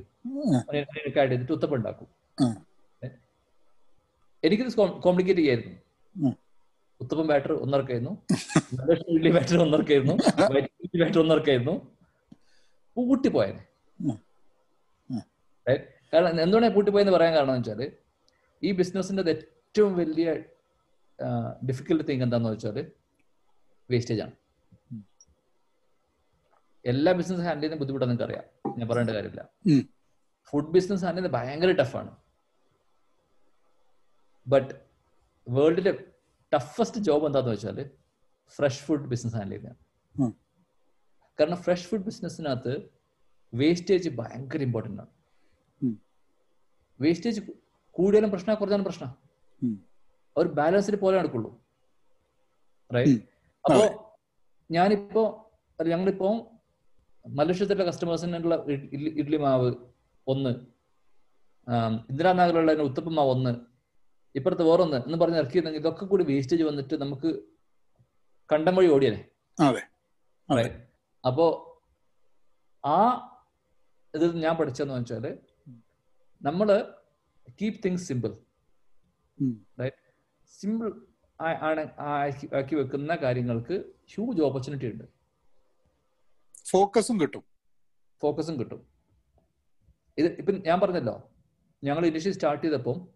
ഒക്കെ ആഡ് ചെയ്തിട്ട് ഉത്തപ്പം ഉണ്ടാക്കും. എനിക്കിത് കോംപ്ലിക്കേറ്റ് ചെയ്യായിരുന്നു. ഉത്തപ്പം ബാറ്റർ ഒന്നർക്കായിരുന്നു ഇഡ്ഡലി ബാറ്റർ ഒന്നർക്കായിരുന്നു ബാറ്റർ ഒന്നർക്കായിരുന്നു ഊട്ടി ഉം. കാരണം എന്തുകൊണ്ടാണ് പൂട്ടിപ്പോയെന്ന് പറയാൻ കാരണം എന്ന് വെച്ചാൽ ഈ ബിസിനസിന്റെ ഏറ്റവും വലിയ ഡിഫിക്കൽട്ട് തിങ് എന്താന്ന് വെച്ചാൽ വേസ്റ്റേജ് ആണ്. എല്ലാ ബിസിനസ് ഹാൻഡിൽ ചെയ്യുന്ന ബുദ്ധിമുട്ടാണ് നിങ്ങൾക്ക് അറിയാം ഞാൻ പറയേണ്ട കാര്യമില്ല. ഫുഡ് ബിസിനസ് ഹാൻഡിൽ ചെയ്യുന്നത് ഭയങ്കര ടഫാണ് ബട്ട് വേൾഡിലെ ടഫസ്റ്റ് ജോബ് എന്താന്ന് വെച്ചാൽ ഫ്രഷ് ഫുഡ് ബിസിനസ് ഹാൻഡിൽ ചെയ്യുന്നതാണ്. കാരണം ഫ്രഷ് ഫുഡ് ബിസിനസ്സിനകത്ത് വേസ്റ്റേജ് ഭയങ്കര ഇമ്പോർട്ടന്റ് ആണ്. വേസ്റ്റേജ് കൂടിയാലും പ്രശ്ന കുറഞ്ഞാലും പ്രശ്ന. ഒരു ബാലൻസിൽ പോലെ നടക്കുള്ളൂ റൈറ്റ്. അപ്പോ. ഞാനിപ്പോ ഞങ്ങളിപ്പോ മലേഷ്യത്തിലെ കസ്റ്റമേഴ്സിനുള്ള ഇഡ്ലി മാവ് ഒന്ന് ഇന്ദിരാനഗറിലുള്ള ഉത്തപ്പം മാവ് ഒന്ന് ഇപ്പുറത്ത് വേറൊന്ന് എന്ന് പറഞ്ഞ് ഇറക്കിയിരുന്നെങ്കിൽ ഇതൊക്കെ കൂടി വേസ്റ്റേജ് വന്നിട്ട് നമുക്ക് കണ്ടം വഴി ഓടിയല്ലേ. അപ്പോ ആ ഇത് ഞാൻ പഠിച്ചെന്ന് വെച്ചാൽ നമ്മൾ കീപ് തിങ്സ് സിമ്പിൾ. സിമ്പിൾ ആണ് ആക്കി- വെക്കുന്ന കാര്യങ്ങൾക്ക് ഹ്യൂജ് ഓപ്പർച്യൂണിറ്റി ഉണ്ട്. ഫോക്കസും കിട്ടും. ഫോക്കസും കിട്ടും. ഇത് ഇപ്പം ഞാൻ പറഞ്ഞല്ലോ ഞങ്ങൾ ഇനിഷ്യൽ സ്റ്റാർട്ട് ചെയ്തപ്പോൾ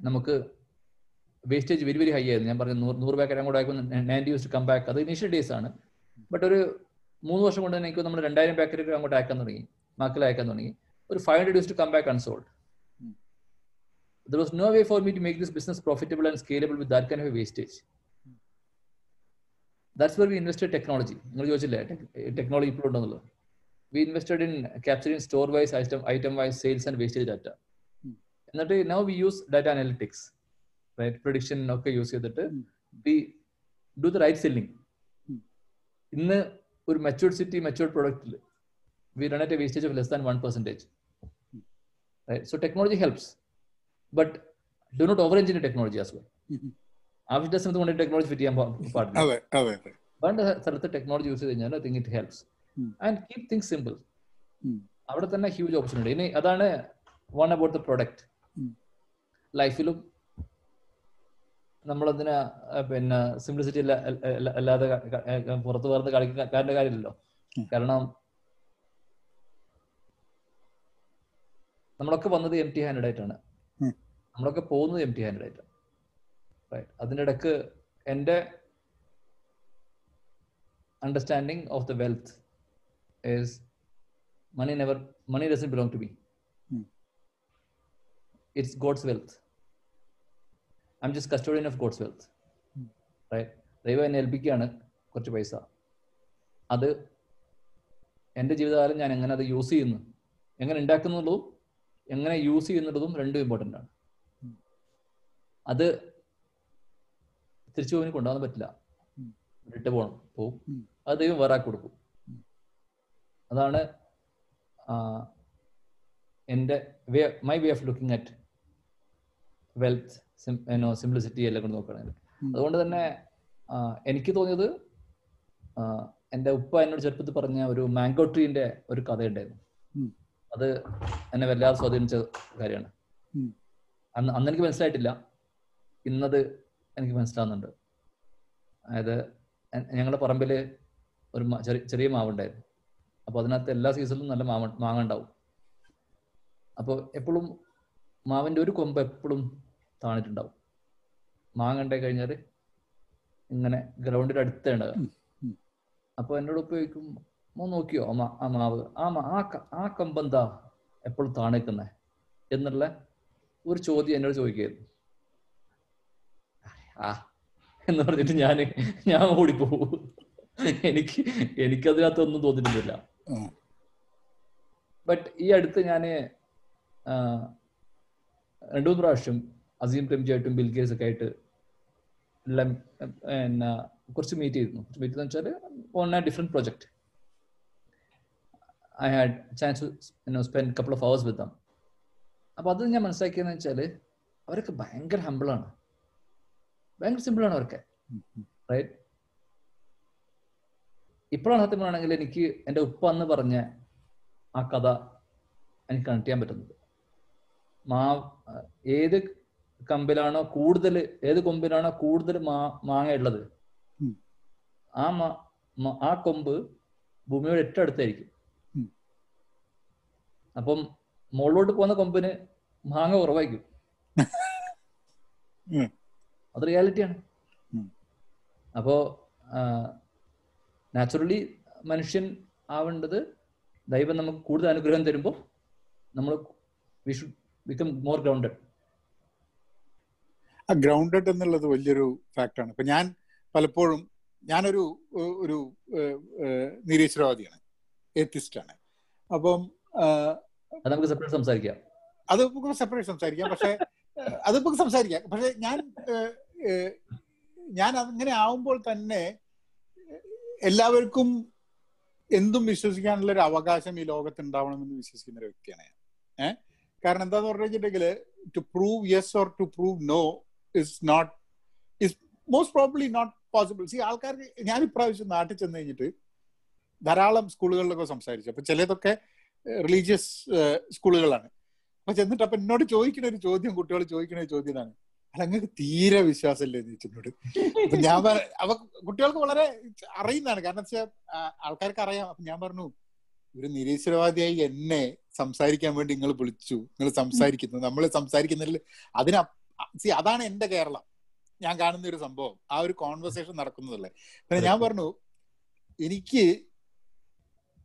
നമുക്ക് വേസ്റ്റേജ് വെരി വെരി ഹൈ ആയിരുന്നു. ഞാൻ പറഞ്ഞു നൂറ് നൂറ് പാക്കറ്റ് കൂടെ ആക്കുമ്പോൾ നയന്റി യൂസ് കം ബാക്ക് അത് ഇനിഷ്യൽ ഡേയ്സ് ആണ്. ബട്ട് ഒരു മൂന്ന് വർഷം കൊണ്ട് തന്നെ എനിക്ക് നമ്മൾ രണ്ടായിരം പാക്കറ്റ് അങ്ങോട്ട് അയക്കാൻ തുടങ്ങി മാക്കിൽ അയക്കാൻ തുടങ്ങി. ഒരു five hundred use to come back unsold ഉം. There was no way for me to make this business profitable and scalable with that kind of wastage that's where we invested technology നിങ്ങൾ ചോദിച്ചില്ലേ technology ഇപ്പോൾ ഉണ്ടെന്നുള്ളത് we invested in capturing store wise item item wise sales and wastage data ഉം. എന്നിട്ട് now we use data analytics right prediction ഒക്കെ use ചെയ്തിട്ട് ഉം. We do the right selling ഉം. ഇന്ന് ഒരു matured city matured പ്രൊഡക്റ്റിൽ V run So So technology helps, but do not over engineer technology as well. ആവശ്യ സമയത്ത് കൊണ്ട് ടെക്നോളജി ഫിറ്റ് ചെയ്യാൻ പാടില്ല വേണ്ട സ്ഥലത്ത് ടെക്നോളജി യൂസ് ചെയ്ത് കഴിഞ്ഞാൽ I think it helps and keep things simple അവിടെ തന്നെ ഹ്യൂജ് ഓപ്പർച്യൂണിറ്റി ഇനി അതാണ് വൺ അബൌട്ട് ദ പ്രൊഡക്റ്റ് ലൈഫിലും നമ്മളതിന് പിന്നെ സിംപ്ലിസിറ്റി അല്ലാതെ പുറത്ത് വേർന്ന് കളിക്കാരന്റെ കാര്യമില്ലല്ലോ. കാരണം നമ്മളൊക്കെ വന്നത് എം ടി ഹാൻഡഡ് ആയിട്ടാണ് നമ്മളൊക്കെ പോകുന്നത് എം ടി ഹാൻഡഡ് ആയിട്ടാണ് റൈറ്റ് അതിന്റെ ഇടയ്ക്ക് എന്റെ understanding of the wealth is money never money doesn't belong to me. Hmm. it's god's wealth. I'm just custodian of god's wealth. Hmm. right. ദൈവം എന്നെ ഏൽപ്പിക്കുകയാണ് കുറച്ച് പൈസ. അത് എന്റെ ജീവിതകാലം ഞാൻ എങ്ങനെ അത് യൂസ് ചെയ്യുന്നു? എങ്ങനെ ഉണ്ടാക്കുന്നുള്ളതും എങ്ങനെ യൂസ് ചെയ്യുന്നതും രണ്ടും ഇമ്പോർട്ടന്റ് ആണ്. അത് തിരിച്ചു പോകാൻ കൊണ്ടുപോകാൻ പറ്റില്ല ഇട്ട് വിട്ട് പോകണം പോവും. അത് ദൈവം വേറെ കൊടുക്കും. അതാണ് എന്റെ way my way of looking at wealth simplicity എല്ലാം കൊണ്ട് നോക്കുകയാണെങ്കിൽ അതുകൊണ്ട് തന്നെ എനിക്ക് തോന്നിയത് എന്റെ ഉപ്പ എന്നോട് ചെറുപ്പത്തിൽ പറഞ്ഞ ഒരു മാംഗോ ട്രീന്റെ ഒരു കഥയുണ്ടായിരുന്നു ഉം. അത് എന്നെ വല്ലാതെ സ്വാധീനിച്ച കാര്യമാണ്. അന്ന് അന്ന് എനിക്ക് മനസ്സിലായിട്ടില്ല. ഇന്നത് എനിക്ക് മനസ്സിലാവുന്നുണ്ട്. അതായത് ഞങ്ങളുടെ പറമ്പിൽ ഒരു ചെറിയ മാവുണ്ടായിരുന്നു. അപ്പോൾ അതിനകത്ത് എല്ലാ സീസണിലും നല്ല മാവ മാങ്ങ ഉണ്ടാവും. അപ്പോൾ എപ്പോഴും മാവിന്റെ ഒരു കൊമ്പ് എപ്പോഴും താണിട്ടുണ്ടാവും. മാങ്ങ ഉണ്ടായി കഴിഞ്ഞാൽ ഇങ്ങനെ ഗ്രൗണ്ടിന്റെ അടുത്തേ ഉണ്ടാകുക. അപ്പോൾ എന്നോട് ഉപയോഗിക്കും നോക്കിയോ? ആ ആ മാവ്. ആ ആ കമ്പ് എന്താ കമ്പെന്താ എപ്പോഴും താണേക്കുന്നേ? എന്നുള്ള ഒരു ചോദ്യം എന്നോട് ചോദിക്കായിരുന്നു ആ എന്ന് പറഞ്ഞിട്ട് ഞാൻ ഞാൻ ഓടിപ്പോ എനിക്ക് എനിക്കതിനകത്തൊന്നും തോന്നിയിട്ടില്ല തോന്നിട്ടില്ല ബട്ട് ഈ അടുത്ത് ഞാൻ രണ്ടു മൂന്ന് പ്രാവശ്യം അസീം പ്രെംജിയായിട്ടും ബിൽ ഗേറ്റ്സ് ഒക്കെ ആയിട്ട് എല്ലാം പിന്നെ കുറച്ച് മീറ്റ് ചെയ്തിരുന്നു. കുറച്ച് മീറ്റ് എന്ന് വെച്ചാൽ on different project I had chance spend couple of hours with them അപ്പൊ അത് ഞാൻ മനസ്സിലാക്കിയെന്ന് വെച്ചാൽ അവരൊക്കെ ഭയങ്കര ഹമ്പിളാണ് ഭയങ്കര സിമ്പിളാണ് അവരൊക്കെ. റൈറ്റ് ഇപ്പോഴാണ് സത്യം പറയുകയാണെങ്കിൽ എനിക്ക് എന്റെ ഉപ്പ അന്ന് പറഞ്ഞ ആ കഥ എനിക്ക് കണക്ട് ചെയ്യാൻ പറ്റുന്നത് മാ ഏത് കമ്പിലാണോ കൂടുതൽ ഏത് കൊമ്പിലാണോ കൂടുതൽ മാ മാങ്ങ ഉള്ളത്. ആ മാ ആ കൊമ്പ് ഭൂമിയോട് ഏറ്റവും അടുത്തായിരിക്കും. അപ്പം മുകളിലോട്ട് പോകുന്ന കൊമ്പിന് മാങ്ങ കുറവായിരിക്കും. അത് റിയാലിറ്റിയാണ്. അപ്പോ നാച്ചുറലി മനുഷ്യൻ ആവേണ്ടത് ദൈവം നമുക്ക് കൂടുതൽ അനുഗ്രഹം തരുമ്പോൾ നമ്മൾ we should become more grounded ആ ഗ്രൗണ്ടഡ് എന്നുള്ളത് വലിയൊരു ഫാക്ടാണ് ഇപ്പൊ ഞാൻ പലപ്പോഴും ഞാനൊരു ഒരു നിരീശ്വരവാദിയാണ്. ഏത്തിസ്റ്റാണ് അപ്പം അത് നമുക്ക് സെപ്പറേറ്റ് സംസാരിക്കാം. അത് നമുക്ക് സെപ്പറേറ്റ് സംസാരിക്കാം. പക്ഷെ അത് നമുക്ക് സംസാരിക്കാം. പക്ഷെ ഞാൻ ഞാൻ അങ്ങനെ ആവുമ്പോൾ തന്നെ എല്ലാവർക്കും എന്തും വിശ്വസിക്കാനുള്ള ഒരു അവകാശം ഈ ലോകത്ത് ഉണ്ടാവണമെന്ന് വിശ്വസിക്കുന്ന ഒരു വ്യക്തിയാണ് ഞാൻ. ഏഹ് കാരണം എന്താന്ന് പറഞ്ഞു വെച്ചിട്ടുണ്ടെങ്കിൽ to prove yes or to prove no is not is most probably not possible see ആൾക്കാർക്ക് ഞാൻ ഇപ്രാവശ്യം നാട്ടിൽ ചെന്ന് കഴിഞ്ഞിട്ട് ധാരാളം സ്കൂളുകളിലൊക്കെ സംസാരിച്ചു. അപ്പൊ ചിലതൊക്കെ റിലീജിയസ് സ്കൂളുകളാണ്. അപ്പൊ ചെന്നിട്ട് അപ്പൊ എന്നോട് ചോദിക്കുന്ന ഒരു ചോദ്യം കുട്ടികൾ ചോദിക്കുന്ന ഒരു ചോദ്യം ഇതാണ്. അല്ല അങ്ങക്ക് തീരെ വിശ്വാസമില്ലേ എന്ന് ചോദിച്ചെന്നോട് അപ്പൊ ഞാൻ അവ കുട്ടികൾക്ക് വളരെ അറിയുന്നതാണ്. കാരണം വെച്ചാൽ ആൾക്കാർക്ക് അറിയാം. അപ്പൊ ഞാൻ പറഞ്ഞു ഒരു നിരീശ്വരവാദിയായി എന്നെ സംസാരിക്കാൻ വേണ്ടി നിങ്ങൾ വിളിച്ചു. നിങ്ങൾ സംസാരിക്കുന്നു. നമ്മൾ സംസാരിക്കുന്നതിൽ അതിന സി അതാണ് എന്റെ കേരളം. ഞാൻ കാണുന്ന ഒരു സംഭവം. ആ ഒരു കോൺവെർസേഷൻ നടക്കുന്നതല്ലേ. പിന്നെ ഞാൻ പറഞ്ഞു എനിക്ക്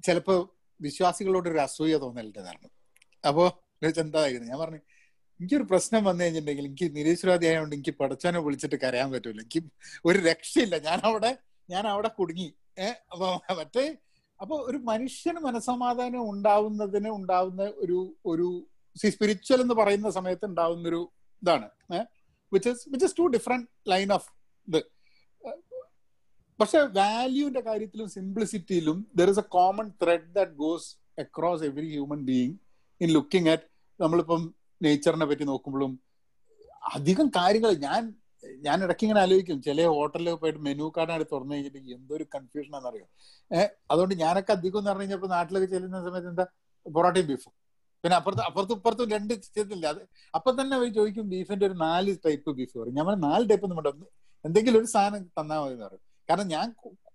ചിലപ്പോ വിശ്വാസികളോട് ഒരു അസൂയ തോന്നലുണ്ടായിരുന്നു അപ്പോ എന്തായിരുന്നു ഞാൻ പറഞ്ഞു എനിക്കൊരു പ്രശ്നം വന്നു കഴിഞ്ഞിട്ടുണ്ടെങ്കിൽ എനിക്ക് നിരീശ്വരവാദി ആയതുകൊണ്ട് എനിക്ക് പഠിച്ചാനോ വിളിച്ചിട്ട് കരയാൻ പറ്റൂല. എനിക്ക് ഒരു രക്ഷയില്ല. ഞാൻ അവിടെ ഞാൻ അവിടെ കുടുങ്ങി. ഏഹ് അപ്പൊ മറ്റേ അപ്പൊ ഒരു മനുഷ്യന് മനസമാധാനം ഉണ്ടാവുന്നതിന് ഉണ്ടാവുന്ന ഒരു ഒരു സ്പിരിച്വൽ എന്ന് പറയുന്ന സമയത്ത് ഉണ്ടാവുന്ന ഒരു ഇതാണ് which which is two different line of ഇത്. പക്ഷെ വാല്യൂവിന്റെ കാര്യത്തിലും സിംപ്ലിസിറ്റിയിലും there is a common thread that goes across every human being in looking at നമ്മളിപ്പം നേച്ചറിനെ പറ്റി നോക്കുമ്പോഴും അധികം കാര്യങ്ങൾ ഞാൻ ഞാൻ ഇടയ്ക്ക് ഇങ്ങനെ ആലോചിക്കും. ചില ഹോട്ടലിൽ പോയിട്ട് മെനു കാർഡാണ് തുറന്നു കഴിഞ്ഞിട്ട് എന്തൊരു കൺഫ്യൂഷൻ ആണെന്നറിയോ? ഏഹ് അതുകൊണ്ട് ഞാനൊക്കെ അധികം എന്ന് പറഞ്ഞു കഴിഞ്ഞപ്പോൾ നാട്ടിലൊക്കെ ചെല്ലുന്ന സമയത്ത് എന്താ? പൊറോട്ടയും ബീഫും പിന്നെ അപ്പുറത്ത് അപ്പുറത്തും ഇപ്പുറത്തും രണ്ട് ചെയ്തില്ല അത് അപ്പൊ തന്നെ അവർ ചോദിക്കും ബീഫിന്റെ ഒരു നാല് ടൈപ്പ് ബീഫ് പറയും. ഞാൻ നാല് ടൈപ്പ് ഒന്നും വേണ്ട. എന്തെങ്കിലും ഒരു സാധനം തന്നാൽ മതി എന്ന് പറയും. കാരണം ഞാൻ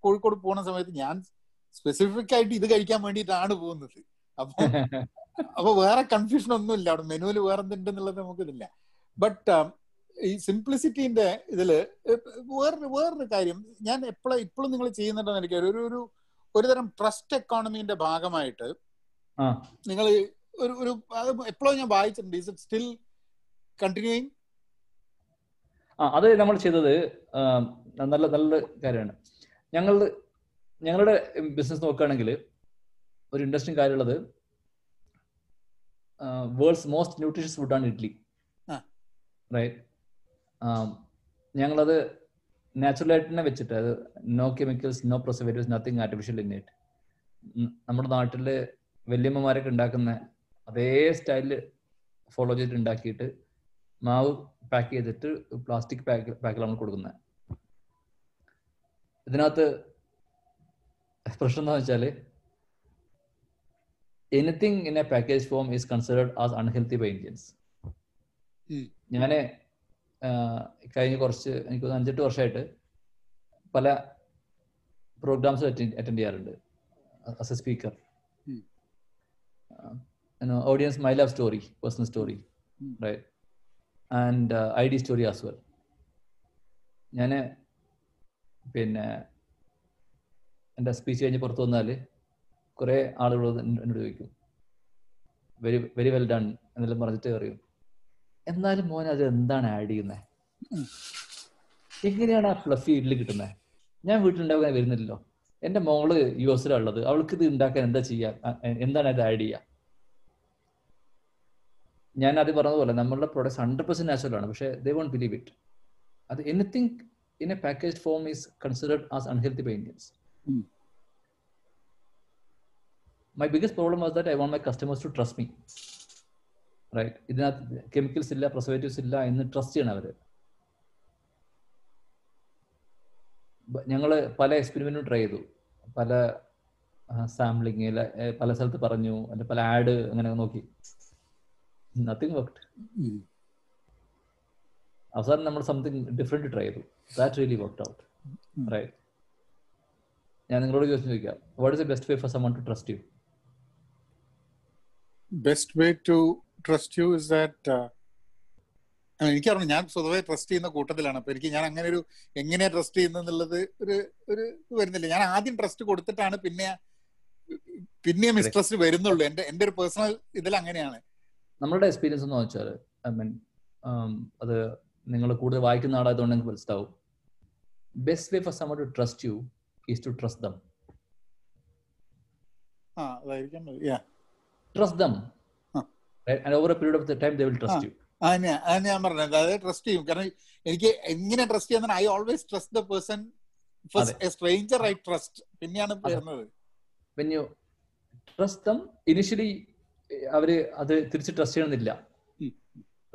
കോഴിക്കോട് പോകുന്ന സമയത്ത് ഞാൻ സ്പെസിഫിക് ആയിട്ട് ഇത് കഴിക്കാൻ വേണ്ടിയിട്ടാണ് പോകുന്നത്. അപ്പൊ അപ്പൊ വേറെ കൺഫ്യൂഷൻ ഒന്നും ഇല്ല അവിടെ മെനുവിൽ വേറെ എന്തുണ്ടെന്നുള്ളത് നമുക്കിതില്ല. ബട്ട് ഈ സിംപ്ലിസിറ്റിന്റെ ഇതിൽ വേറൊരു വേറൊരു കാര്യം. ഞാൻ എപ്പോഴും ഇപ്പോഴും നിങ്ങൾ ചെയ്യുന്നുണ്ടെന്ന് എനിക്ക് ഒരു ഒരു ഒരു തരം ട്രസ്റ്റ് എക്കോണമിന്റെ ഭാഗമായിട്ട് നിങ്ങൾ ഒരു ഒരു എപ്പോഴും ഞാൻ വായിച്ചിട്ടുണ്ട്. ഇസ് ഇറ്റ് സ്റ്റിൽ കണ്ടിന്യൂയിങ് ആ അത് നമ്മൾ ചെയ്തത് നല്ല നല്ല കാര്യമാണ്. ഞങ്ങൾ ഞങ്ങളുടെ ബിസിനസ് നോക്കുകയാണെങ്കിൽ ഒരു ഇൻട്രസ്റ്റിംഗ് കാര്യമുള്ളത് വേൾഡ്സ് മോസ്റ്റ് ന്യൂട്രീഷ്യസ് ഫുഡാണ് ഇഡ്ലി. റൈറ്റ് ഞങ്ങളത് നാച്ചുറലായിട്ട് തന്നെ വെച്ചിട്ട് അത് no chemicals no preservatives nothing artificial in it നമ്മുടെ നാട്ടിൽ വല്യമ്മമാരൊക്കെ ഉണ്ടാക്കുന്ന അതേ സ്റ്റൈലിൽ ഫോളോ ചെയ്തിട്ട് ഉണ്ടാക്കിയിട്ട് മാവ് പാക്ക് ചെയ്തിട്ട് പ്ലാസ്റ്റിക് പാക്ക് പാക്കിലാണ് കൊടുക്കുന്നത്. ഇതിനകത്ത് പ്രശ്നം എന്താ വെച്ചാൽ anything in a package form is considered as unhealthy by Indians ഞാൻ കഴിഞ്ഞ കുറച്ച് എനിക്ക് അഞ്ചെട്ട് വർഷമായിട്ട് പല പ്രോഗ്രാംസ് അറ്റൻഡ് ചെയ്യാറുണ്ട്. As a speaker. Audience my love story personal story right and I D story as well ഞാൻ പിന്നെ എന്റെ സ്പീച്ച് കഴിഞ്ഞ് പുറത്തു വന്നാൽ കുറേ ആളുകൾ എന്നോട് ചോദിക്കും. വെരി വെരി വെൽ ഡൺ എന്നെല്ലാം പറഞ്ഞിട്ട് പറയും. എന്നാലും മോൻ അത് എന്താണ് ആഡ് ചെയ്യുന്നത് എങ്ങനെയാണ് ആ ഫ്ലഫി ഇഡ്ഡലി കിട്ടുന്നത് ഞാൻ വീട്ടിലുണ്ടാക്കാൻ വരുന്നില്ലല്ലോ. എന്റെ മോൾ യു എസിലാണ് ഉള്ളത്. അവൾക്ക് ഇത് ഉണ്ടാക്കാൻ എന്താ ചെയ്യുക എന്താണ് അത് ആഡ് ചെയ്യുക ഞാൻ ആദ്യം പറഞ്ഞതുപോലെ നമ്മളുടെ പ്രോഡക്ട്സ് ഹൺഡ്രഡ് പെർസെന്റ് നാച്ചുറൽ ആണ്. പക്ഷേ ദേ വോണ്ട് ബിലീവ് ഇറ്റ് അത് anything in a package form is considered as unhealthy by Indians. My biggest problem was that I want my customers to trust me right ഇതിനകത്ത് chemicals ഇല്ല preservatives ഇല്ല എന്ന് trust ചെയ്യണം അവർ. ഞങ്ങൾ പല എക്സ്പെരിമെന്റും try ചെയ്തു. പല സാമ്പിളിങ് പല സ്ഥലത്ത് പറഞ്ഞു. അല്ലെ പല ആഡ് അങ്ങനെ നോക്കി. Nothing worked. അവസാനം നമ്മൾ സംതിങ് ഡിഫറെന്റ് ട്രൈ ചെയ്തു. That really work out right ഞാൻ നിങ്ങളോട് ചോദിച്ചു ചോദിക്കാം. What is the best way for someone to trust you best way to trust you is that എനിക്കറിയാം ഞാൻ സ്വതവേ ട്രസ്റ്റ് ചെയ്യുന്ന കൂട്ടത്തിലാണ്. അപ്പൊ എനിക്ക് ഞാൻ അങ്ങനെ ഒരു എങ്ങനെയാ ട്രസ്റ്റ് ചെയ്യുന്നത് ഒരു ഒരു വരുന്നില്ല. ഞാൻ ആദ്യം ട്രസ്റ്റ് കൊടുത്തിട്ടാണ് പിന്നെ പിന്നെ മിസ്ട്രസ്റ്റ് വരുന്നുള്ളൂ. എന്റെ എന്റെ ഒരു പേഴ്സണൽ ഇതിൽ അങ്ങനെയാണ് നമ്മളുടെ എക്സ്പീരിയൻസ് എന്ന് വെച്ചാൽ ഐ മീൻ അത് നിങ്ങൾ കൂടുതൽ വായിക്കുന്ന ആളായതുകൊണ്ട് നിങ്ങൾക്ക് മനസ്സിലാവും. Best way for someone to trust you is to trust them. Trust. And over a period of the time they will trust you ഞാൻ ആ പറഞ്ഞത് അതായത് ട്രസ്റ്റ് ചെയ്യും. കാരണം എനിക്ക് എങ്ങനെ ട്രസ്റ്റ് ചെയ്യുന്ന I always trust the person stranger I trust പിന്നെയാണ്. വരുന്നത്. When you trust them initially അവർ അത് തിരിച്ച് ട്രസ്റ്റ് ചെയ്യണമെന്നില്ല.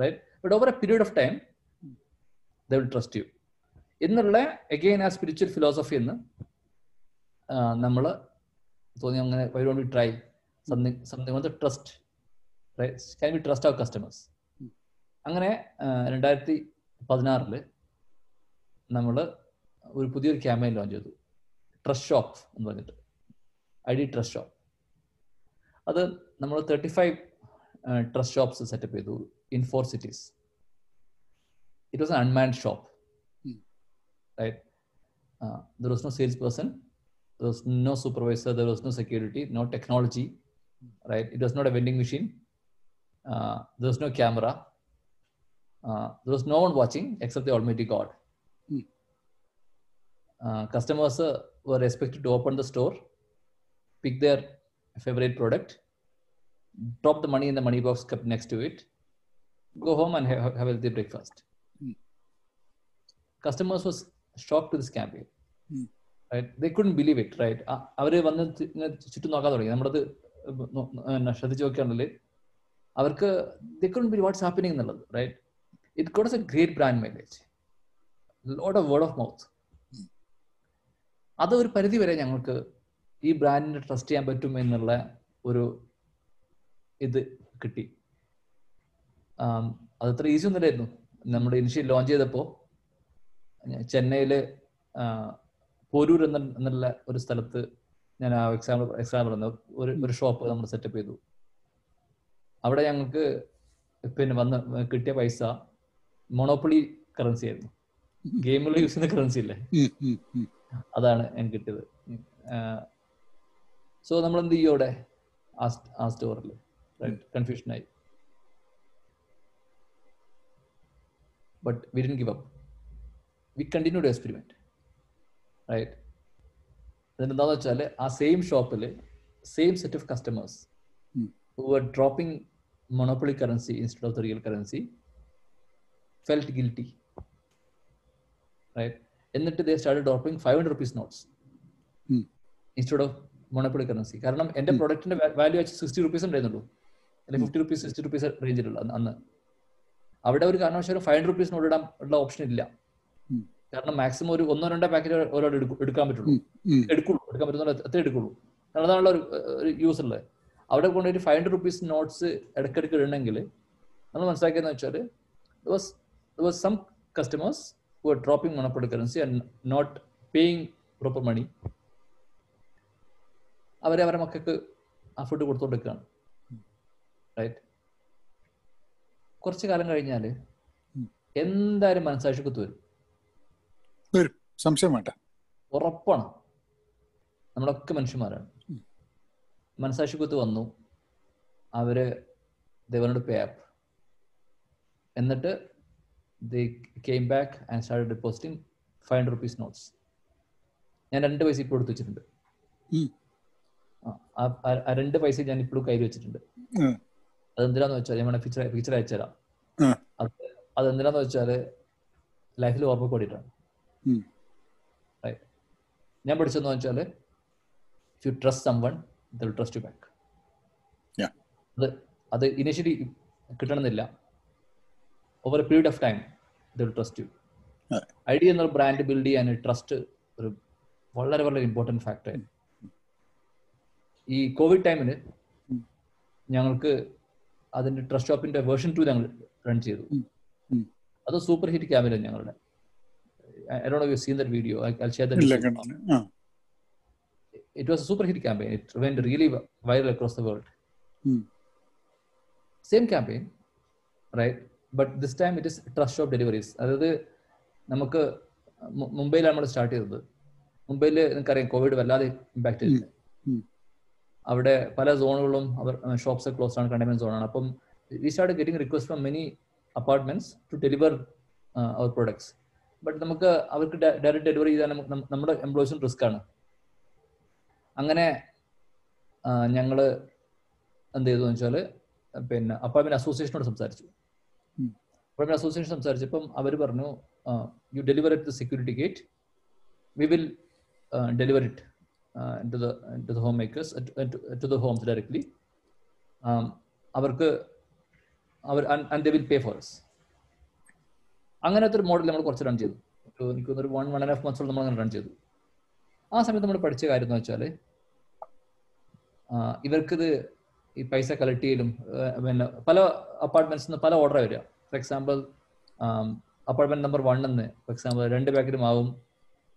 Right but over a period of time. They will trust you എന്നുള്ള അഗെയിൻ ആ സ്പിരിച്വൽ ഫിലോസഫി എന്ന് നമ്മൾ തോന്നി അങ്ങനെ why don't try something something trust can be trust our customers. അങ്ങനെ രണ്ടായിരത്തി പതിനാറിൽ നമ്മൾ ഒരു പുതിയൊരു ക്യാമ്പയിൻ ലോഞ്ച് ചെയ്തു. ട്രസ്റ്റ് ഷോപ്പ് എന്ന് പറഞ്ഞിട്ട്. ഐ ഡി ട്രസ്റ്റ് ഷോപ്പ് അത് നമ്മൾ thirty five trust shops setup ചെയ്തു in four cities it was unmanned shop Hmm. Right there was no sales person there was no supervisor there was no security no technology right it was not a vending machine there was no camera there was no one watching except the almighty God Hmm. customers uh, were expected to open the store, pick their favorite product, drop the money in the money box kept next to it, go home and have, have a healthy breakfast. Mm. Customers was shocked to this campaign. Mm. Right? They couldn't believe it, right? അവർ വന്ന് ചുറ്റും നോക്കാൻ തുടങ്ങി നമ്മളത് ശ്രദ്ധിച്ചു നോക്കുകയാണെങ്കിൽ അവർക്ക് they couldn't believe what's happening എന്നുള്ളത് right it got a great brand mileage lot of word of mouth അത് ഒരു പരിധി വരെ ഞങ്ങൾക്ക് ഈ ബ്രാൻഡിനെ ട്രസ്റ്റ് ചെയ്യാൻ പറ്റും എന്നുള്ള ഒരു ഇത് കിട്ടി. അതത്ര ഈസി ഒന്നുമില്ലായിരുന്നു നമ്മുടെ ഇനിഷ്യൽ ലോഞ്ച് ചെയ്തപ്പോൾ ചെന്നൈയിൽ പോരൂർ എന്ന എന്നുള്ള ഒരു സ്ഥലത്ത് ഞാൻ ആ എക്സാമ്പിൾ എക്സാമ്പിൾ പറഞ്ഞു. ഒരു ഒരു ഷോപ്പ് നമ്മൾ സെറ്റപ്പ് ചെയ്തു. അവിടെ ഞങ്ങൾക്ക് പിന്നെ വന്ന് കിട്ടിയ പൈസ മൊണോപ്പൊളി കറൻസി ആയിരുന്നു. ഗെയിമിൽ യൂസ് ചെയ്യുന്ന കറൻസി ഇല്ലേ. അതാണ് എനിക്ക് കിട്ടിയത്. സോ നമ്മൾ എന്ത് ചെയ്യും അവിടെ? ആ സ്റ്റോറിൽ കൺഫ്യൂഷനായി but we didn't give up we continue to experiment right അതിനെന്താന്ന് വെച്ചാൽ ആ സെയിം ഷോപ്പിൽ same set of customers who are dropping dropping currency instead of the real currency felt guilty guilty. എന്നിട്ട് they start dropping five hundred rupees notes instead of monopoly currency കാരണം എന്റെ. പ്രൊഡക്റ്റിന്റെ value വെച്ച് sixty rupees ഉണ്ടായിരുന്നുള്ളൂ. അല്ലെങ്കിൽ fifty rupees sixty rupees റേഞ്ചിലുള്ള അന്ന് അവിടെ ഒരു കാരണവശാലും ഫൈവ് ഹൺഡ്രഡ് റുപ്പീസിന് ഇടാൻ ഉള്ള ഓപ്ഷൻ ഇല്ല. കാരണം മാക്സിമം ഒരു ഒന്നോ രണ്ടോ പാക്കറ്റ് ഒരാൾ എടുക്കാൻ പറ്റുള്ളൂ. എടുക്കുള്ളൂ എടുക്കാൻ പറ്റുന്ന അത്ര എടുക്കുള്ളൂ. കാരണം അതാണുള്ള ഒരു യൂസ് ഉള്ളത്. അവിടെ കൊണ്ടുപോയിട്ട് ഫൈവ് ഹൺഡ്രഡ് റുപ്പീസ് നോട്ട്സ് ഇടയ്ക്കിടയ്ക്ക് ഇടണമെങ്കിൽ നമ്മൾ മനസ്സിലാക്കിയെന്ന് വെച്ചാൽ was was some customers who are dropping monopoly currency and not paying proper money. അവരെ അവരെ മക്കൾക്ക് ആ ഫുഡ് കൊടുത്തോണ്ടിരിക്കുകയാണ് റൈറ്റ് കുറച്ച് കാലം കഴിഞ്ഞാൽ. എന്തായാലും മനസ്സാക്ഷിക്ക് വരും വരും സംശയം വേണ്ട. ഉറപ്പാണ്. നമ്മളൊക്കെ മനുഷ്യന്മാരാണ്. മനസ്സാക്ഷിക്കുത്ത് വന്നു. അവർ ദേവനോട് പേ ആപ്പ് എന്നിട്ട് they came back and start depositing five hundred rupees notes ഞാൻ രണ്ട് പൈസ ഇപ്പോൾ എടുത്ത് വെച്ചിട്ടുണ്ട്. ആ, രണ്ട് പൈസ ഞാൻ ഇപ്പോഴും കയ്യിൽ വെച്ചിട്ടുണ്ട്. അതെന്തിനാന്ന് വെച്ചാൽ ഞാൻ പിക്ചർ പിക്ചർ അയച്ചുതരാം. ഉം. അത് അതെന്തിനാന്ന് വെച്ചാൽ ലൈഫിൽ ഓർമ്മ കൂടിയിട്ടാണ്. ഞാൻ പഠിച്ചെന്ന് വെച്ചാൽ if you trust someone they trust you back. അത് അത് ഇനിഷ്യലി കിട്ടണമെന്നില്ല. Over a period of time ഇതിൽ ട്രസ്റ്റ് യു. ഐഡിയ എന്നൊരു ബ്രാൻഡ് ബിൽഡ് ചെയ്യാൻ ട്രസ്റ്റ് ഒരു വളരെ വളരെ ഇമ്പോർട്ടന്റ് ഫാക്ടർ ഈ കോവിഡ് ടൈമിന് ഞങ്ങൾക്ക് അതിന്റെ ട്രസ്റ്റ് ഷോപ്പിന്റെ വേർഷൻ ടു ഞങ്ങൾ റൺ ചെയ്തു. അത് സൂപ്പർ ഹിറ്റ് ക്യാമറ ഞങ്ങളുടെ. Seen the video it was super hit campaign it went really viral across the world same campaign right but this time it is trust of deliveries അതായത് നമുക്ക് മുംബൈയിലാണ് നമ്മൾ start ചെയ്തത്. മുംബൈയിൽ നിങ്ങൾക്കറിയാം Covid വല്ലാതെ impact ചെയ്തിട്ടുണ്ട് അവിടെ പല സോണുകളും അവർ ഷോപ്സ് ക്ലോസ് ആണ് കണ്ടെയ്ൻമെന്റ് സോണാണ് അപ്പം we start getting request from many apartments to deliver our products but നമുക്ക് അവർക്ക് ഡയറക്റ്റ് ഡെലിവറി ചെയ്താൽ നമ്മുടെ എംപ്ലോയീസും റിസ്ക് ആണ്. അങ്ങനെ ഞങ്ങൾ എന്ത് ചെയ്തു വെച്ചാൽ പിന്നെ അപ്പാർട്ട്മെന്റ് അസോസിയേഷനോട് സംസാരിച്ചു. അപ്പാർട്ട്മെന്റ് അസോസിയേഷൻ സംസാരിച്ചപ്പം അവർ പറഞ്ഞു you deliver at the security gate we will deliver it to the to the home makers to the homes directly അവർക്ക് അവർ and they will pay for us. അങ്ങനത്തെ ഒരു മോഡൽ നമ്മൾ കുറച്ച് റൺ ചെയ്തു. എനിക്ക് ഒരു വൺ വൺ ആൻഡ് ഹാഫ് മന്ത്സോളം നമ്മൾ അങ്ങനെ റൺ ചെയ്തു. ആ സമയത്ത് നമ്മൾ പഠിച്ച കാര്യം എന്ന് വെച്ചാൽ ഇവർക്കിത് ഈ പൈസ കളക്ട് ചെയ്യലും പിന്നെ പല അപ്പാർട്ട്മെന്റ്സ് നിന്ന് പല ഓർഡർ വരിക. ഫോർ എക്സാമ്പിൾ അപ്പാർട്ട്മെന്റ് നമ്പർ വണ്ണിന്ന് ഫോർ എക്സാമ്പിൾ രണ്ട് പാക്കറ്റ് മാവും.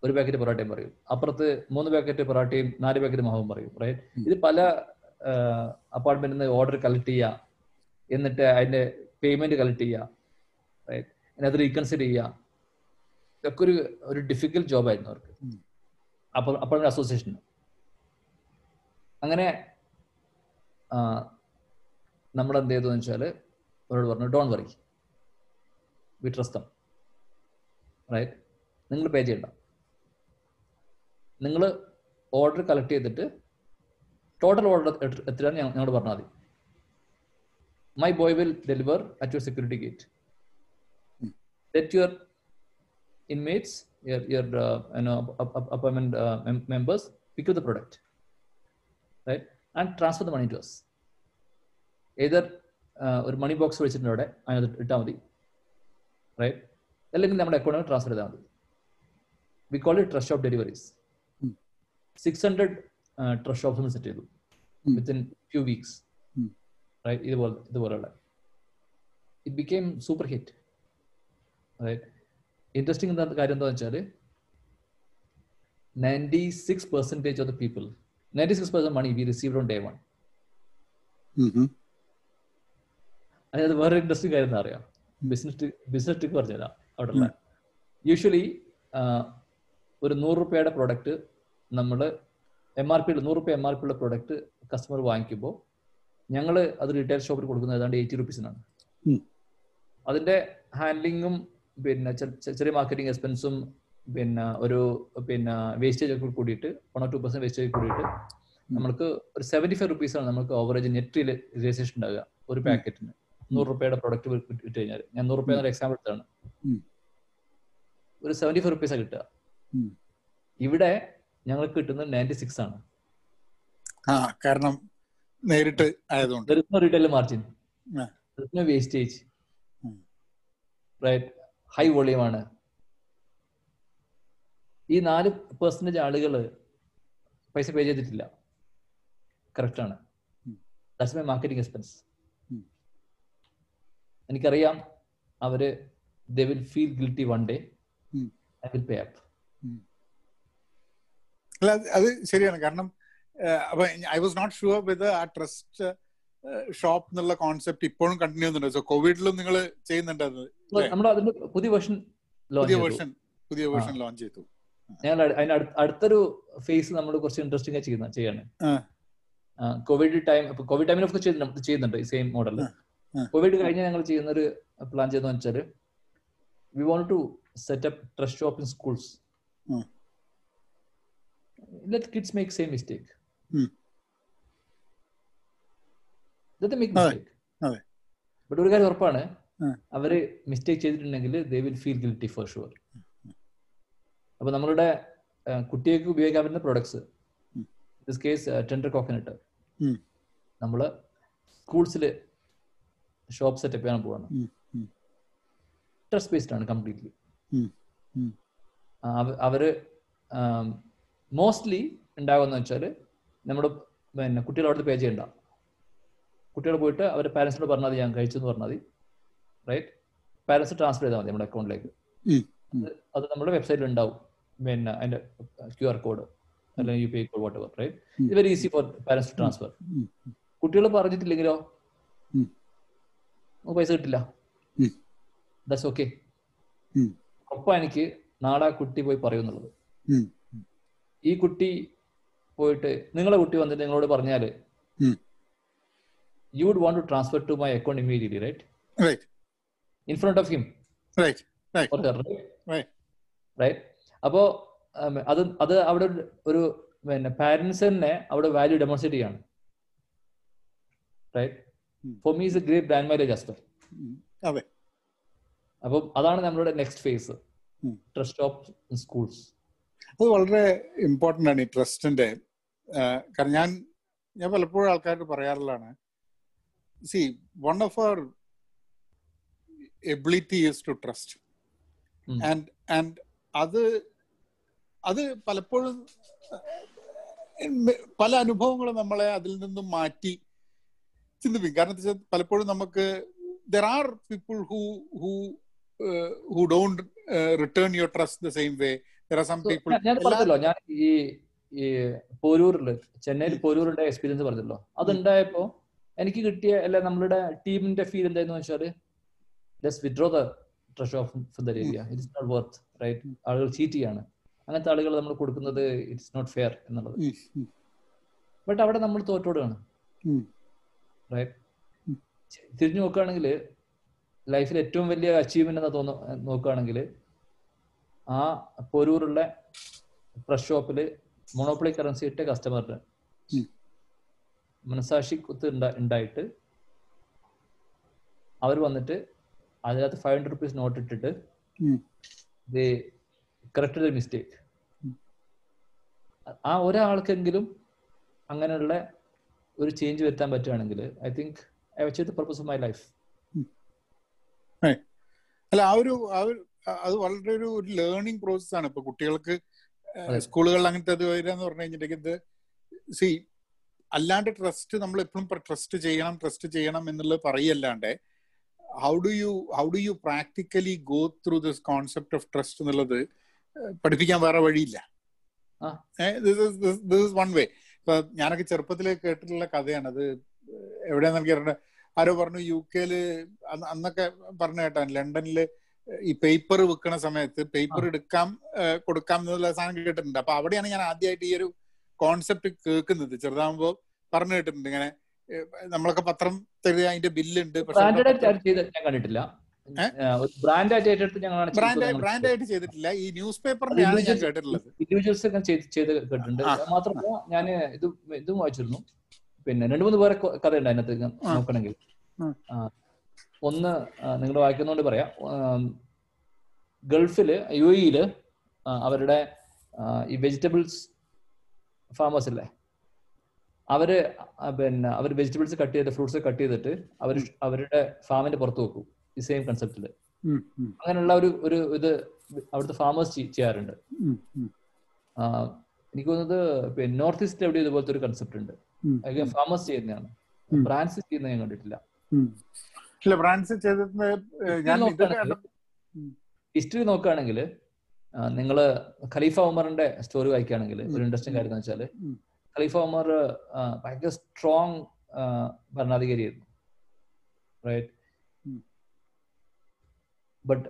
ഒരു പാക്കറ്റ് പൊറോട്ടയും പറയും. അപ്പുറത്ത് മൂന്ന് പാക്കറ്റ് പൊറോട്ടയും നാല് പാക്കറ്റ് മഹവും പറയും റൈറ്റ് ഇത് പല അപ്പാർട്ട്മെന്റിൽ നിന്ന് ഓർഡർ കളക്ട് ചെയ്യുക എന്നിട്ട് അതിന്റെ പേയ്മെന്റ് കളക്ട് ചെയ്യുക റൈറ്റ് അതിനകത്ത് റീകൺസിഡർ ചെയ്യുക ഇതൊക്കെ ഒരു ഒരു ഡിഫിക്കൽട്ട് ജോബായിരുന്നു അവർക്ക്. അപ്പോൾ അപ്പോഴൊരു അസോസിയേഷൻ അങ്ങനെ നമ്മൾ എന്ത് ചെയ്തു വെച്ചാൽ അവരോട് പറഞ്ഞു don't worry we trust right നിങ്ങൾ പേ ചെയ്യണ്ട. നിങ്ങൾ ഓർഡർ കളക്ട് ചെയ്തിട്ട് ടോട്ടൽ ഓർഡർ എത്രയാണ് ഞങ്ങളോട് പറഞ്ഞാൽ മതി. My boy will deliver at your security gate let your inmates your your uh, you know ap- ap- apartment uh, mem- members pick up the product, right, and transfer the money to us. Either uh, ഒരു മണി box വെച്ചിട്ടുണ്ട് അവിടെ അതിനകത്ത് ഇട്ടാൽ മതി. Right അല്ലെങ്കിൽ നമ്മുടെ അക്കൗണ്ടിൽ transfer ചെയ്താൽ മതി. We call it trust of deliveries. Six hundred trust option set ചെയ്തു. Within few weeks. റൈറ്റ് ഇതുപോലെ ഇതുപോലെയുള്ള it became super hit right interesting എന്താ കാര്യം എന്താണെന്ന് വെച്ചാൽ ninety six percentage of the people ninety six percent money we received on day one. അതായത് വേറെ interesting കാര്യം എന്താ അറിയാം? ബിസിനസ് ബിസിനസ് ട്രിക്ക് പറഞ്ഞുതരാം. അവിടെ യൂഷ്വലി ഒരു നൂറ് രൂപയുടെ പ്രോഡക്റ്റ് നമ്മൾ എം ആർ പി നൂറ് രൂപ എം ആർ പി ഉള്ള പ്രോഡക്റ്റ് കസ്റ്റമർ വാങ്ങിക്കുമ്പോൾ ഞങ്ങൾ അത് റീറ്റെയിൽ ഷോപ്പിൽ കൊടുക്കുന്നത് ഏതാണ്ട് എയ്റ്റി റുപ്പീസിനാണ് അതിന്റെ ഹാൻഡ്ലിങ്ങും പിന്നെ ചെറിയ മാർക്കറ്റിംഗ് എക്സ്പെൻസും പിന്നെ ഒരു പിന്നെ വേസ്റ്റേജ് ഒക്കെ കൂടിയിട്ട് one or two percent wastage കൂടിയിട്ട് നമുക്ക് ഒരു സെവന്റി ഫൈവ് റുപ്പീസാണ് നമുക്ക് ഓവറേജ് നെറ്റ് രജിസ്ട്രേഷൻ ഉണ്ടാകുക ഒരു പാക്കറ്റിന് നൂറ് രൂപയുടെ പ്രൊഡക്റ്റ് വിറ്റ് കഴിഞ്ഞാൽ ഞാൻ നൂറ് രൂപ എന്നൊരു എക്സാമ്പിൾ എടുത്താണ്. ഒരു സെവന്റി ഫൈവ് റുപ്പീസാണ് കിട്ടുക. ഇവിടെ ഞങ്ങൾക്ക് കിട്ടുന്നത് നയന്റി സിക്സ് ആണ്. ആ കാരണം നേരിട്ട് ആയതുകൊണ്ട്. No wastage. ഉം. right? ഹൈ വോളിയം ആണ്. ഈ നാല് പെർസെന്റേജ് ആളുകൾ പൈസ പേ ചെയ്തിട്ടില്ല. കറക്റ്റ് ആണ്. That's my marketing expense. എനിക്കറിയാം അവർ they will feel guilty one day I will pay up അല്ല അത് ശരിയാണ്. കാരണം അപ്പൊ I was not sure with ആ ട്രസ്റ്റ് ഷോപ്പ് എന്നുള്ള കോൺസെപ്റ്റ് ഇപ്പോഴും കണ്ടിന്യൂ ചെയ്യുന്നുണ്ട്? സോ കോവിഡിലും നിങ്ങൾ ചെയ്യുന്നുണ്ട് അതിന്റെ പുതിയ വേർഷൻ പുതിയ വേർഷൻ പുതിയ വേർഷൻ ലോഞ്ച് ചെയ്തു. ഞങ്ങൾ അടി- അതിന് അടുത്ത- അടുത്തൊരു ഫേസ് നമ്മൾ കുറച്ച് ഇൻട്രസ്റ്റിംഗ് ആയി ചെയ്യുന്ന ചെയ്യാണ്. കോവിഡ് ടൈം കോവിഡ് ടൈമിൽ ഒക്കെ ചെയ്യുന്നുണ്ട് ഈ സെയിം മോഡൽ. കോവിഡ് കഴിഞ്ഞ് ഞങ്ങൾ ചെയ്യുന്ന ഒരു പ്ലാൻ ചെയ്തെന്ന് വെച്ചാൽ we want to set up trust shop in schools ഉം. kids make same mistake. Hmm. Let them make mistake. അതെ. ബട്ട് ഒരു കാര്യം ഉറപ്പാണ് അവർ മിസ്റ്റേക്ക് ചെയ്തിട്ടുണ്ടെങ്കിൽ they will feel guilty for sure അപ്പൊ നമ്മളുടെ കുട്ടികൾക്ക് ഉപയോഗിക്കാൻ പറ്റുന്ന products this case tender coconut ഉം. നമ്മൾ സ്കൂൾസിൽ ഷോപ്പ് സെറ്റപ്പ് ചെയ്യാൻ പോവാണ്. ട്രസ്റ്റ് ബേസ്ഡ് ആണ് കംപ്ലീറ്റ്ലി. അവർ മോസ്റ്റ്ലി ഉണ്ടാകുന്ന വെച്ചാൽ നമ്മുടെ പിന്നെ കുട്ടികൾ അവിടുത്തെ പേ ചെയ്യണ്ട. കുട്ടികൾ പോയിട്ട് അവരുടെ പാരൻസിനോട് പറഞ്ഞാൽ മതി ഞാൻ കഴിച്ചു എന്ന് പറഞ്ഞാൽ മതി. റൈറ്റ് പാരൻസ് ട്രാൻസ്ഫർ ചെയ്താൽ മതി നമ്മുടെ അക്കൗണ്ടിലേക്ക്. അത് നമ്മുടെ വെബ്സൈറ്റിൽ ഉണ്ടാവും. പിന്നെ അതിന്റെ ക്യു ആർ കോഡ് അല്ലെങ്കിൽ U P I code whatever right. ഇത് very easy for parents to transfer കുട്ടികൾ പറഞ്ഞിട്ടില്ലെങ്കിലോ? പൈസ കിട്ടില്ല. ദാറ്റ്സ് ഓക്കെ ഒപ്പം എനിക്ക് നാളെ കുട്ടി പോയി പറയുന്നുള്ളത്. ഈ കുട്ടി പോയിട്ട് നിങ്ങളെ കുട്ടി വന്നിട്ട് നിങ്ങളോട് പറഞ്ഞാൽ you would want to transfer to my account immediately right in front of him. Right അപ്പോ അത് അത് അവിടെ ഒരു- പിന്നെ പാരന്റ്സ് തന്നെ അവിടെ വാല്യൂ ഡെമോൺസ്ട്രേറ്റ് ചെയ്യാണ്. Right for me is a great brand marriage അസ്റ്റർ അപ്പം അതാണ് നമ്മളുടെ next phase trust of schools അത് വളരെ ഇമ്പോർട്ടന്റ് ആണ് ഈ ട്രസ്റ്റിന്റെ. കാരണം ഞാൻ ഞാൻ പലപ്പോഴും ആൾക്കാരോട് പറയാറുള്ളതാണ് see one of our ability is to trust and and അത് അത് പലപ്പോഴും പല അനുഭവങ്ങളും നമ്മളെ അതിൽ നിന്നും മാറ്റി ചിന്തിപ്പിക്കും. കാരണം എന്താ വെച്ചാൽ പലപ്പോഴും നമുക്ക് there are people who who who don't return your trust the same way ഞാൻ പറഞ്ഞല്ലോ ഞാൻ ഈ ഈ പോരൂരിൽ ചെന്നൈയിൽ പോരൂരിന്റെ എക്സ്പീരിയൻസ് പറഞ്ഞല്ലോ. അതുണ്ടായപ്പോ എനിക്ക് കിട്ടിയ അല്ല നമ്മളുടെ ടീമിന്റെ ഫീൽ എന്തായിരുന്നു വെച്ചാൽ just withdraw the treasure of the area it's not worth right ആളുകൾ ചീറ്റ് ചെയ്യാണ്. അങ്ങനത്തെ ആളുകൾ നമ്മൾ കൊടുക്കുന്നത് ഇറ്റ്സ് നോട്ട് ഫെയർ എന്നുള്ളത്. ബട്ട് അവിടെ നമ്മൾ തോറ്റോടുകയാണ് റൈറ്റ് തിരിഞ്ഞു നോക്കുകയാണെങ്കിൽ ലൈഫിൽ ഏറ്റവും വലിയ അച്ചീവ്മെന്റ് എന്ന് തോന്നുന്നു നോക്കുകയാണെങ്കിൽ ആ പൊരൂറുള്ള ഫ്രഷ് ഷോപ്പിൽ മോണോപ്ലി കറൻസി ഇട്ട കസ്റ്റമറിന്. മനസാക്ഷി കുത്ത് ഉണ്ടായിട്ട് അവർ വന്നിട്ട് അതിനകത്ത് ഫൈവ് ഹൺഡ്രഡ് റുപ്പീസ് നോട്ട് ഇട്ടിട്ട് ദേ കറക്റ്റ് ദ മിസ്റ്റേക്ക് ആ ഒരാൾക്കെങ്കിലും അങ്ങനെയുള്ള ഒരു ചേഞ്ച് വരുത്താൻ പറ്റുകയാണെങ്കിൽ ഐ തിങ്ക് ഐ വെച്ച് the purpose of my life അല്ല ആ ഒരു ആ ഒരു അത് വളരെ ഒരു ഒരു ലേണിംഗ് പ്രോസസ് ആണ്. ഇപ്പൊ കുട്ടികൾക്ക് സ്കൂളുകളിൽ അങ്ങനത്തെ അത് വരിക എന്ന് പറഞ്ഞു കഴിഞ്ഞിട്ടുണ്ടെങ്കിൽ ഇത് സി അല്ലാണ്ട് ട്രസ്റ്റ് നമ്മൾ എപ്പോഴും ട്രസ്റ്റ് ചെയ്യണം ട്രസ്റ്റ് ചെയ്യണം എന്നുള്ളത് പറയല്ലാണ്ട് how do you how do you practically go through this concept of trust എന്നുള്ളത് പഠിപ്പിക്കാൻ വേറെ വഴിയില്ല. വൺ വേ ഇപ്പൊ ഞാനൊക്കെ ചെറുപ്പത്തിൽ കേട്ടിട്ടുള്ള കഥയാണ്. അത് എവിടെയാണെന്ന് എനിക്ക് ആരോ പറഞ്ഞു യു കെയിൽ അന്നൊക്കെ പറഞ്ഞു കേട്ടാണ്. ലണ്ടനിൽ ഈ പേപ്പർ വെക്കുന്ന സമയത്ത് പേപ്പർ എടുക്കാം കൊടുക്കാം എന്നുള്ള സാധനം കേട്ടിട്ടുണ്ട്. അപ്പൊ അവിടെയാണ് ഞാൻ ആദ്യമായിട്ട് ഈ ഒരു കോൺസെപ്റ്റ് കേൾക്കുന്നത്. ചെറുതാകുമ്പോ പറഞ്ഞു കേട്ടിട്ടുണ്ട് ഇങ്ങനെ നമ്മളൊക്കെ പത്രം തരിക അതിന്റെ ബില്ലുണ്ട് കണ്ടിട്ടില്ല. ബ്രാൻഡ് ആയിട്ട് ചെയ്തിട്ടില്ല. ഈ ന്യൂസ് പേപ്പറിനെയാണ് ഞാൻ കേട്ടിട്ടുള്ളത്. ഇൻഡിവിജ്വൽസ് ഒക്കെ ചെയ്ത് ചെയ്ത് കേട്ടിട്ടുണ്ട്. മാത്രമല്ല ഞാൻ ഇത് ഇതും വായിച്ചിരുന്നു. പിന്നെ രണ്ടു മൂന്ന് പേരെ കഥ ഉണ്ട് അതിനകത്ത് നോക്കണമെങ്കിൽ. ഒന്ന് നിങ്ങൾ വായിക്കുന്നതുകൊണ്ട് പറയാം. ഗൾഫിൽ ഗൾഫിൽ യു ഇയിൽ അവരുടെ ഈ വെജിറ്റബിൾസ് ഫാമേഴ്സ് അല്ലേ അവർ പിന്നെ അവർ വെജിറ്റബിൾസ് കട്ട് ചെയ്തിട്ട് ഫ്രൂട്ട്സ് കട്ട് ചെയ്തിട്ട് അവർ അവരുടെ ഫാമിന്റെ പുറത്ത് വെക്കും. ഈ സെയിം ഉം, അങ്ങനെയുള്ള ഒരു ഒരു ഇത് അവിടുത്തെ ഫാമേഴ്സ് ചെയ്യാറുണ്ട്. എനിക്ക് തോന്നുന്നത് പിന്നെ നോർത്ത് ഈസ്റ്റ് എവിടെ ഇതുപോലത്തെ ഒരു കൺസെപ്റ്റ് ഉണ്ട്. ഫാമേഴ്സ് ചെയ്യുന്നതാണ്. ബ്രാൻഡ്സ് ചെയ്യുന്നത് ഞാൻ കണ്ടിട്ടില്ല. ബ്രാൻഡ്സ് ഞാൻ ഹിസ്റ്ററി നോക്കുകയാണെങ്കിൽ നിങ്ങൾ ഖലീഫ ഉമറിന്റെ സ്റ്റോറി വായിക്കുകയാണെങ്കിൽ ഒരു ഇൻട്രസ്റ്റിംഗ് കാര്യം എന്ന് വെച്ചാൽ ഖലീഫ ഉമർ ഭയങ്കര സ്ട്രോങ് ഭരണാധികാരിയായിരുന്നു. റൈറ്റ് ബട്ട്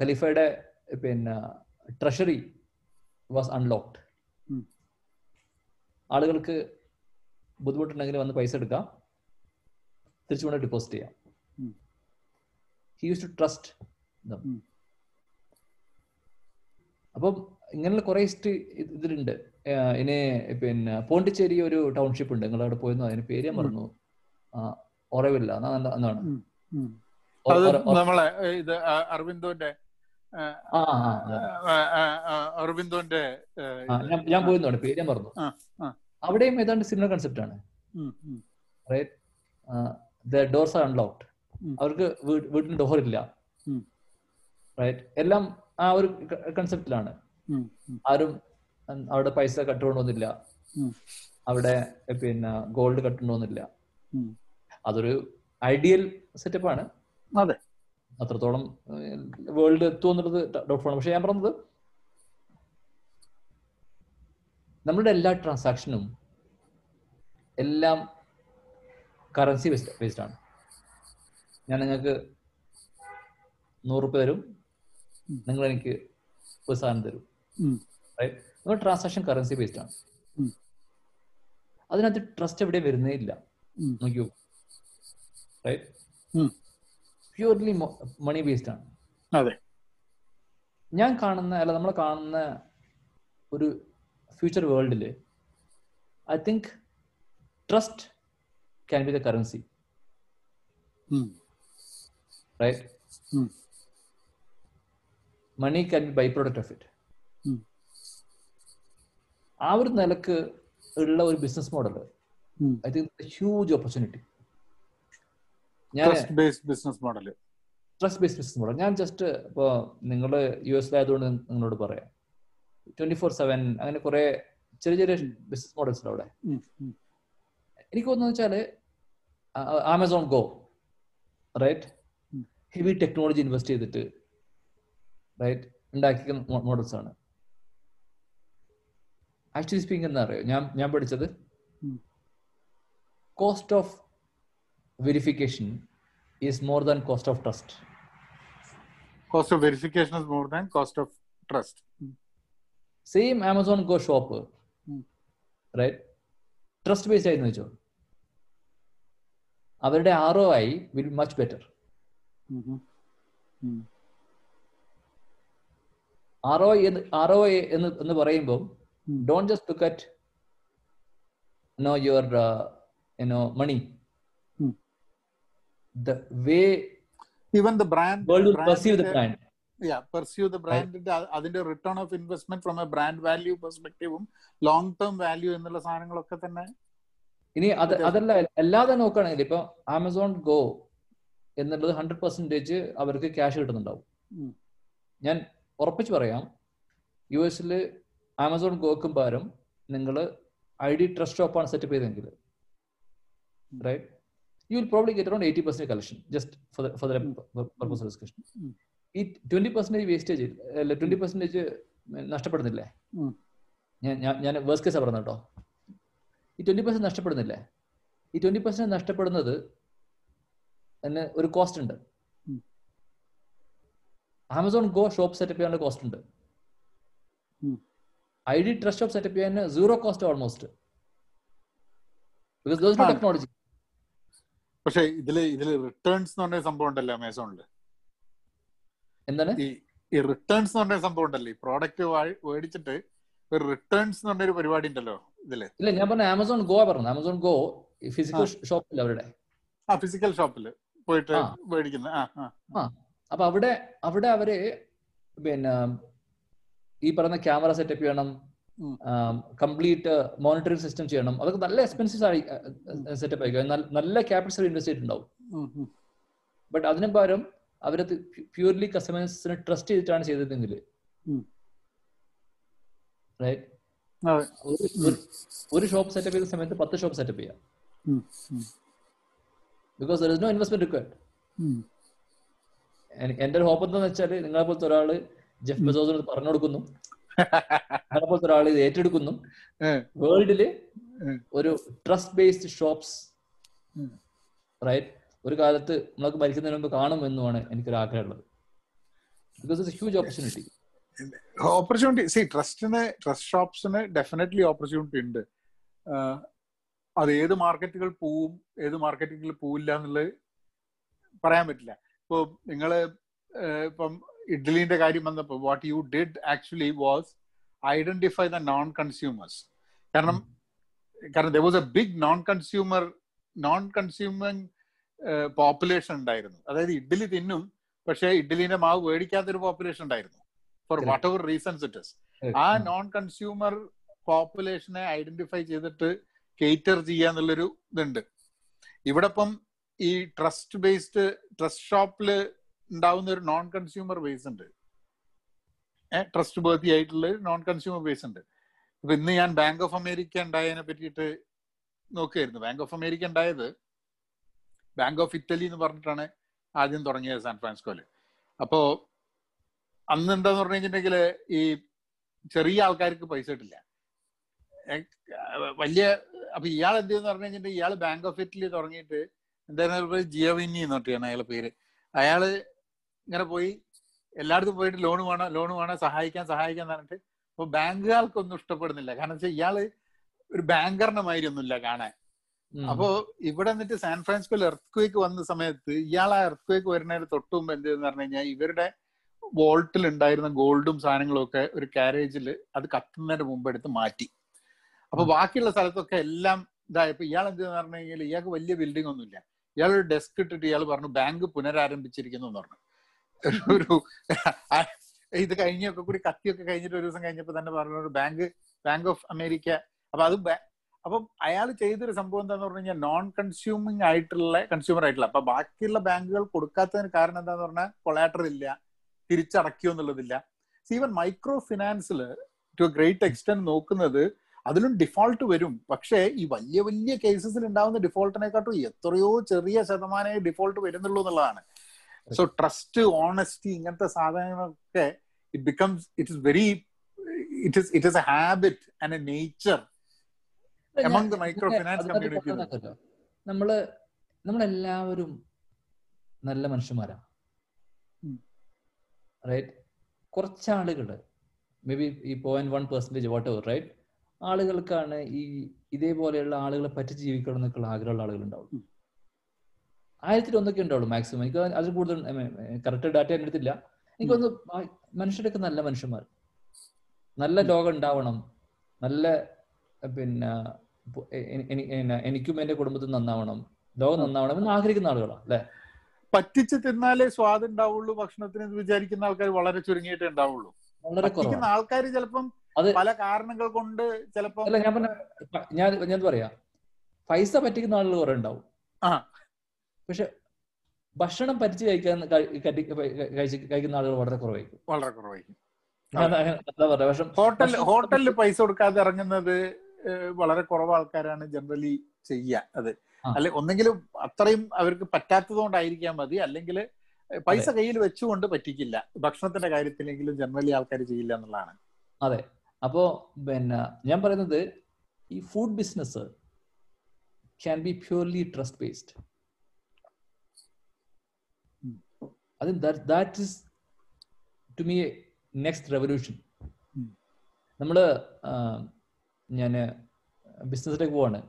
ഖലീഫയുടെ പിന്നെ ട്രഷറി വാസ് അൺലോക്ഡ് ആളുകൾക്ക് ബുദ്ധിമുട്ടുണ്ടെങ്കിൽ വന്ന് പൈസ എടുക്കാം. തിരിച്ചു കൊണ്ട് ഡിപ്പോസിറ്റ് ചെയ്യാം. He use to trust. അപ്പം ഇങ്ങനെയുള്ള കുറെ ഹിസ്റ്ററി ഇതിലുണ്ട്. ഇനി പിന്നെ പോണ്ടിച്ചേരി ഒരു ടൗൺഷിപ്പ് ഉണ്ട്. നിങ്ങൾ അവിടെ പോയിരുന്നു. അതിന് പേര് ഞാൻ പറഞ്ഞു മറന്നു. എന്നാ- എന്നാണ്? നമ്മളെ ഇത് അരവിന്ദോന്റെ അരവിന്ദോന്റെ ഞാൻ പോയിരുന്നു പേര് ഞാൻ പറഞ്ഞു. അവിടെയും ഏതാണ്ട് സിമിലർ കൺസെപ്റ്റ് ആണ്. The doors are unlocked. അവർക്ക് വീട്ടിന് ഡോറില്ല ഇല്ല റൈറ്റ് എല്ലാം ആ ഒരു കൺസെപ്റ്റിലാണ് ആരും അവിടെ പൈസ കട്ടുകൊണ്ടുവന്നില്ല. അവിടെ പിന്നെ ഗോൾഡ് കട്ടുകൊണ്ടൊന്നുമില്ല. അതൊരു ഐഡിയൽ സെറ്റപ്പ് ആണ്. അതെ. അത്രത്തോളം വേൾഡ് എത്തുമെന്നുള്ളത് ഡൗട്ട്ഫുൾ പക്ഷെ ഞാൻ പറഞ്ഞത് നമ്മളുടെ എല്ലാ ട്രാൻസാക്ഷനും എല്ലാം കറൻസി ബേസ്ഡ് ബേസ്ഡ് ആണ്. ഞാൻ നിങ്ങൾക്ക് നൂറ് രൂപ തരും. നിങ്ങൾ എനിക്ക് ഒരു സാധനം തരും. ട്രാൻസാക്ഷൻ കറൻസി ബേസ്ഡ് ആണ്. അതിനകത്ത് ട്രസ്റ്റ് എവിടെ വരുന്നേ ഇല്ല. നോക്കിയോ. പ്യൂർലി മണി ബേസ്ഡ് ആണ്. അതെ. ഞാൻ കാണുന്ന അല്ല നമ്മൾ കാണുന്ന ഒരു ഫ്യൂച്ചർ വേൾഡിൽ I think trust can be the currency ഉം, Mm. Money can be by product of it ആ ഒരു നിലയ്ക്ക് ഉള്ള ഒരു business model I think huge opportunity ഞാൻ business model trust based business model ഞാൻ ജസ്റ്റ് ഇപ്പോൾ നിങ്ങൾ യു എസിലായതുകൊണ്ട് നിങ്ങളോട് പറയാം. ട്വന്റി ഫോർ സെവൻ അങ്ങനെ കുറെ ചെറിയ ചെറിയ ബിസിനസ് മോഡൽസ് ഉണ്ട് അവിടെ. എനിക്ക് തോന്നുന്നു വെച്ചാൽ Amazon go right. Heavy technology invest ചെയ്തിട്ട് റൈറ്റ് ഉണ്ടാക്കിയ മോഡൽസ് ആണ്. ആക്ച്വലി സ്പീക്കിംഗ് എന്താ അറിയോ? ഞാൻ ഞാൻ പഠിച്ചത് cost of verification is more than cost of trust cost of verification is more than cost of trust same Amazon go shop right trust based ആയിരുന്നു വെച്ചോ അവരുടെ R O I will much better R O എന്ന് R O എന്ന് എന്ന് പറയുമ്പോൾ. Don't just look at no your you know money. The way even the brand world perceive the brand pursue the ബ്രാൻഡിന്റെ അതിന്റെ return of investment from a brand value പെർസ്പെക്റ്റീവും long term value എന്നുള്ള സാധനങ്ങളൊക്കെ തന്നെ ഇനി അത് അതല്ല അല്ലാതെ നോക്കുകയാണെങ്കിൽ ഇപ്പൊ ആമസോൺ ഗോ എന്നുള്ളത് ഹൺഡ്രഡ് പെർസെന്റേജ് അവർക്ക് ക്യാഷ് കിട്ടുന്നുണ്ടാവും. ഞാൻ ഉറപ്പിച്ച് പറയാം യു എസിൽ ആമസോൺ ഗോക്കും പകരം നിങ്ങൾ ഐ ഡി ട്രസ്റ്റ് ഷോപ്പാണ് സെറ്റപ്പ് ചെയ്തെങ്കിൽ right you will probably get around eighty percent collection just for the purpose discussion. ഈ ട്വന്റി പെർസെന്റേജ് വേസ്റ്റേജ് അല്ല ട്വന്റി പെർസെന്റേജ് നഷ്ടപ്പെടുന്നില്ലേ? ഞാൻ ഞാൻ വേഴ്സ് കേസാണ് പറഞ്ഞ കേട്ടോ ഈ ട്വന്റി പെർസെന്റ് നഷ്ടപ്പെടുന്നില്ലേ? ഈ ട്വന്റി പെർസെന്റ് നഷ്ടപ്പെടുന്നത് ഒരു കോസ്റ്റ് ഉണ്ട്. ആമസോൺ ഗോ ഷോപ്പ് സെറ്റപ്പ് ചെയ്യാനുള്ള കോസ്റ്റ് ഉണ്ട്. I D trust shop setup ചെയ്യാൻ zero cost almost because those. Technology പക്ഷേ ഇതിൽ ഇതിൽ റിട്ടേൺസ് എന്ന് പറഞ്ഞ സംഭവം ഉണ്ടല്ലോ ആമസോണിൽ എന്താണ്? ഈ റിട്ടേൺസ് എന്ന് പറഞ്ഞ സംഭവം ഉണ്ടല്ലോ. ഈ പ്രോഡക്റ്റ് മേടിച്ചിട്ട് ഒരു റിട്ടേൺസ് എന്ന് പറഞ്ഞൊരു പരിപാടി ഉണ്ടല്ലോ ഇതിൽ. ഇല്ല ഞാൻ പറഞ്ഞ ആമസോൺ ഗോ പറഞ്ഞു ആമസോൺ ഗോ ഫിസിക്കൽ ഷോപ്പില്ല അവരുടെ? ആ ഫിസിക്കൽ ഷോപ്പിൽ പോയിട്ട് മേടിക്കുന്നത് മേടിക്കുന്ന. ആ അപ്പൊ അവിടെ അവിടെ അവർ പിന്നെ ഈ പറയുന്ന ക്യാമറ സെറ്റപ്പ് ചെയ്യണം കംപ്ലീറ്റ് മോണിറ്ററിംഗ് സിസ്റ്റം ചെയ്യണം. അതൊക്കെ നല്ല എക്സ്പെൻസീവ് ആയി സെറ്റപ്പ് ആയിരിക്കും. നല്ല- ക്യാപിറ്റൽ ഇൻവെസ്റ്റ് ചെയ്തിട്ടുണ്ടാവും. ബട്ട് അതിനു പകരം അവരത് പ്യൂർലി കസ്റ്റമേഴ്സിനെ ട്രസ്റ്റ് ചെയ്തിട്ടാണ് ചെയ്തതെങ്കിൽ. റൈറ്റ് ഒരു ഷോപ്പ് സെറ്റപ്പ് ചെയ്ത സമയത്ത് പത്ത് ഷോപ്പ് സെറ്റപ്പ് ചെയ്യാം. Because there is no investment required. എന്റെ ഒരു ഹോപ്പ് എന്താന്ന് വെച്ചാൽ നിങ്ങളെ പോലത്തെ ഒരാൾ ജെഫ് ബെസോസിന് പറഞ്ഞു കൊടുക്കുന്നു നിങ്ങളെ പോലത്തെ ഒരാൾ ഇത് ഏറ്റെടുക്കുന്നു. വേൾഡിൽ ഒരു ട്രസ്റ്റ് ബേസ്ഡ് ഷോപ്സ്. റൈറ്റ് ഒരു കാലത്ത് നമുക്ക് മരിക്കുന്നതിന് മുമ്പ് കാണും എന്നുമാണ് എനിക്കൊരു ആഗ്രഹമുള്ളത് because it's huge opportunity opportunity see ട്രസ്റ്റിന് trust ഷോപ്സിന് ഡെഫിനറ്റ്ലി ഓപ്പർച്യൂണിറ്റി ഉണ്ട്. അത് ഏത് മാർക്കറ്റുകൾ പോവും ഏത് മാർക്കറ്റുകൾ പോവില്ല എന്നുള്ളത് പറയാൻ പറ്റില്ല. ഇപ്പൊ നിങ്ങൾ ഇപ്പം ഇഡ്ഡലിന്റെ കാര്യം വന്നപ്പോൾ what you did actually was identify the non consumers കാരണം കാരണം there was a big non consumer non consuming population ഉണ്ടായിരുന്നു. അതായത് ഇഡ്ഡലി തിന്നും പക്ഷേ ഇഡ്ഡലിന്റെ മാവ് മേടിക്കാത്തൊരു പോപ്പുലേഷൻ ഉണ്ടായിരുന്നു. For. What ever reasons it is ah non consumer പോപ്പുലേഷനെ identify ചെയ്തിട്ട് കേറ്റർ ചെയ്യാന്നുള്ളൊരു ഇതുണ്ട്. ഇവിടെ ഇപ്പം ഈ ട്രസ്റ്റ് ബേസ്ഡ് ട്രസ്റ്റ് ഷോപ്പിൽ ഉണ്ടാവുന്ന ഒരു നോൺ കൺസ്യൂമർ ബേസ് ഉണ്ട്. ട്രസ്റ്റ് ബേർത്തി ആയിട്ടുള്ള നോൺ കൺസ്യൂമർ ബേസ് ഉണ്ട്. ഇപ്പൊ ഇന്ന് ഞാൻ ബാങ്ക് ഓഫ് അമേരിക്ക ഉണ്ടായതിനെ പറ്റിയിട്ട് നോക്കുകയായിരുന്നു ബാങ്ക് ഓഫ് അമേരിക്ക ഉണ്ടായത് ബാങ്ക് ഓഫ് ഇറ്റലി എന്ന് പറഞ്ഞിട്ടാണ് ആദ്യം തുടങ്ങിയത് സാൻ ഫ്രാൻസിസ്കോയിൽ അപ്പോ അന്ന് എന്താന്ന് പറഞ്ഞു കഴിഞ്ഞിട്ടുണ്ടെങ്കിൽ ഈ ചെറിയ ആൾക്കാർക്ക് പൈസ കിട്ടില്ല. വലിയ അപ്പൊ ഇയാൾ എന്ത് ചെയ്യുന്ന പറഞ്ഞു കഴിഞ്ഞിട്ട് ഇയാൾ ബാങ്ക് ഓഫ് ഇറ്റലി തുടങ്ങിയിട്ട് എന്തായിരുന്നു ജിയോവിനി എന്ന് പറഞ്ഞിട്ടാണ് അയാളെ പേര്. അയാൾ ഇങ്ങനെ പോയി എല്ലായിടത്തും പോയിട്ട് ലോൺ വേണം ലോൺ വേണം സഹായിക്കാൻ സഹായിക്കാൻ പറഞ്ഞിട്ട് അപ്പൊ ബാങ്കുകാർക്കൊന്നും ഇഷ്ടപ്പെടുന്നില്ല. കാരണം വെച്ചാൽ ഇയാൾ ഒരു ബാങ്കറിന്റെ മാതിരി ഒന്നുമില്ല കാണാൻ അപ്പോ ഇവിടെ എന്നിട്ട് സാൻ ഫ്രാൻസിസ്കോയിൽ എർത്ത് ക്വേക്ക് വന്ന സമയത്ത് ഇയാൾ ആ എർത്ത് ക്വേക്ക് വരുന്നതിന് തൊട്ട് മുമ്പ് എന്ത് പറഞ്ഞു കഴിഞ്ഞാൽ ഇവരുടെ വോൾട്ടിൽ ഉണ്ടായിരുന്ന ഗോൾഡും സാധനങ്ങളും ഒക്കെ ഒരു കാരേജിൽ അത് കത്തുന്നതിന് മുമ്പ് എടുത്ത് മാറ്റി. അപ്പൊ ബാക്കിയുള്ള സ്ഥലത്തൊക്കെ എല്ലാം ഇതായപ്പോ ഇയാൾ എന്ത് പറഞ്ഞു കഴിഞ്ഞാൽ ഇയാൾക്ക് വലിയ ബിൽഡിംഗ് ഒന്നുമില്ല. ഇയാൾ ഒരു ഡെസ്ക് ഇട്ടിട്ട് ഇയാൾ പറഞ്ഞു ബാങ്ക് പുനരാരംഭിച്ചിരിക്കുന്നു എന്ന് പറഞ്ഞു. ഒരു ഇത് കഴിഞ്ഞൊക്കെ കൂടി കത്തിയൊക്കെ കഴിഞ്ഞിട്ട് ഒരു ദിവസം കഴിഞ്ഞപ്പോ തന്നെ പറഞ്ഞു ബാങ്ക് ബാങ്ക് ഓഫ് അമേരിക്ക അപ്പൊ അത് അപ്പൊ അയാൾ ചെയ്തൊരു സംഭവം എന്താന്ന് പറഞ്ഞു കഴിഞ്ഞാൽ നോൺ കൺസ്യൂമിങ് ആയിട്ടുള്ള കൺസ്യൂമർ ആയിട്ടുള്ള അപ്പൊ ബാക്കിയുള്ള ബാങ്കുകൾ കൊടുക്കാത്തതിന് കാരണം എന്താന്ന് പറഞ്ഞാൽ കൊളാറ്റർ ഇല്ല തിരിച്ചടക്കിയോ എന്നുള്ളതില്ല. ഈവൻ മൈക്രോ ഫിനാൻസിൽ ടു ഗ്രേറ്റ് എക്സ്റ്റെന്റ് നോക്കുന്നത് അതിലും ഡിഫോൾട്ട് വരും. പക്ഷേ ഈ വലിയ വലിയ കേസസിൽ ഉണ്ടാവുന്ന ഡിഫോൾട്ടിനെക്കാട്ടും എത്രയോ ചെറിയ ശതമാനമേ ഡിഫോൾട്ട് വരുന്നുള്ളൂ എന്നുള്ളതാണ്. സോ ട്രസ്റ്റ് ഓണസ്റ്റി ഇങ്ങനത്തെ സാധനങ്ങളൊക്കെ it becomes it is very it is it is a habit and a nature among the micro finance community നമ്മൾ നമ്മളെല്ലാവരും നല്ല മനുഷ്യന്മാരാ. ഉം. റൈറ്റ് കുറച്ച് ആളുകൾ മേ ബി ഈ point one percentage whatever right ആളുകൾക്കാണ് ഈ ഇതേപോലെയുള്ള ആളുകളെ പറ്റി ജീവിക്കണം എന്നൊക്കെയുള്ള ആഗ്രഹമുള്ള ആളുകൾ ഉണ്ടാവും ഒന്നൊക്കെ ഉണ്ടാവുള്ളൂ മാക്സിമം എനിക്ക് അതിൽ കൂടുതൽ കറക്റ്റ് ഡാറ്റ എന്റെ അടുത്തില്ല എനിക്കൊന്ന് മനുഷ്യരൊക്കെ നല്ല മനുഷ്യന്മാർ. നല്ല ലോകം ഉണ്ടാവണം. നല്ല പിന്നെ എനിക്കും എന്റെ കുടുംബത്തിൽ നന്നാവണം. ലോകം നന്നാവണം എന്ന് ആഗ്രഹിക്കുന്ന ആളുകളാണ് അല്ലെ? പറ്റിച്ച് തിന്നാലേ സ്വാദ് ഉണ്ടാവുള്ളൂ ഭക്ഷണത്തിന് വിചാരിക്കുന്ന ആൾക്കാർ വളരെ ചുരുങ്ങിയിട്ടേ ഉണ്ടാവുള്ളൂ. വളരെ ആൾക്കാർ ചിലപ്പം അത് പല കാരണങ്ങൾ കൊണ്ട് ചിലപ്പോ അല്ല ഞാൻ പറഞ്ഞ ഞാൻ ഞാൻ പറയാ. പൈസ പറ്റിക്കുന്ന ആളുകൾ കുറെ ഉണ്ടാവും. ആ. പക്ഷെ ഭക്ഷണം പറ്റിച്ച് കഴിക്കാൻ കഴിച്ച് കഴിക്കുന്ന ആളുകൾ വളരെ കുറവായിരിക്കും. വളരെ കുറവായിരിക്കും. ഹോട്ടൽ ഹോട്ടലിൽ പൈസ കൊടുക്കാതെ ഇറങ്ങുന്നത് വളരെ കുറവ് ആൾക്കാരാണ് ജനറലി ചെയ്യുക അത്. അല്ലെ ഒന്നെങ്കിലും അത്രയും അവർക്ക് പറ്റാത്തത് കൊണ്ടായിരിക്കാൻ മതി. അല്ലെങ്കിൽ പൈസ കയ്യിൽ വെച്ചുകൊണ്ട് പറ്റിക്കില്ല. ഭക്ഷണത്തിന്റെ കാര്യത്തിലെങ്കിലും ജനറലി ആൾക്കാർ ചെയ്യില്ല എന്നുള്ളതാണ്. അതെ. അപ്പോ പിന്നെ ഞാൻ പറയുന്നത് ഈ food business can be purely trust based. അത് that is to me next revolution നമ്മൾ നമ്മൾ ഞാൻ ബിസിനസ്സിലേക്ക് പോവാണ്.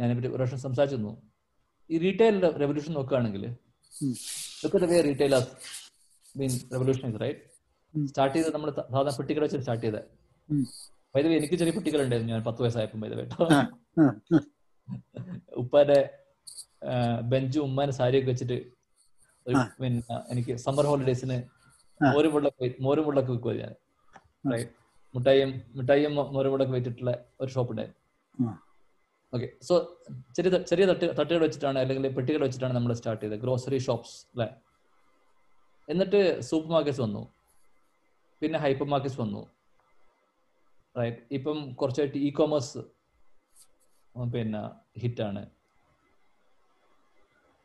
ഞാനിപ്പറ്റി ഒരു സംസാരിച്ചു സംസാരിച്ചിരുന്നു. ഈ റീറ്റെയിൽ റെവല്യൂഷൻ നോക്കുകയാണെങ്കിൽ way retailers mean revolution right ഉം. സ്റ്റാർട്ട് ചെയ്ത് നമ്മൾ സാധാരണ കുട്ടികളെ വെച്ച് സ്റ്റാർട്ട് ചെയ്തത്. വൈദ്യുതി എനിക്ക് ചെറിയ പെട്ടികൾ ഉണ്ടായിരുന്നു ഞാൻ പത്ത് വയസ്സായപ്പോൾ വൈദ്യുതി കേട്ടോ. ഉപ്പാന്റെ ബെഞ്ചും ഉമ്മാന്റെ സാരിയൊക്കെ വെച്ചിട്ട് പിന്നെ എനിക്ക് സമ്മർ ഹോളിഡേസിന്. മോരും വെള്ളമൊക്കെ മോരും വെള്ളമൊക്കെ വെക്കുമോ ഞാൻ മിഠായിയും മിഠായിയും മിഠായിയും മുരകൂടൊക്കെ വെച്ചിട്ടുള്ള ഒരു ഷോപ്പ് ഉണ്ടായിരുന്നു. ഓക്കെ സോ ചെറിയ ചെറിയ തട്ട് തട്ടുകൾ വെച്ചിട്ടാണ് അല്ലെങ്കിൽ പെട്ടികൾ വെച്ചിട്ടാണ് നമ്മൾ സ്റ്റാർട്ട് ചെയ്തത്. ഗ്രോസറി ഷോപ്സ് അല്ലെ എന്നിട്ട് സൂപ്പർ മാർക്കറ്റ്സ് വന്നു. പിന്നെ ഹൈപ്പർ മാർക്കറ്റ്സ് വന്നു. റൈറ്റ് ഇപ്പം കുറച്ചായിട്ട് ഇ കോമേഴ്സ് പിന്നെ ഹിറ്റാണ്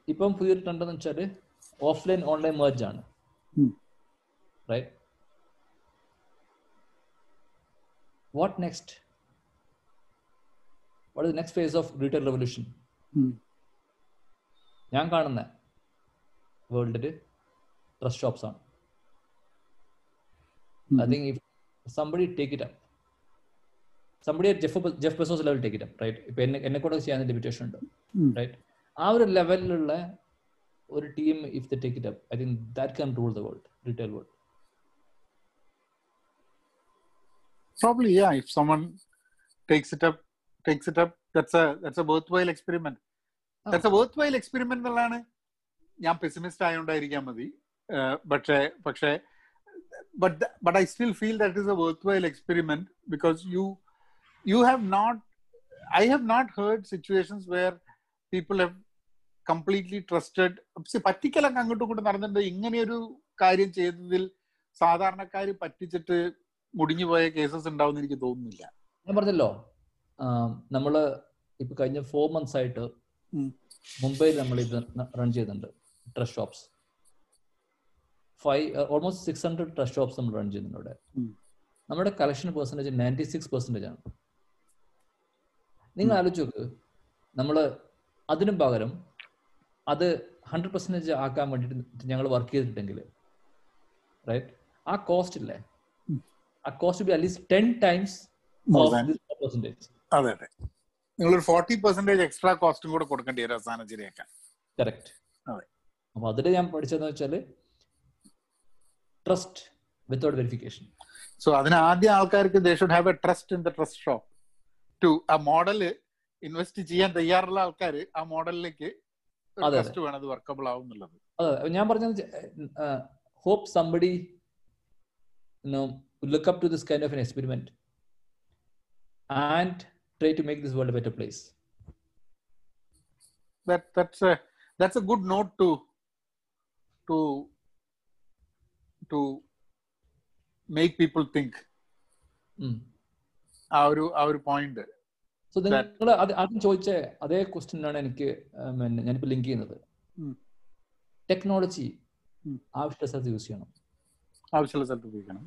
ഇപ്പം പുതിയ ട്രെൻഡ് എന്ന് വെച്ചാൽ ഓഫ്ലൈൻ ഓൺലൈൻ ഉം. Right what next what is next phase of retail revolution ഞാൻ കാണുന്ന വേൾഡിൽ ഡ്രസ് ഷോപ്സ് ആണ്. ഉം. I think if somebody take it up, somebody at Jeff, Jeff Bezos level take it up, right? ഇപ്പൊ എന്നെ എന്നെ കൂടെ ചെയ്യാൻ ലിമിറ്റേഷൻ ഉണ്ട്. റൈറ്റ് ആ ഒരു ലെവലിലുള്ള ഒരു team if they take it up I think that can rule the world retail world Probably, yeah. If someone takes it up, takes it up, that's a that's a worthwhile experiment. That's a worthwhile experiment എന്നുള്ളതാണ് ഞാൻ pessimist ആയതുകൊണ്ടായിരിക്കാൻ മതി പക്ഷേ പക്ഷേ but th- but I still feel that is a worthwhile experiment because you you have not I have not heard situations where people have completely trusted പക്ഷെ പറ്റിക്കലൊക്കെ അങ്ങോട്ടും ഇങ്ങോട്ടും നടന്നിട്ടുണ്ട് ഇങ്ങനെയൊരു കാര്യം ചെയ്തതിൽ സാധാരണക്കാർ പറ്റിച്ചിട്ട് മുടിഞ്ഞു പോയ കേസസ് ഉണ്ടാവും എനിക്ക് തോന്നുന്നില്ല. ഞാൻ പറഞ്ഞല്ലോ നമ്മൾ ഇപ്പൊ കഴിഞ്ഞ ഫോർ മന്ത്സ് ആയിട്ട് മുംബൈയിൽ നമ്മൾ ഇത് റൺ ചെയ്യുന്നുണ്ട് dress shops five almost six hundred trust shops നമ്മൾ റൺ ചെയ്യുന്നുണ്ട് ഇവിടെ നമ്മുടെ collection percentage ninety six percentage ആണ്. നിങ്ങൾ. ആലോചിച്ച് നോക്ക്. നമ്മൾ അതിനും പകരം അത് ഹൺഡ്രഡ് പെർസെന്റേജ് ആക്കാൻ വേണ്ടിയിട്ട് ഞങ്ങൾ വർക്ക് ചെയ്തിട്ടുണ്ടെങ്കിൽ റൈറ്റ് ആ കോസ്റ്റ് ഇല്ലേ? ആ cost be at least ten times percentage അതെ അതെ. നിങ്ങളൊരു ഫോർട്ടി പെർസെന്റേജ് എക്സ്ട്രാ കോസ്റ്റും കൂടെ കൊടുക്കേണ്ടി വരും അവസാനം ശരിയാക്കാൻ കറക്റ്റ് അതെ. അപ്പൊ അതിൽ ഞാൻ പഠിച്ചതെന്ന് വെച്ചാൽ ട്രസ്റ്റ് വിത്തൗട്ട് വെരിഫിക്കേഷൻ സോ അതിന് ആദ്യം ആൾക്കാർക്ക് they should have a trust in the trust shop to ആ മോഡൽ ഇൻവെസ്റ്റ് ചെയ്യാൻ തയ്യാറുള്ള ആൾക്കാർ ആ മോഡലിലേക്ക് അതെ, അതെ. ട്രസ്റ്റ് വേണം അത് വർക്കബിൾ ആവും എന്നുള്ളത്. അതെ ഞാൻ പറഞ്ഞത് hope somebody look up to this kind of an experiment and try to make this world better place that that's a that's a good note to to to make people think. ആ ഒരു ആ ഒരു point so നിങ്ങൾ ആദ്യം ചോദിച്ച അതേ ക്വസ്റ്റിനാണ് എനിക്ക് ഞാനിപ്പോ ലിങ്ക് ചെയ്യുന്നത്. ടെക്നോളജി. ആവശ്യമുള്ള സ്ഥലത്ത് യൂസ് ചെയ്യണം. ആവശ്യമുള്ള സ്ഥലത്ത് ഉപയോഗിക്കണം.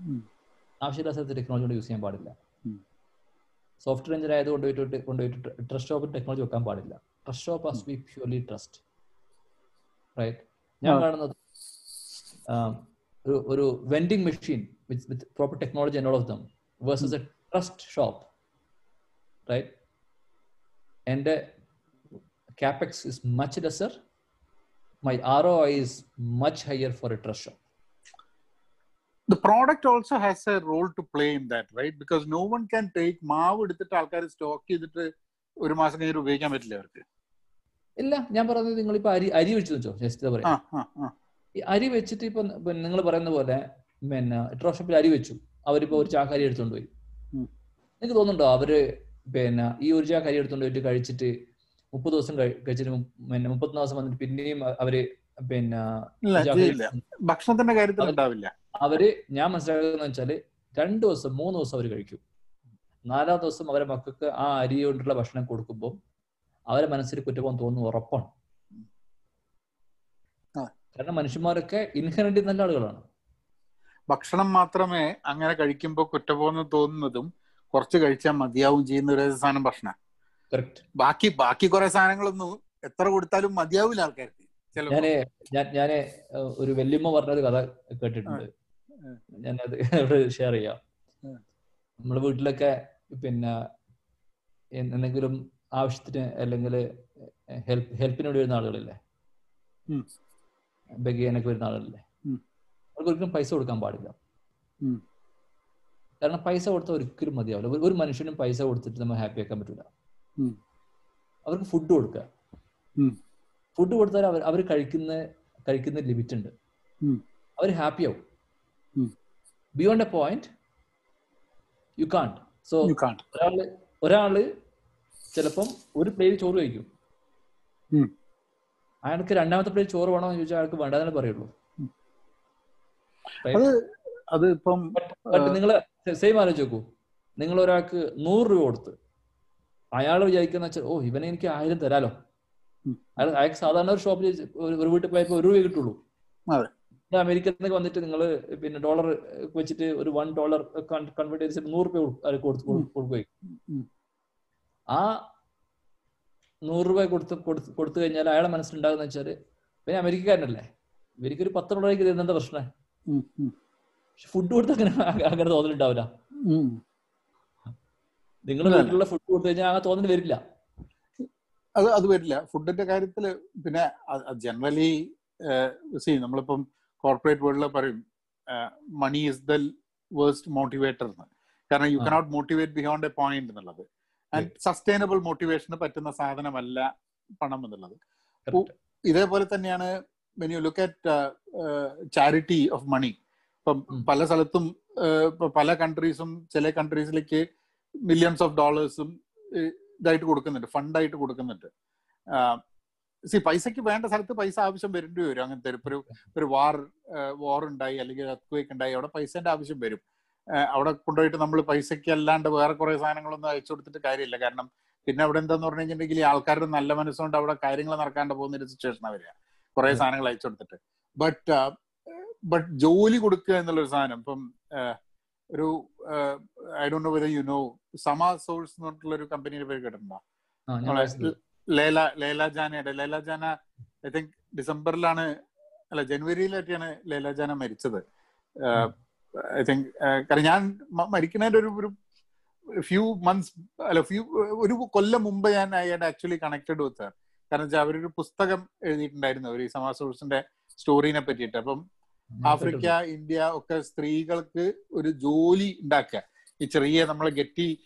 ആവശ്യമില്ലാത്ത സ്ഥലത്ത് ടെക്നോളജി കൊണ്ട് യൂസ് ചെയ്യാൻ പാടില്ല. സോഫ്റ്റ്വെയർ എഞ്ചിനീയർ ആയത് കൊണ്ടുപോയിട്ട് കൊണ്ടുപോയിട്ട് ട്രസ്റ്റ് ഷോപ്പിൽ ടെക്നോളജി വെക്കാൻ പാടില്ല. Trust shop has be purely trust right ഞാൻ കാണുന്നത് ഒരു vending machine with with proper technology and all of them versus a trust shop right എന്റെ capex is much lesser. My ROI is much higher for a trust shop. The product also has a role to play in that right? Because no one can take മാവ് എടുത്തിട്ട് ആൾക്കാർ stock ചെയ്തിട്ട് ഒരു മാസം കഴിഞ്ഞിട്ട് ഉപയോഗിക്കാൻ പറ്റില്ല അവർക്ക്. ഇല്ല ഞാൻ പറയുന്നത് നിങ്ങൾ ഇപ്പൊ അരി അരി വെച്ച് വെച്ചോ ജസ്റ്റ് പറയാം. ഈ അരി വെച്ചിട്ട് ഇപ്പൊ നിങ്ങൾ പറയുന്ന പോലെ പിന്നെ ട്രോസ് ഷോപ്പിൽ അരി വെച്ചു. അവരിപ്പോ ഒരു ചാക്ക് അരി എടുത്തോണ്ട് പോയി. എനിക്ക് നിങ്ങൾക്ക് തോന്നുന്നുണ്ടോ അവർ പിന്നെ ഈ ഒരു ചാക്ക് അരി എടുത്തോണ്ട് പോയിട്ട് കഴിച്ചിട്ട് മുപ്പത് ദിവസം കഴി- കഴിച്ചിട്ട് പിന്നെ മുപ്പത്തൊന്ന് ദിവസം വന്നിട്ട് പിന്നെയും അവർ പിന്നെ ഭക്ഷണത്തിന്റെ കാര്യത്തിൽ ഉണ്ടാവില്ല. അവർ ഞാൻ മനസ്സിലാക്കുന്ന വെച്ചാൽ രണ്ടു ദിവസം മൂന്ന് ദിവസം അവർ കഴിക്കും. നാലാം ദിവസം അവരെ മക്കൾക്ക് ആ അരി കൊണ്ടുള്ള ഭക്ഷണം കൊടുക്കുമ്പോൾ അവരെ മനസ്സിൽ കുറ്റബോധം തോന്നുന്നു ഉറപ്പാണ്. കാരണം മനുഷ്യന്മാരൊക്കെ ഇൻഹറന്റ് നല്ല ആളുകളാണ്. ഭക്ഷണം മാത്രമേ അങ്ങനെ കഴിക്കുമ്പോൾ കുറ്റബോധം തോന്നുന്നതും കുറച്ച് കഴിച്ചാൽ മതിയാവും ചെയ്യുന്ന ഒരു സാധനം ഭക്ഷണം. ബാക്കി ബാക്കി കുറെ സാധനങ്ങളൊന്നും എത്ര കൊടുത്താലും മതിയാവില്ല ആൾക്കാർക്ക്. ഞാൻ ഞാൻ ഞാൻ ഒരു വെല്ലുമ്മ പറഞ്ഞൊരു കഥ കേട്ടിട്ടുണ്ട്. ഞാനത് ഇവിടെ ഷെയർ ചെയ്യാം. നമ്മൾ നമ്മുടെ വീട്ടിലൊക്കെ പിന്നെ എന്തെങ്കിലും ആവശ്യത്തിന് അല്ലെങ്കിൽ ഹെൽപ്പ് ഹെൽപ്പിന് വേണ്ടി വരുന്ന ആളുകളില്ലേ. ബെഗ് ചെയ്യാനൊക്കെ വരുന്ന ആളല്ലേ. അവർക്ക് ഒരിക്കലും പൈസ കൊടുക്കാൻ പാടില്ല. കാരണം പൈസ കൊടുത്താൽ ഒരിക്കലും മതിയാവില്ല. ഒരു- മനുഷ്യനും പൈസ കൊടുത്തിട്ട് നമ്മൾ ഹാപ്പി ആക്കാൻ പറ്റില്ല അവർക്ക് ഫുഡ് കൊടുക്കുക. ഫുഡ് കൊടുത്താൽ അവർ അവർ കഴിക്കുന്ന കഴിക്കുന്ന ലിമിറ്റ് ഉണ്ട്. അവർ ഹാപ്പി ആവും. Beyond a point you can't so You can't. ഒരാൾ ഒരാൾ ചിലപ്പം ഒരു പ്ലേറ്റ് ചോറ് കഴിക്കും. അയാൾക്ക് രണ്ടാമത്തെ പ്ലേറ്റ് ചോറ് വേണോ എന്ന് ചോദിച്ചാൽ അയാൾക്ക് വേണ്ടെന്നേ പറയുള്ളൂ. അത് ഇപ്പം നിങ്ങൾ സെയിം ആലോചിച്ച് നോക്കൂ. നിങ്ങൾ ഒരാൾക്ക് നൂറ് രൂപ കൊടുത്ത് അയാൾ വിചാരിക്കുന്ന വെച്ചാൽ ഓ ഇവനെ എനിക്ക് ആയിരം തരാലോ. അയാൾ അയാൾക്ക് സാധാരണ ഒരു ഷോപ്പിൽ ഒരു വീട്ടിൽ പോയപ്പോ ഒരു രൂപ കിട്ടുള്ളൂ. അമേരിക്കയിൽ നിന്നൊക്കെ വന്നിട്ട് നിങ്ങൾ പിന്നെ ഡോളർ വെച്ചിട്ട് ഒരു വൺ ഡോളർ കൺവേർട്ട് ചെയ്തിട്ട് നൂറ് രൂപ കൊടുക്കുകയും. ആ നൂറ് രൂപ കൊടുത്ത് കൊടുത്ത് കൊടുത്തു കഴിഞ്ഞാൽ അയാളെ മനസ്സിലുണ്ടാകുന്ന വെച്ചാൽ പിന്നെ അമേരിക്കക്കാരനല്ലേ? ഇവർക്ക് ഒരു പത്ത് ഡോളറേക്ക് തരുന്ന പ്രശ്നം പക്ഷെ ഫുഡ് കൊടുത്ത് അങ്ങനെ അങ്ങനെ തോന്നലുണ്ടാവില്ല. നിങ്ങൾ. വീട്ടിലുള്ള ഫുഡ് കൊടുത്തു കഴിഞ്ഞാൽ അങ്ങനെ തോന്നൽ വരില്ല. അത് അത് വരില്ല. ഫുഡിന്റെ കാര്യത്തിൽ പിന്നെ ജനറലി സി നമ്മളിപ്പം കോർപ്പറേറ്റ് വേൾഡിൽ പറയും money is the worst motivator എന്ന്. കാരണം you. Cannot motivate beyond a point എന്നുള്ളത്. സസ്റ്റൈനബിൾ മോട്ടിവേഷന് പറ്റുന്ന സാധനമല്ല പണം എന്നുള്ളത്. ഇതേപോലെ തന്നെയാണ് when you look at charity of money ഇപ്പം. പല സ്ഥലത്തും uh, പല കൺട്രീസും ചില കൺട്രീസിലേക്ക് മില്യൺസ് ഓഫ് ഡോളേഴ്സും ഇതായിട്ട് കൊടുക്കുന്നുണ്ട് ഫണ്ടായിട്ട് കൊടുക്കുന്നുണ്ട്. സി പൈസക്ക് വേണ്ട സ്ഥലത്ത് പൈസ ആവശ്യം വരേണ്ടി വരും. അങ്ങനത്തെ ഒരു- ഒരു വാർ വാർ ഉണ്ടായി അല്ലെങ്കിൽ എർത്ത് ഉണ്ടായി അവിടെ പൈസന്റെ ആവശ്യം വരും. അവിടെ കൊണ്ടുപോയിട്ട് നമ്മൾ പൈസയ്ക്ക് അല്ലാണ്ട് വേറെ കുറെ സാധനങ്ങളൊന്നും അയച്ചു കൊടുത്തിട്ട് കാര്യമില്ല. കാരണം പിന്നെ അവിടെ എന്താന്ന് പറഞ്ഞു കഴിഞ്ഞിട്ടുണ്ടെങ്കിൽ ഈ ആൾക്കാരുടെ നല്ല മനസ്സുകൊണ്ട് അവിടെ കാര്യങ്ങൾ നടക്കാണ്ട് പോകുന്ന ഒരു സിറ്റുവേഷനാണ് വരിക. കുറെ. സാധനങ്ങൾ അയച്ചു കൊടുത്തിട്ട്. ബട്ട് ബട്ട് ജോലി കൊടുക്കുക എന്നുള്ളൊരു സാധനം ഇപ്പം ഒരു I do know whether you know some source എന്ന് പറഞ്ഞിട്ടുള്ള ഒരു കമ്പനിയുടെ പേര് കേട്ടിട്ടുണ്ടോ? ലേല ലേല ജാനയുടെ ലേല ജാന ഐ തിങ്ക് ഡിസംബറിലാണ് അല്ല ജനുവരിയിലൊക്കെയാണ് ലേല ജാന മരിച്ചത്. ഐ തിങ്ക് കാരണം ഞാൻ മരിക്കുന്നതിന്റെ ഒരു ഒരു ഫ്യൂ മന്ത്സ് അല്ല ഫ്യൂ ഒരു കൊല്ലം മുമ്പ് ഞാൻ അയാൾ ആക്ച്വലി കണക്റ്റഡ് വിത്ത് കാരണം വെച്ചാൽ അവരൊരു പുസ്തകം എഴുതിയിട്ടുണ്ടായിരുന്നു. അവർ ഈ സമാ സോഴ്സിന്റെ സ്റ്റോറിനെ പറ്റിയിട്ട്. അപ്പം ആഫ്രിക്ക ഇന്ത്യ ഒക്കെ സ്ത്രീകൾക്ക് ഒരു ജോലി ഉണ്ടാക്കുക. ഈ ചെറിയ നമ്മളെ ഗെറ്റി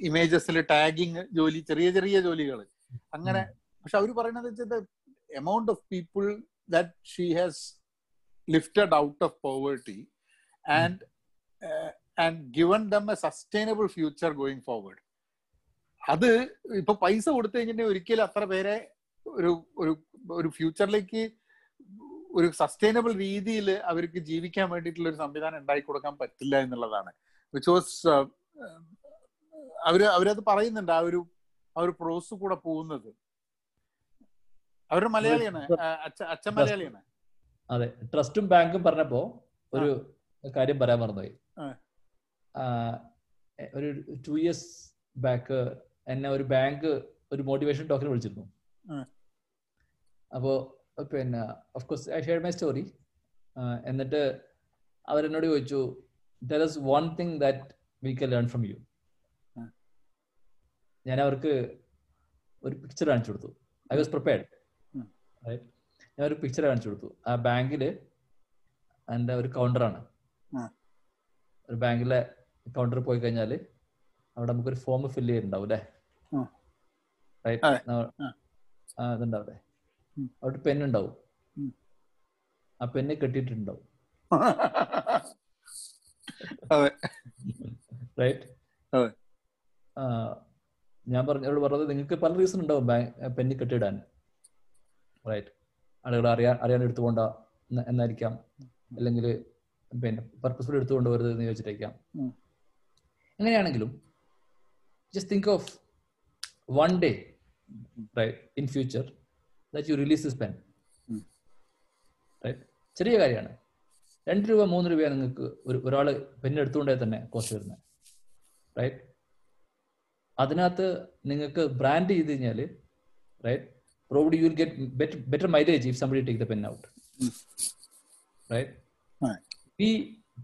ഇമേജസിൽ ടാഗിങ് ജോലി ചെറിയ ചെറിയ ജോലികൾ അങ്ങനെ പക്ഷെ അവർ പറയുന്നത് വെച്ചാൽ amount of people that she has lifted out of poverty and and given them a sustainable future going forward. അത് ഇപ്പൊ പൈസ കൊടുത്തു കഴിഞ്ഞിട്ടുണ്ടെങ്കിൽ ഒരിക്കലും അത്ര പേരെ ഒരു ഒരു ഒരു ഫ്യൂച്ചറിലേക്ക് ഒരു സസ്റ്റൈനബിൾ രീതിയിൽ അവർക്ക് ജീവിക്കാൻ വേണ്ടിയിട്ടുള്ള ഒരു സംവിധാനം ഉണ്ടാക്കി കൊടുക്കാൻ പറ്റില്ല എന്നുള്ളതാണ്. വിച്ച് വാസ് അവർ അവരത് പറയുന്നുണ്ട് ആ ഒരു ആ ഒരു പ്രോസ് കൂടെ പോകുന്നത്. അവരുടെ മലയാളിയാണ് അച്ഛൻ മലയാളിയാണ്. അതെ ട്രസ്റ്റും ബാങ്കും പറഞ്ഞപ്പോ ഒരു കാര്യം പറയാൻ മറന്നുപോയി. ഒരു ടു ഇയേഴ്സ് ബാക്ക് എന്നെ ഒരു ബാങ്ക് ഒരു മോട്ടിവേഷൻ ടോക്കിന് വിളിച്ചിരുന്നു. അപ്പോ പിന്നെ of course I share my story എന്നിട്ട് അവരെന്നോട് ചോദിച്ചു there is one thing that we can learn from you. ഞാൻ അവർക്ക് ഒരു പിക്ചർ കാണിച്ചു കൊടുത്തു. I was prepared. ഞാൻ ഒരു പിക്ചർ കാണിച്ചു കൊടുത്തു. ആ ബാങ്കിൽ എന്റെ ഒരു കൗണ്ടറാണ്. ഒരു ബാങ്കിലെ കൗണ്ടറിൽ പോയി കഴിഞ്ഞാൽ അവിടെ നമുക്ക് ഒരു ഫോം ഫില്ല് ചെയ്തിട്ടുണ്ടാവും അല്ലേ ഉം. അവിടെ പെൻ ഉം. ആ പെന്ന് കെട്ടിയിട്ടുണ്ടാവും. അതെ. റൈറ്റ്. ഞാൻ പറഞ്ഞു അവളോട് പറഞ്ഞത് നിങ്ങൾക്ക് പല റീസൺ ഉണ്ടാവും ബാങ്ക് പെന്ന് കെട്ടിയിടാൻ. റൈറ്റ് ആളുകൾ അറിയാൻ അറിയാൻ എടുത്തുകൊണ്ട എന്നായിരിക്കാം. അല്ലെങ്കിൽ പിന്നെ പർപ്പസ്ഫുൾ എടുത്തുകൊണ്ട് വരുന്നത് എന്ന് ചോദിച്ചിട്ടേക്കാം. എങ്ങനെയാണെങ്കിലും just think of one day in future that you release this pen. ചെറിയ കാര്യമാണ്. രണ്ട് രൂപ മൂന്ന് രൂപയാണ് നിങ്ങൾക്ക് ഒരു ഒരാൾ പെന്ന് എടുത്തുകൊണ്ടേ തന്നെ കോസ്റ്റ് വരുന്നത്. റൈറ്റ് അതിനകത്ത് നിങ്ങൾക്ക് ബ്രാൻഡ് ചെയ്ത് കഴിഞ്ഞാൽ right probably you will get better mileage if somebody take the pen out right Right. We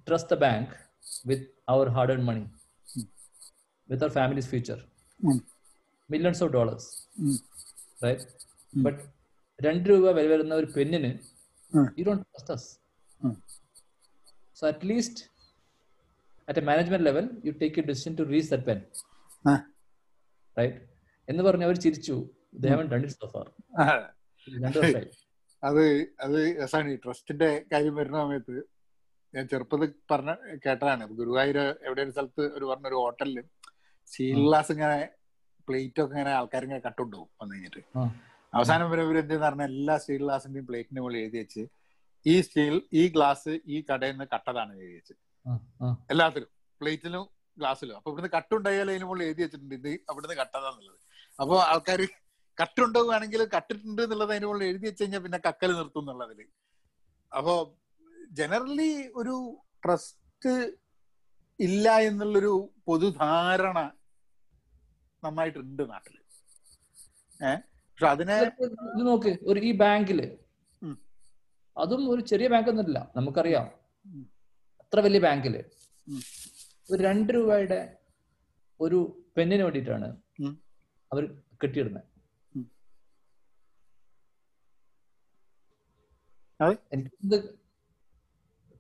trust the bank with our hard earned money, mm. with our family's future, Mm. millions of dollars, Mm. right? Mm. But രണ്ട് രൂപ വില വരുന്ന ഒരു പെന്നിന്. You don't trust us Mm. So at least at a management level you take a decision to raise that pen. Right എന്ന് പറഞ്ഞ് അവർ ചിരിച്ചു അത് അത് രസമാണ് ഈ ട്രസ്റ്റിന്റെ കാര്യം വരുന്ന സമയത്ത് ഞാൻ ചെറുപ്പത്തിൽ പറഞ്ഞ കേട്ടതാണ്. ഗുരുവായൂർ എവിടെ ഒരു സ്ഥലത്ത് ഒരു പറഞ്ഞ ഒരു ഹോട്ടലിൽ സ്റ്റീൽ ഗ്ലാസ് ഇങ്ങനെ പ്ലേറ്റ് ഒക്കെ ഇങ്ങനെ ആൾക്കാരിങ്ങനെ കട്ടുണ്ടാവും വന്നു കഴിഞ്ഞിട്ട്. അവസാനം വരെ ഇവർ എന്തെന്ന് പറഞ്ഞാൽ എല്ലാ സ്റ്റീൽ ഗ്ലാസിന്റെയും പ്ലേറ്റിന് മുകളിൽ എഴുതി വെച്ച് ഈ സ്റ്റീൽ ഈ ഗ്ലാസ് ഈ കടയിൽ നിന്ന് കട്ടതാണ് എഴുതി വെച്ച്. എല്ലാത്തിലും പ്ലേറ്റിലും ഗ്ലാസ്സിലും. അപ്പൊ ഇവിടുന്ന് കട്ടുണ്ടായാലും അതിന് മുകളിൽ എഴുതി വെച്ചിട്ടുണ്ട് ഇത് അവിടുന്ന് കട്ടതാന്നുള്ളത്. അപ്പൊ ആൾക്കാർ കട്ടുണ്ടാവുകയാണെങ്കിൽ കട്ടിട്ടുണ്ട് എന്നുള്ളത് അതിന് മുകളിൽ എഴുതി വെച്ച് കഴിഞ്ഞാൽ പിന്നെ കക്കൽ നിർത്തും എന്നുള്ളതിൽ. അപ്പോ ജനറലി ഒരു ട്രസ്റ്റ് ഇല്ല എന്നുള്ളൊരു പൊതുധാരണ നന്നായിട്ടുണ്ട് നാട്ടിൽ. ഏഹ് പക്ഷെ അതിനെ നോക്ക് ഒരു ഈ ബാങ്കിൽ അതും ഒരു ചെറിയ ബാങ്ക് ഒന്നുമില്ല നമുക്കറിയാം. അത്ര വലിയ ബാങ്കിൽ. ഒരു രണ്ട് രൂപയുടെ ഒരു പെന്നിന് വേണ്ടിയിട്ടാണ് ഉം. അവർ കെട്ടിയിടുന്നത്. എനിക്ക്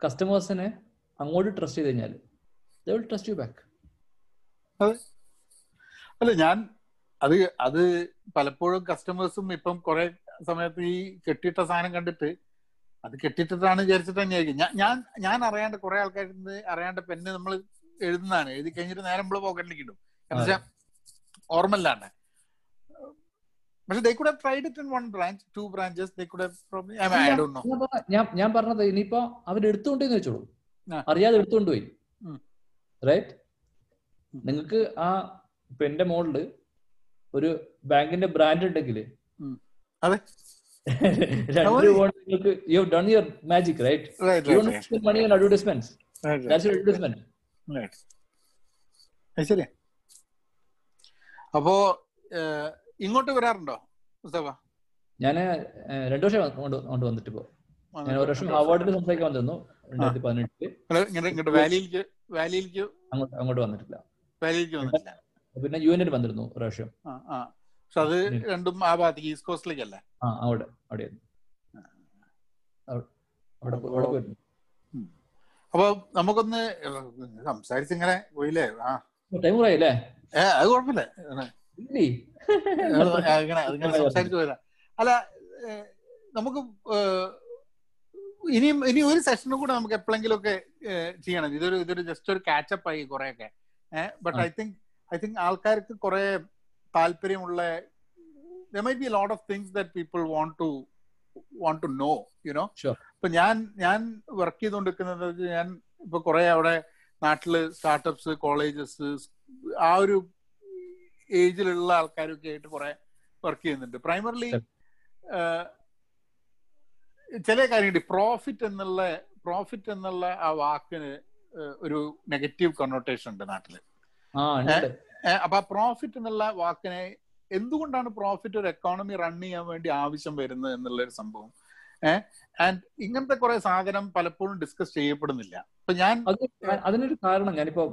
കസ്റ്റമേഴ്സിനെ അങ്ങോട്ട് ട്രസ്റ്റ് ചെയ്ത് കഴിഞ്ഞാൽ ട്രസ്റ്റ് യു ബാക്ക് അല്ല ഞാൻ അത് അത് പലപ്പോഴും കസ്റ്റമേഴ്സും ഇപ്പം കുറെ സമയത്ത് ഈ കെട്ടിയിട്ട സാധനം കണ്ടിട്ട് അത് കെട്ടിയിട്ടിട്ടാണ് വിചാരിച്ചിട്ട് തന്നെയായിരിക്കും. ഞാൻ ഞാൻ ഞാൻ അറിയാണ്ട് കുറെ ആൾക്കാരിൽ നിന്ന് അറിയാണ്ട് പെണ്ണ് നമ്മൾ എഴുതുന്നതാണ്. എഴുതി കഴിഞ്ഞിട്ട് നേരം നമ്മൾ പോക്കറ്റിലേക്ക് ഇടും. എന്ന് വെച്ചാൽ ഓർമ്മല്ലാണ്ട് പക്ഷെ ദേ കൂടെ tried it in one branch two branches they കൂടെ ഐ ഡോണ്ട് നോ ഞാൻ പറഞ്ഞ- ഞാൻ ഞാൻ പറഞ്ഞത് ഇനിയിപ്പോ അവരെടുത്തുകൊണ്ടേന്ന് വെച്ചോളൂ. ആ. അറിയാതെ എടുത്തുകൊണ്ട് പോയി റൈറ്റ് നിങ്ങൾക്ക് ആ പെന്റെ മോളിൽ ഒരു ബാങ്കിന്റെ ബ്രാൻഡ് ഉണ്ടെങ്കിൽ. രണ്ട്. രൂപ നിങ്ങൾക്ക് you done your magic right right you write money on advertisement that's your advertisement Right. അത് ശരിയാ. അപ്പോ ഇങ്ങോട്ട് വരാറുണ്ടോ മുസ്തഫ? ഞാൻ രണ്ടു വർഷം കൊണ്ട് വന്നിട്ട് ഇപ്പോ ഞാൻ ഒരു വർഷം അവാർഡിൽ സംസാരിക്കാൻ വന്നിരുന്നു രണ്ടായിരത്തി പതിനെട്ടിൽ. വാലിയിലേക്ക് വാലിയിലേക്ക്? അങ്ങോട്ട് അങ്ങോട്ട് വന്നിട്ടില്ല. വാലിയിലേക്ക് വന്നിട്ടില്ല. പിന്നെ യു എൻ വന്നിരുന്നു ഒരു വർഷം പക്ഷെ അത് രണ്ടും ആ ഭാഗത്തേക്ക് ഈസ്റ്റ് കോസ്റ്റിലേക്കല്ലേ? ആ അവിടെ. അവിടെ അവിടെ പോയിരുന്നു. അപ്പൊ നമുക്കൊന്ന് സംസാരിച്ചിങ്ങനെ പോയില്ലേ? ആ. ടൈം കുറയല്ലേ ഏ അത് കുഴപ്പമില്ല. സംസാരിച്ചു പോയതാ. അല്ല നമുക്ക് ഇനിയും ഇനി ഒരു സെഷനും കൂടെ നമുക്ക് എപ്പോഴെങ്കിലും ഒക്കെ ചെയ്യണം. ഇതൊരു ഇതൊരു ജസ്റ്റ് ഒരു കാച്ചപ്പ് ആയി കുറെയൊക്കെ. But I think I think ആൾക്കാർക്ക് കുറെ താല്പര്യമുള്ള might be lot of things that people want to want to know you know. ഇപ്പൊ ഞാൻ ഞാൻ വർക്ക് ചെയ്തുകൊണ്ടിരിക്കുന്നത് ഞാൻ ഇപ്പൊ കുറെ അവിടെ നാട്ടിൽ സ്റ്റാർട്ടപ്സ് കോളേജസ് ആ ഒരു ഏജിലുള്ള ആൾക്കാരൊക്കെ ആയിട്ട് കുറെ വർക്ക് ചെയ്യുന്നുണ്ട്. Primarily Sure. ചില കാര്യമുണ്ട് പ്രോഫിറ്റ് എന്നുള്ള പ്രോഫിറ്റ് എന്നുള്ള ആ വാക്കിന് ഒരു നെഗറ്റീവ് കണ്ണോട്ടേഷൻ ഉണ്ട് നാട്ടിൽ. അപ്പൊ ആ പ്രോഫിറ്റ് എന്നുള്ള വാക്കിനെ എന്തുകൊണ്ടാണ് പ്രോഫിറ്റ് ഒരു എക്കോണമി റൺ ചെയ്യാൻ വേണ്ടി ആവശ്യം വരുന്നത് എന്നുള്ള ഒരു സംഭവം ആൻഡ് ഇങ്ങനത്തെ കുറെ സാധനം പലപ്പോഴും ഡിസ്കസ് ചെയ്യപ്പെടുന്നില്ല. അപ്പൊ ഞാൻ അതിനൊരു കാരണം ഞാനിപ്പോ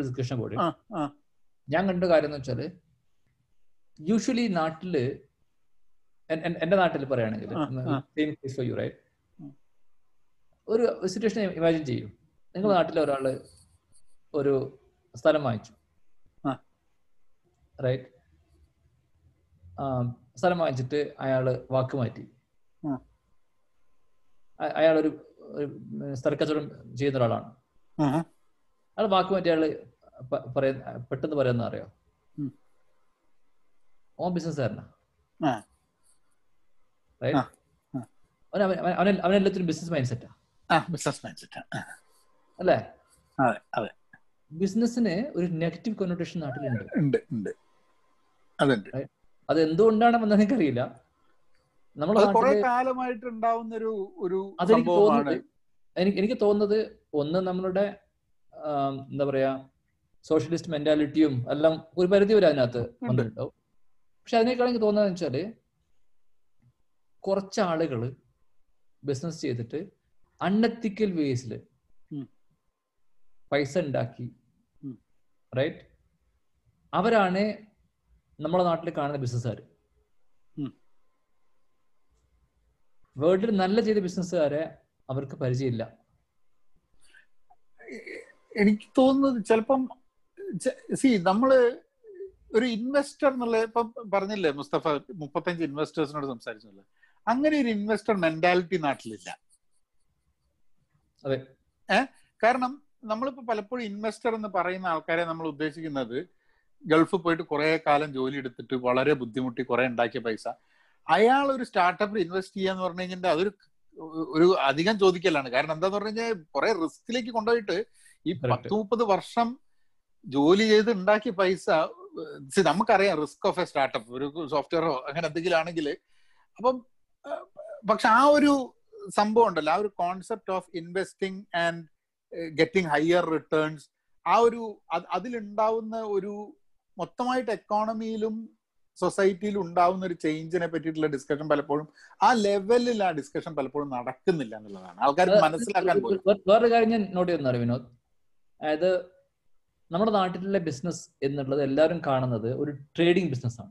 ഡിസ്കഷൻ ബോർഡ് ഞാൻ കണ്ട കാര്യം എന്ന് വെച്ചാൽ യൂഷ്വലി നാട്ടിൽ എന്റെ നാട്ടിൽ പറയുകയാണെങ്കിൽ. Same case for you right ഒരു സിറ്റുവേഷൻ ഇമാജിൻ ചെയ്യൂ. നിങ്ങളുടെ നാട്ടിലെ ഒരാൾ ഒരു സ്ഥലം വാങ്ങിച്ചു. ആ. റൈറ്റ് സ്ഥലം വാങ്ങിച്ചിട്ട് അയാൾ വാക്ക് മാറ്റി. ആ. അ- അയാളൊരു ഒരു സ്ഥലക്കച്ചവടം ചെയ്യുന്ന ഒരാളാണ്. അയാൾ വാക്ക് മാറ്റി അയാൾ പെട്ടെന്ന് പറയുന്ന അറിയോ? ഓ ബിസിനസ് ബിസിനസ്സുകാരനാ. അവനെല്ലാത്തിനും ബിസിനസ് മൈൻഡ് സെറ്റാ ബിസിനസ് മൈൻഡ് അല്ലേ? അതെ ബിസിനസ്സിന് ഒരു നെഗറ്റീവ് കൊനോട്ടേഷൻ നാട്ടിലുണ്ട്. അത് എന്തുകൊണ്ടാണെന്ന് എനിക്കറിയില്ല. നമ്മുടെ അത് കാലമായിട്ട് ഉണ്ടാവുന്ന ഒരു ഒരു അതെനിക്ക് തോന്നുന്നത് എനിക്ക് തോന്നുന്നത് ഒന്ന് നമ്മളുടെ എന്താ പറയാ സോഷ്യലിസ്റ്റ് മെന്റാലിറ്റിയും എല്ലാം ഒരു പരിധി വരെ അതിനകത്ത്. വന്നിട്ടുണ്ടാവും പക്ഷെ അതിനേക്കാൾ എനിക്ക് തോന്നുന്നത് വെച്ചാൽ കുറച്ച് ആളുകൾ ബിസിനസ് ചെയ്തിട്ട് അൺഎത്തിക്കൽ വേസിൽ. പൈസ ഉണ്ടാക്കി. റൈറ്റ് അവരാണ് നമ്മളെ നാട്ടിൽ കാണുന്ന ബിസിനസ്സുകാർ. വേൾഡിൽ നല്ല ചെയ്ത ബിസിനസ്സുകാരെ അവർക്ക് പരിചയമില്ല എനിക്ക് തോന്നുന്നത് ചിലപ്പം സി നമ്മൾ ഒരു ഇൻവെസ്റ്റർ എന്നുള്ള ഇപ്പൊ പറഞ്ഞില്ലേ മുസ്തഫ മുപ്പത്തഞ്ച് ഇൻവെസ്റ്റേഴ്സിനോട് സംസാരിച്ചല്ലേ അങ്ങനെ ഒരു ഇൻവെസ്റ്റർ മെന്റാലിറ്റി നാട്ടിലില്ല. അതെ. ഏഹ് കാരണം നമ്മളിപ്പോ പലപ്പോഴും ഇൻവെസ്റ്റർ എന്ന് പറയുന്ന ആൾക്കാരെ നമ്മൾ ഉദ്ദേശിക്കുന്നത് ഗൾഫ് പോയിട്ട് കുറെ കാലം ജോലി എടുത്തിട്ട് വളരെ ബുദ്ധിമുട്ടി കുറെ ഉണ്ടാക്കിയ പൈസ. അയാൾ ഒരു സ്റ്റാർട്ടപ്പിൽ ഇൻവെസ്റ്റ് ചെയ്യാന്ന് പറഞ്ഞു കഴിഞ്ഞാൽ അതൊരു ഒരു അധികം ചോദിക്കലാണ്. കാരണം എന്താന്ന് പറഞ്ഞു കഴിഞ്ഞാൽ കുറെ റിസ്കിലേക്ക് കൊണ്ടുപോയിട്ട് ഈ. പത്ത് മുപ്പത് വർഷം ജോലി ചെയ്ത് ഉണ്ടാക്കിയ പൈസ നമുക്കറിയാം റിസ്ക് ഓഫ് എ സ്റ്റാർട്ടപ്പ് ഒരു സോഫ്റ്റ്വെയറോ അങ്ങനെ എന്തെങ്കിലും ആണെങ്കിൽ. അപ്പം പക്ഷെ ആ ഒരു സംഭവം ഉണ്ടല്ലോ ആ ഒരു concept of investing and getting higher returns ആ ഒരു അത് അതിലുണ്ടാവുന്ന ഒരു മൊത്തമായിട്ട് എക്കോണമിയിലും സൊസൈറ്റിയിലും ഉണ്ടാവുന്ന ഒരു ചേഞ്ചിനെ പറ്റിയിട്ടുള്ള ഡിസ്കഷൻ പലപ്പോഴും ആ ലെവലിൽ ആ ഡിസ്കഷൻ പലപ്പോഴും നടക്കുന്നില്ല എന്നുള്ളതാണ്. ആൾക്കാർക്ക് മനസ്സിലാക്കാൻ വേറൊരു കാര്യം ഞാൻ നോട്ട് ചെയ്യുന്നറിയ വിനോദ് അതായത് നമ്മുടെ നാട്ടിലുള്ള ബിസിനസ് എന്നുള്ളത് എല്ലാവരും കാണുന്നത് ഒരു ട്രേഡിംഗ് ബിസിനസ് ആണ്.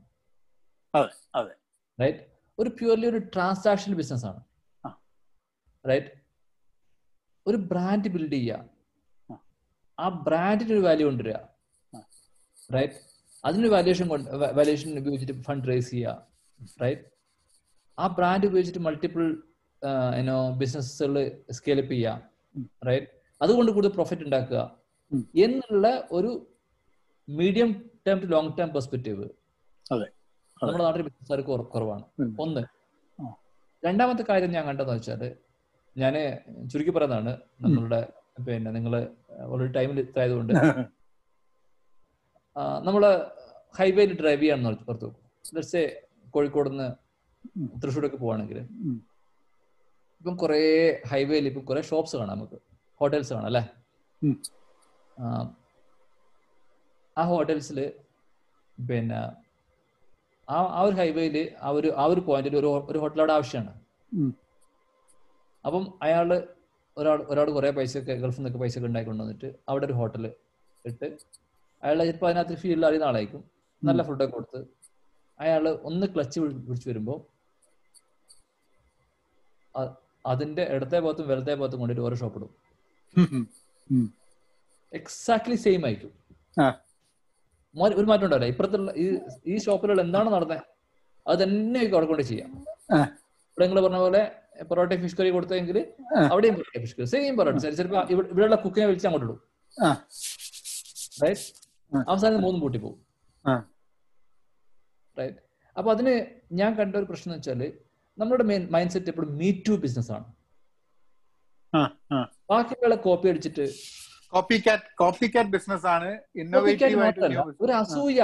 റൈറ്റ് ഒരു പ്യൂർലി ഒരു ട്രാൻസാക്ഷൻ ബിസിനസ് ആണ്. റൈറ്റ് ഒരു ബ്രാൻഡ് ബിൽഡ് ചെയ്യുക ആ. ബ്രാൻഡിന് ഒരു വാല്യൂ കൊണ്ടുവരിക. റൈറ്റ് അതിനൊരു വാല്യൂഷൻ വാല്യൂഷൻ ഉപയോഗിച്ചിട്ട് ഫണ്ട് റേസ് ചെയ്യുക റൈറ്റ് ആ ബ്രാൻഡ് ഉപയോഗിച്ചിട്ട് മൾട്ടിപ്പിൾ ബിസിനസ്സുകൾ സ്കെയിലപ്പ് ചെയ്യുക. റൈറ്റ് അതുകൊണ്ട് കൂടുതൽ പ്രോഫിറ്റ് ഉണ്ടാക്കുക. എന്നുള്ള ഒരു medium term to long term perspective. നമ്മുടെ നാട്ടിൽ ബിസിനസ്സുകാർക്ക് കുറവാണ്. ഒന്ന് രണ്ടാമത്തെ കാര്യം ഞാൻ കണ്ടതെന്ന് വെച്ചാൽ ഞാൻ ചുരുക്കി പറയുന്നതാണ് നമ്മളുടെ പിന്നെ നിങ്ങൾ ഓൾറെഡി ടൈമിൽ ഇതായതുകൊണ്ട്. നമ്മൾ ഹൈവേയിൽ ഡ്രൈവ് ചെയ്യാന്ന് പറഞ്ഞു ഓർത്തു ലെറ്റ്സ് കോഴിക്കോട് നിന്ന് തൃശ്ശൂരൊക്കെ പോവാണെങ്കിൽ ഇപ്പം കുറെ ഹൈവേയിൽ ഇപ്പം കുറെ ഷോപ്സ് കാണാം നമുക്ക്. ഹോട്ടൽസ് കാണാം അല്ലേ. ആ, ഹോട്ടൽസിൽ പിന്നെ ആ ആ ഒരു ഹൈവേയിൽ ആ ഒരു ആ ഒരു പോയിന്റിൽ ഒരു ഒരു ഹോട്ടൽ അവിടെ ആവശ്യമാണ് അപ്പം അയാൾ ഒരാൾ ഒരാൾ കുറേ പൈസ ഗൾഫിൽ നിന്നൊക്കെ പൈസ ഒക്കെ ഉണ്ടാക്കി കൊണ്ടുവന്നിട്ട് അവിടെ ഒരു ഹോട്ടൽ ഇട്ട് അയാൾ ചിലപ്പോൾ അതിനകത്ത് ഫീൽഡിൽ അറിയുന്ന ആളായിരിക്കും. നല്ല ഫുഡൊക്കെ കൊടുത്ത് അയാൾ ഒന്ന് ക്ലച്ച് പിടിച്ചു വരുമ്പോൾ അതിന്റെ ഇടത്തെ ഭാഗത്തും വലത്തെ ഭാഗത്തും കൊണ്ടിട്ട് ഓരോ ഷോപ്പ് ഇടും. എക്സാക്ട്ലി സെയിം ആയിരിക്കും. ഒരു മാറ്റം ഉണ്ടാവില്ല. ഇപ്പുറത്തുള്ള ഈ ഈ ഷോപ്പിലുള്ള എന്താണ് നടന്നത് അത് തന്നെ ആയിരിക്കും അവിടെ കൊണ്ട് ചെയ്യാം. ഇവിടെ നിങ്ങൾ പറഞ്ഞ പോലെ പൊറോട്ട ഫിഷ് കറി കൊടുത്തെങ്കിൽ അവിടെയും parotta fish curry same parotta. ചിലപ്പോൾ ഇവിടെ ഇവിടെയുള്ള കുക്കിനെ വിളിച്ച് അങ്ങോട്ട് ഇടും. റൈറ്റ് അവസാനം മൂന്നും പൂട്ടി പോകും. റൈറ്റ് അപ്പൊ അതിന് ഞാൻ കണ്ട ഒരു പ്രശ്നം വെച്ചാൽ നമ്മുടെ മെയിൻ മൈൻഡ് സെറ്റ് എപ്പോഴും മീ ടു ബിസിനസ് ആണ്. ബാക്കിയുള്ള കോപ്പി അടിച്ചിട്ട് കോപ്പി കാറ്റ് കോപ്പി കാറ്റ് ബിസിനസ് ആണ് ഇന്നോവേറ്റീവ് ഒരു അസൂയ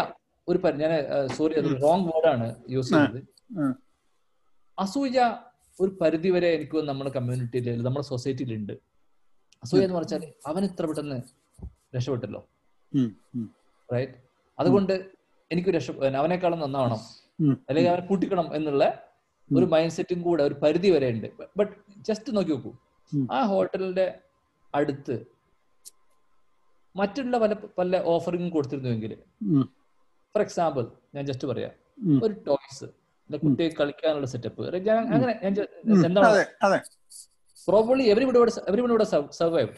ഒരു ഞാൻ സോറി അത് റോങ് വേർഡാണ് യൂസ് ചെയ്തത് അസൂയ ഒരു പരിധി വരെ എനിക്ക് നമ്മുടെ കമ്മ്യൂണിറ്റിയിൽ നമ്മുടെ സൊസൈറ്റിയിൽ ഉണ്ട്. അസൂയ എന്ന് പറഞ്ഞാൽ അവൻ ഇത്ര പെട്ടെന്ന് രക്ഷപ്പെട്ടല്ലോ. റൈറ്റ് അതുകൊണ്ട് എനിക്ക് രക്ഷ അവനേക്കാളും നന്നാവണം. അല്ലെങ്കിൽ അവനെ കൂട്ടിക്കണം എന്നുള്ള ഒരു മൈൻഡ് സെറ്റും കൂടെ ഒരു പരിധി വരെ ഉണ്ട്. ബട്ട് ജസ്റ്റ് നോക്കി നോക്കൂ. ആ ഹോട്ടലിന്റെ അടുത്ത് മറ്റുള്ള പല പല ഓഫറിംഗ് കൊടുത്തിരുന്നുവെങ്കിൽ ഫോർ എക്സാമ്പിൾ ഞാൻ ജസ്റ്റ് പറയാം. ഒരു ടോയ്സ് കുട്ടിയെ കളിക്കാനുള്ള സെറ്റപ്പ് അങ്ങനെ ഞാൻ എന്താണ് probably everybody everybody survive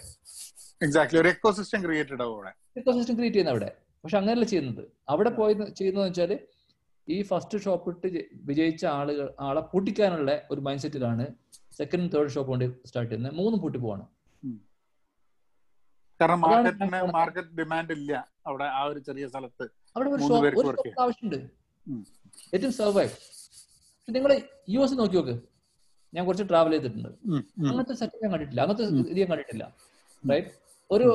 exactly ഒരു എക്കോസിസ്റ്റം ക്രിയേറ്റഡ് അവിടെ. ഇക്കോസിസ്റ്റം ക്രിയേറ്റ് ചെയ്യുന്ന അവിടെ. പക്ഷെ അങ്ങനെയല്ല ചെയ്യുന്നത്. അവിടെ പോയി ചെയ്യുന്നത് വെച്ചാൽ ഈ ഫസ്റ്റ് ഷോപ്പ് ഇട്ട് വിജയിച്ച ആളുകൾ ആളെ പൂട്ടിക്കാനുള്ള ഒരു മൈൻഡ് സെറ്റിലാണ് സെക്കൻഡ് തേർഡ് ഷോപ്പ് കൊണ്ട് സ്റ്റാർട്ട് ചെയ്യുന്നത്. മൂന്നും പൂട്ടി പോവാണ്. കാരണം മാർക്കറ്റിന് മാർക്കറ്റ് ഡിമാൻഡ് ഇല്ല അവിടെ ആ ഒരു ചെറിയ സ്ഥലത്ത് അവിടെ ഒരു ഷോപ്പ് ആവശ്യമുണ്ട്. ഏറ്റവും സർവൈവ് പക്ഷെ നിങ്ങൾ യു എസ് നോക്കി നോക്ക്. ഞാൻ കുറച്ച് ട്രാവൽ ചെയ്തിട്ടുണ്ട്. അങ്ങനത്തെ സെറ്റപ്പ് ഞാൻ കണ്ടിട്ടില്ല. അങ്ങനത്തെ ഇത് ഞാൻ കണ്ടിട്ടില്ല. റൈറ്റ് ഒരു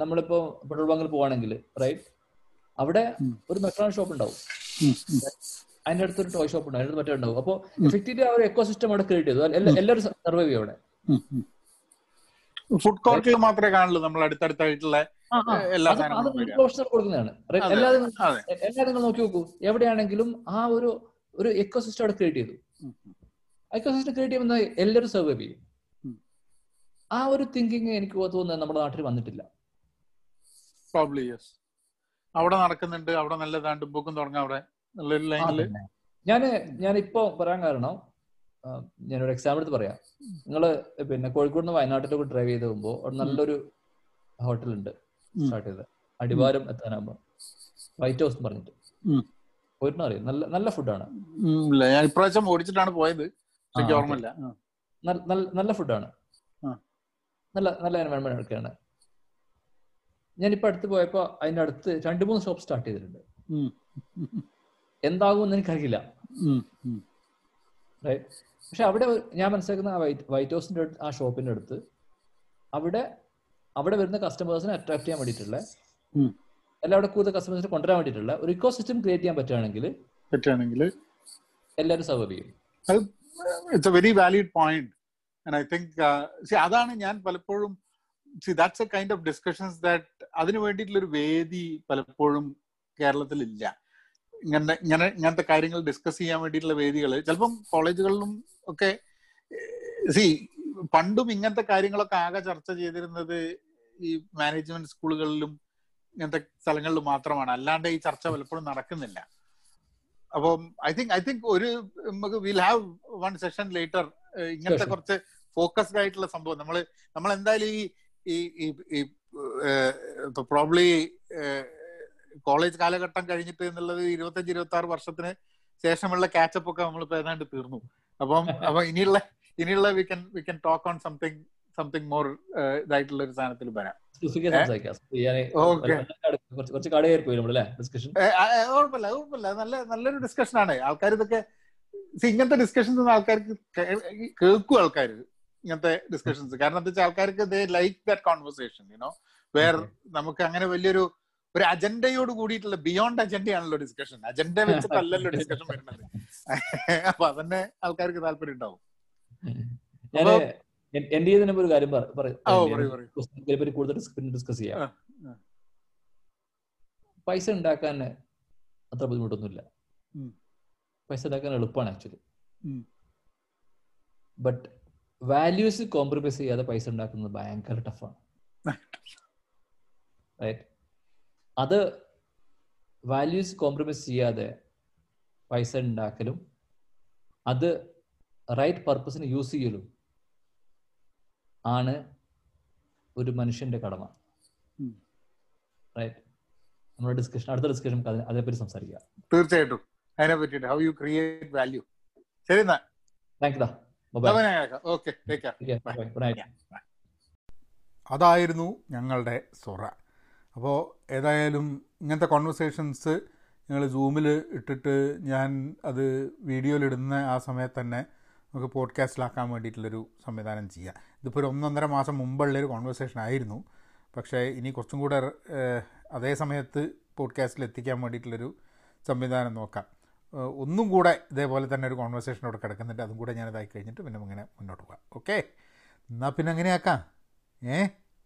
നമ്മളിപ്പോ പെട്രോൾ ബങ്കിൽ പോവാണെങ്കിൽ റൈറ്റ് അവിടെ ഒരു മെട്രോൺ ഷോപ്പ് ഉണ്ടാവും. അതിന്റെ അടുത്തൊരു ടോയ് ഷോപ്പ് ഉണ്ടാവും അതിന്റെ അടുത്ത് മറ്റേ ഉണ്ടാവും. അപ്പോൾ. എഫക്റ്റീവ്ലി ആ ഒരു എക്കോ സിസ്റ്റം അവിടെ ക്രിയേറ്റ് ചെയ്തു. എല്ലാവരും സർവൈവ് ചെയ്യും അവിടെ. ഫുഡ് കോർട്ടിൽ മാത്രമേ കാണുള്ളൂ. നമ്മൾ അടുത്തടുത്തായിട്ടുള്ള. എല്ലാ കൊടുക്കുന്നതാണ്? അതെ, എല്ലാവരും നിങ്ങൾ നോക്കി നോക്കൂ. എവിടെയാണെങ്കിലും ആ ഒരു ഒരു എക്കോ സിസ്റ്റം അവിടെ ക്രിയേറ്റ് ചെയ്തു. എക്കോ സിസ്റ്റം ക്രിയേറ്റ് ചെയ്യുമ്പോൾ എല്ലാവരും സർവൈവ് ചെയ്യും. ആ ഒരു തിങ്കിങ് എനിക്ക് തോന്നുന്നത് നമ്മുടെ നാട്ടിൽ വന്നിട്ടില്ല. അവിടെ നടക്കുന്നുണ്ട്. അവിടെ നല്ല ദാണ്ട് ബുക്കും തുടങ്ങാം അവിടെ. ഞാൻ ഞാൻ ഇപ്പൊ പറയാൻ കാരണം ഞാനൊരു എക്സാമ്പിൾ എടുത്ത് പറയാം. നിങ്ങൾ പിന്നെ കോഴിക്കോട് നിന്ന് വയനാട്ടിലേക്ക് ഡ്രൈവ് ചെയ്ത് പോകുമ്പോൾ അവിടെ നല്ലൊരു ഹോട്ടൽ ഉണ്ട്. സ്റ്റാർട്ട് ചെയ്ത് അടിവാരം എത്താനാകുമ്പോൾ വൈറ്റ് ഹൗസ് എന്ന് പറഞ്ഞിട്ട്. പോയിട്ടുണ്ടോ അറിയാം? നല്ല നല്ല ഫുഡാണ് ഞാൻ ഇപ്രാവശ്യം ഓടിച്ചിട്ടാണ് പോയത്. ഓർമ്മയില്ല. നല്ല ഫുഡാണ്. നല്ല നല്ല എൻവയോൺമെന്റ് ഒക്കെയാണ് ഞാനിപ്പോ അടുത്ത് പോയപ്പോ അതിന്റെ അടുത്ത് രണ്ടു മൂന്ന് ഷോപ്പ് സ്റ്റാർട്ട് ചെയ്തിട്ടുണ്ട്. എന്താകുമെന്ന് എനിക്കറിയില്ല. പക്ഷെ അവിടെ ഞാൻ മനസ്സിലാക്കുന്ന വൈറ്റ് ഹൗസിന്റെ അടുത്ത് ആ ഷോപ്പിന്റെ അടുത്ത് അവിടെ അവിടെ വരുന്ന കസ്റ്റമേഴ്സിനെ അട്രാക്ട് ചെയ്യാൻ വേണ്ടിയിട്ടുള്ള എല്ലാ അവിടെ കൂടുതൽ കസ്റ്റമേഴ്സിനെ കൊണ്ടുവരാൻ വേണ്ടിയിട്ടുള്ള ഒരു ഇക്കോ സിസ്റ്റം ക്രിയേറ്റ് ചെയ്യാൻ പറ്റുകയാണെങ്കിൽ പറ്റുകയാണെങ്കിൽ എല്ലാവരും സർവൈവ് ചെയ്യും. It's a very valid point and I think see അതാണ് ഞാൻ പലപ്പോഴും see that's a kind of discussions that അതിന് വേണ്ടിയിട്ടുള്ള ഒരു വേദി പലപ്പോഴും കേരളത്തിൽ ഇല്ല ഇങ്ങനെ ഇങ്ങനെ ഇങ്ങനത്തെ കാര്യങ്ങൾ ഡിസ്കസ് ചെയ്യാൻ വേണ്ടിയിട്ടുള്ള വേദികൾ ചിലപ്പം കോളേജുകളിലും ഒക്കെ സി പണ്ടും ഇങ്ങനത്തെ കാര്യങ്ങളൊക്കെ ആകെ ചർച്ച ചെയ്തിരുന്നത് ഈ മാനേജ്മെന്റ് സ്കൂളുകളിലും ഇങ്ങനത്തെ സ്ഥലങ്ങളിലും മാത്രമാണ്. അല്ലാണ്ട് ഈ ചർച്ച പലപ്പോഴും നടക്കുന്നില്ല. അപ്പം ഐ തിങ്ക് ഐ തിങ്ക് ഒരു നമുക്ക് will have one session later ഇങ്ങനത്തെ. കുറച്ച് ഫോക്കസ്ഡ് ആയിട്ടുള്ള സംഭവം. നമ്മൾ നമ്മൾ എന്തായാലും ഈ ഈ ഈ ഈ ഇപ്പൊ പ്രോബ്ലി കോളേജ് കാലഘട്ടം കഴിഞ്ഞിട്ട് എന്നുള്ളത് ഇരുപത്തഞ്ച് ഇരുപത്തി ആറ് വർഷത്തിന് ശേഷമുള്ള കാച്ചപ്പ് ഒക്കെ നമ്മളിപ്പോ ഏതാണ്ട് തീർന്നു. അപ്പം അപ്പൊ ഇനിയുള്ള ഇനിയുള്ള we can we can talk on something something more ഇതായിട്ടുള്ള ഒരു സാധനത്തിൽ വരാം. കുഴപ്പമില്ല കുഴപ്പമില്ല നല്ല നല്ലൊരു ഡിസ്കഷൻ ആണ്. ആൾക്കാർ ഇതൊക്കെ ഇങ്ങനത്തെ ഡിസ്കഷൻസ് ആൾക്കാർക്ക് കേൾക്കും ആൾക്കാർ ഇങ്ങനത്തെ ഡിസ്കഷൻസ് കാരണം എന്താ വെച്ചാൽ ആൾക്കാർക്ക് they like that conversation you know where നമുക്ക് അങ്ങനെ വലിയൊരു ഒരു അജണ്ടയോട് കൂടിയിട്ടുള്ള ബിയോണ്ട് അജണ്ടയാണല്ലോ ഡിസ്കഷൻ അജണ്ട വെച്ചിട്ടല്ലല്ലോ ഡിസ്കഷൻ വരുന്നത്. അപ്പൊ അതന്നെ ആൾക്കാർക്ക് താല്പര്യം ഉണ്ടാവും. ഞാൻ എന്റെ ഒരു കാര്യം? പറയൂ കൂടുതൽ ഡിസ്കസ് ചെയ്യാം. പൈസ ഉണ്ടാക്കാൻ അത്ര ബുദ്ധിമുട്ടൊന്നുമില്ല. പൈസ ഉണ്ടാക്കാൻ എളുപ്പമാണ് ആക്ച്വലി ബട്ട് വാല്യൂസ് കോംപ്രമൈസ് ചെയ്യാതെ പൈസ ഉണ്ടാക്കുന്നത് ഭയങ്കര ടഫാണ് അത് വാല്യൂസ് കോംപ്രമൈസ് ചെയ്യാതെ പൈസ ഉണ്ടാക്കലും അത് റൈറ്റ് പർപ്പസിന് യൂസ് ചെയ്യലും ആണ് ഒരു മനുഷ്യന്റെ കടമ. റൈറ്റ് നമ്മുടെ ഡിസ്കഷൻ അടുത്ത ഡിസ്കഷൻ അതേപ്പറ്റി സംസാരിക്കാം. തീർച്ചയായിട്ടും. അതിനെ പറ്റിയിട്ട് ഹൗ യു ക്രിയേറ്റ് വാല്യൂ ശരി എന്നാ. താങ്ക് അതായിരുന്നു ഞങ്ങളുടെ സൊറ അപ്പോൾ ഏതായാലും ഇങ്ങനത്തെ കോൺവെർസേഷൻസ് ഞങ്ങൾ സൂമിൽ ഇട്ടിട്ട് ഞാൻ അത് വീഡിയോയിലിടുന്ന ആ സമയത്ത് തന്നെ നമുക്ക് പോഡ്കാസ്റ്റിലാക്കാൻ വേണ്ടിയിട്ടുള്ളൊരു സംവിധാനം ചെയ്യാം. ഇതിപ്പോൾ ഒരു ഒന്നൊന്നര മാസം മുമ്പുള്ളൊരു കോൺവെർസേഷൻ ആയിരുന്നു. പക്ഷേ ഇനി കുറച്ചും കൂടെ അതേ സമയത്ത് പോഡ്കാസ്റ്റിൽ എത്തിക്കാൻ വേണ്ടിയിട്ടുള്ളൊരു സംവിധാനം നോക്കാം. ഏഹ്, ഒന്നും കൂടെ ഇതേപോലെ തന്നെ ഒരു കോൺവെർസേഷൻ അവിടെ കിടക്കുന്നുണ്ട്. അതും കൂടെ ഞാനിതായി കഴിഞ്ഞിട്ട് പിന്നെ ഇങ്ങനെ മുന്നോട്ട് പോകാം. ഓക്കെ എന്നാൽ പിന്നെ അങ്ങനെയാക്കാം. ഏ